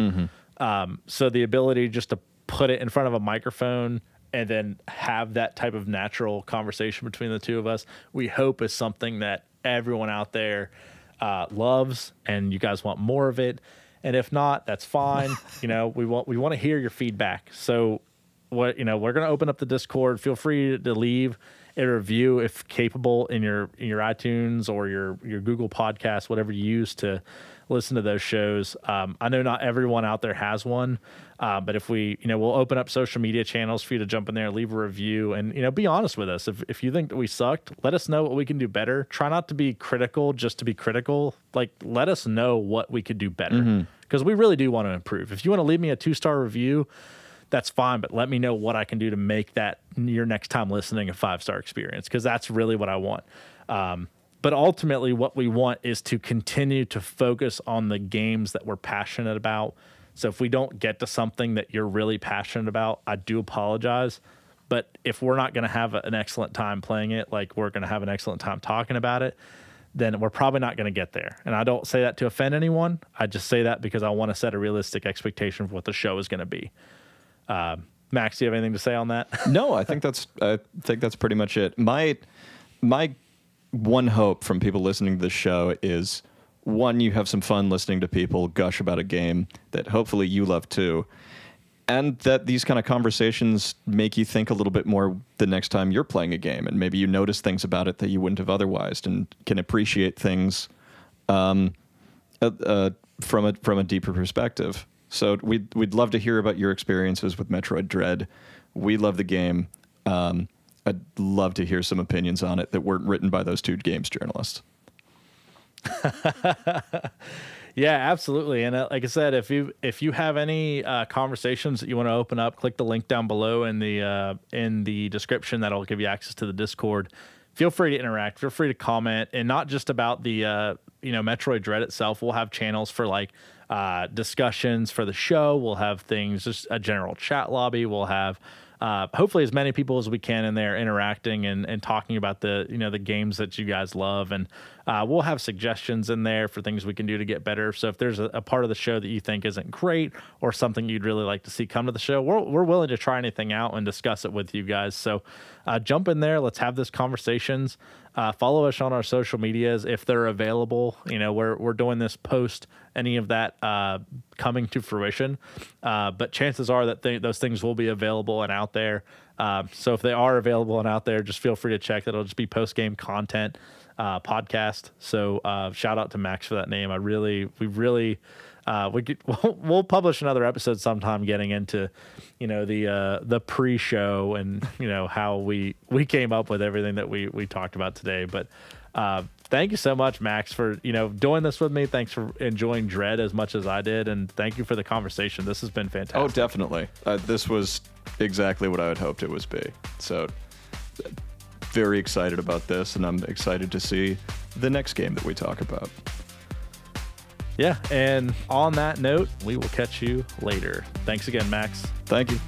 A: Um, so the ability just to put it in front of a microphone and then have that type of natural conversation between the two of us, we hope is something that everyone out there uh, loves and you guys want more of it. And if not, that's fine. [LAUGHS] you know, we want we want to hear your feedback. So what you know, we're gonna open up the Discord. Feel free to leave a review if capable in your in your iTunes or your your Google Podcast, whatever you use to listen to those shows. Um, I know not everyone out there has one, uh, but if we, you know, we'll open up social media channels for you to jump in there, leave a review, and you know, be honest with us. If if you think that we sucked, let us know what we can do better. Try not to be critical just to be critical. Like, let us know what we could do better because we really do want to improve. If you want to leave me a two star review. That's fine, but let me know what I can do to make that your next time listening a five star experience because that's really what I want. Um, but ultimately, what we want is to continue to focus on the games that we're passionate about. So if we don't get to something that you're really passionate about, I do apologize. But if we're not going to have an excellent time playing it, like we're going to have an excellent time talking about it, then we're probably not going to get there. And I don't say that to offend anyone. I just say that because I want to set a realistic expectation for what the show is going to be. Uh, Max, do you have anything to say on that? [LAUGHS]
B: no, I think that's I think that's pretty much it. My my one hope from people listening to this show is one, you have some fun listening to people gush about a game that hopefully you love too. And that these kind of conversations make you think a little bit more the next time you're playing a game, and maybe you notice things about it that you wouldn't have otherwise, and can appreciate things um, uh, uh, from a from a deeper perspective. So we'd we'd love to hear about your experiences with Metroid Dread. We love the game. Um, I'd love to hear some opinions on it that weren't written by those two games journalists. [LAUGHS]
A: Yeah, absolutely. And uh, like I said, if you if you have any uh, conversations that you want to open up, click the link down below in the uh, in the description. That'll give you access to the Discord. Feel free to interact. Feel free to comment, and not just about the uh, you know Metroid Dread itself. We'll have channels for like uh, discussions for the show. We'll have things just a general chat lobby. We'll have uh, hopefully as many people as we can in there interacting and, and talking about the you know the games that you guys love. And uh, we'll have suggestions in there for things we can do to get better. So if there's a, a, part of the show that you think isn't great or something you'd really like to see come to the show we're, we're willing to try anything out and discuss it with you guys. So uh, jump in there. Let's have this conversations uh, follow us on our social medias if they're available. You know, we're we're doing this post any of that uh, coming to fruition, uh, but chances are that th- those things will be available and out there. Uh, so if they are available and out there, just feel free to check. That'll just be post game content uh, podcast. So uh, shout out to Max for that name. I really, we really uh, we [LAUGHS] we'll, we'll, publish another episode sometime getting into you know the uh, the pre-show and you know how we we came up with everything that we we talked about today. But uh, thank you so much max for you know doing this with me. Thanks for enjoying dread as much as i did. And thank you for the conversation. This has been fantastic.
B: Oh definitely. Uh, this was exactly what i had hoped it was be. So very excited about this. And i'm excited to see the next game that we talk about
A: yeah. And on that note, we will catch you later. Thanks again, Max.
B: Thank you.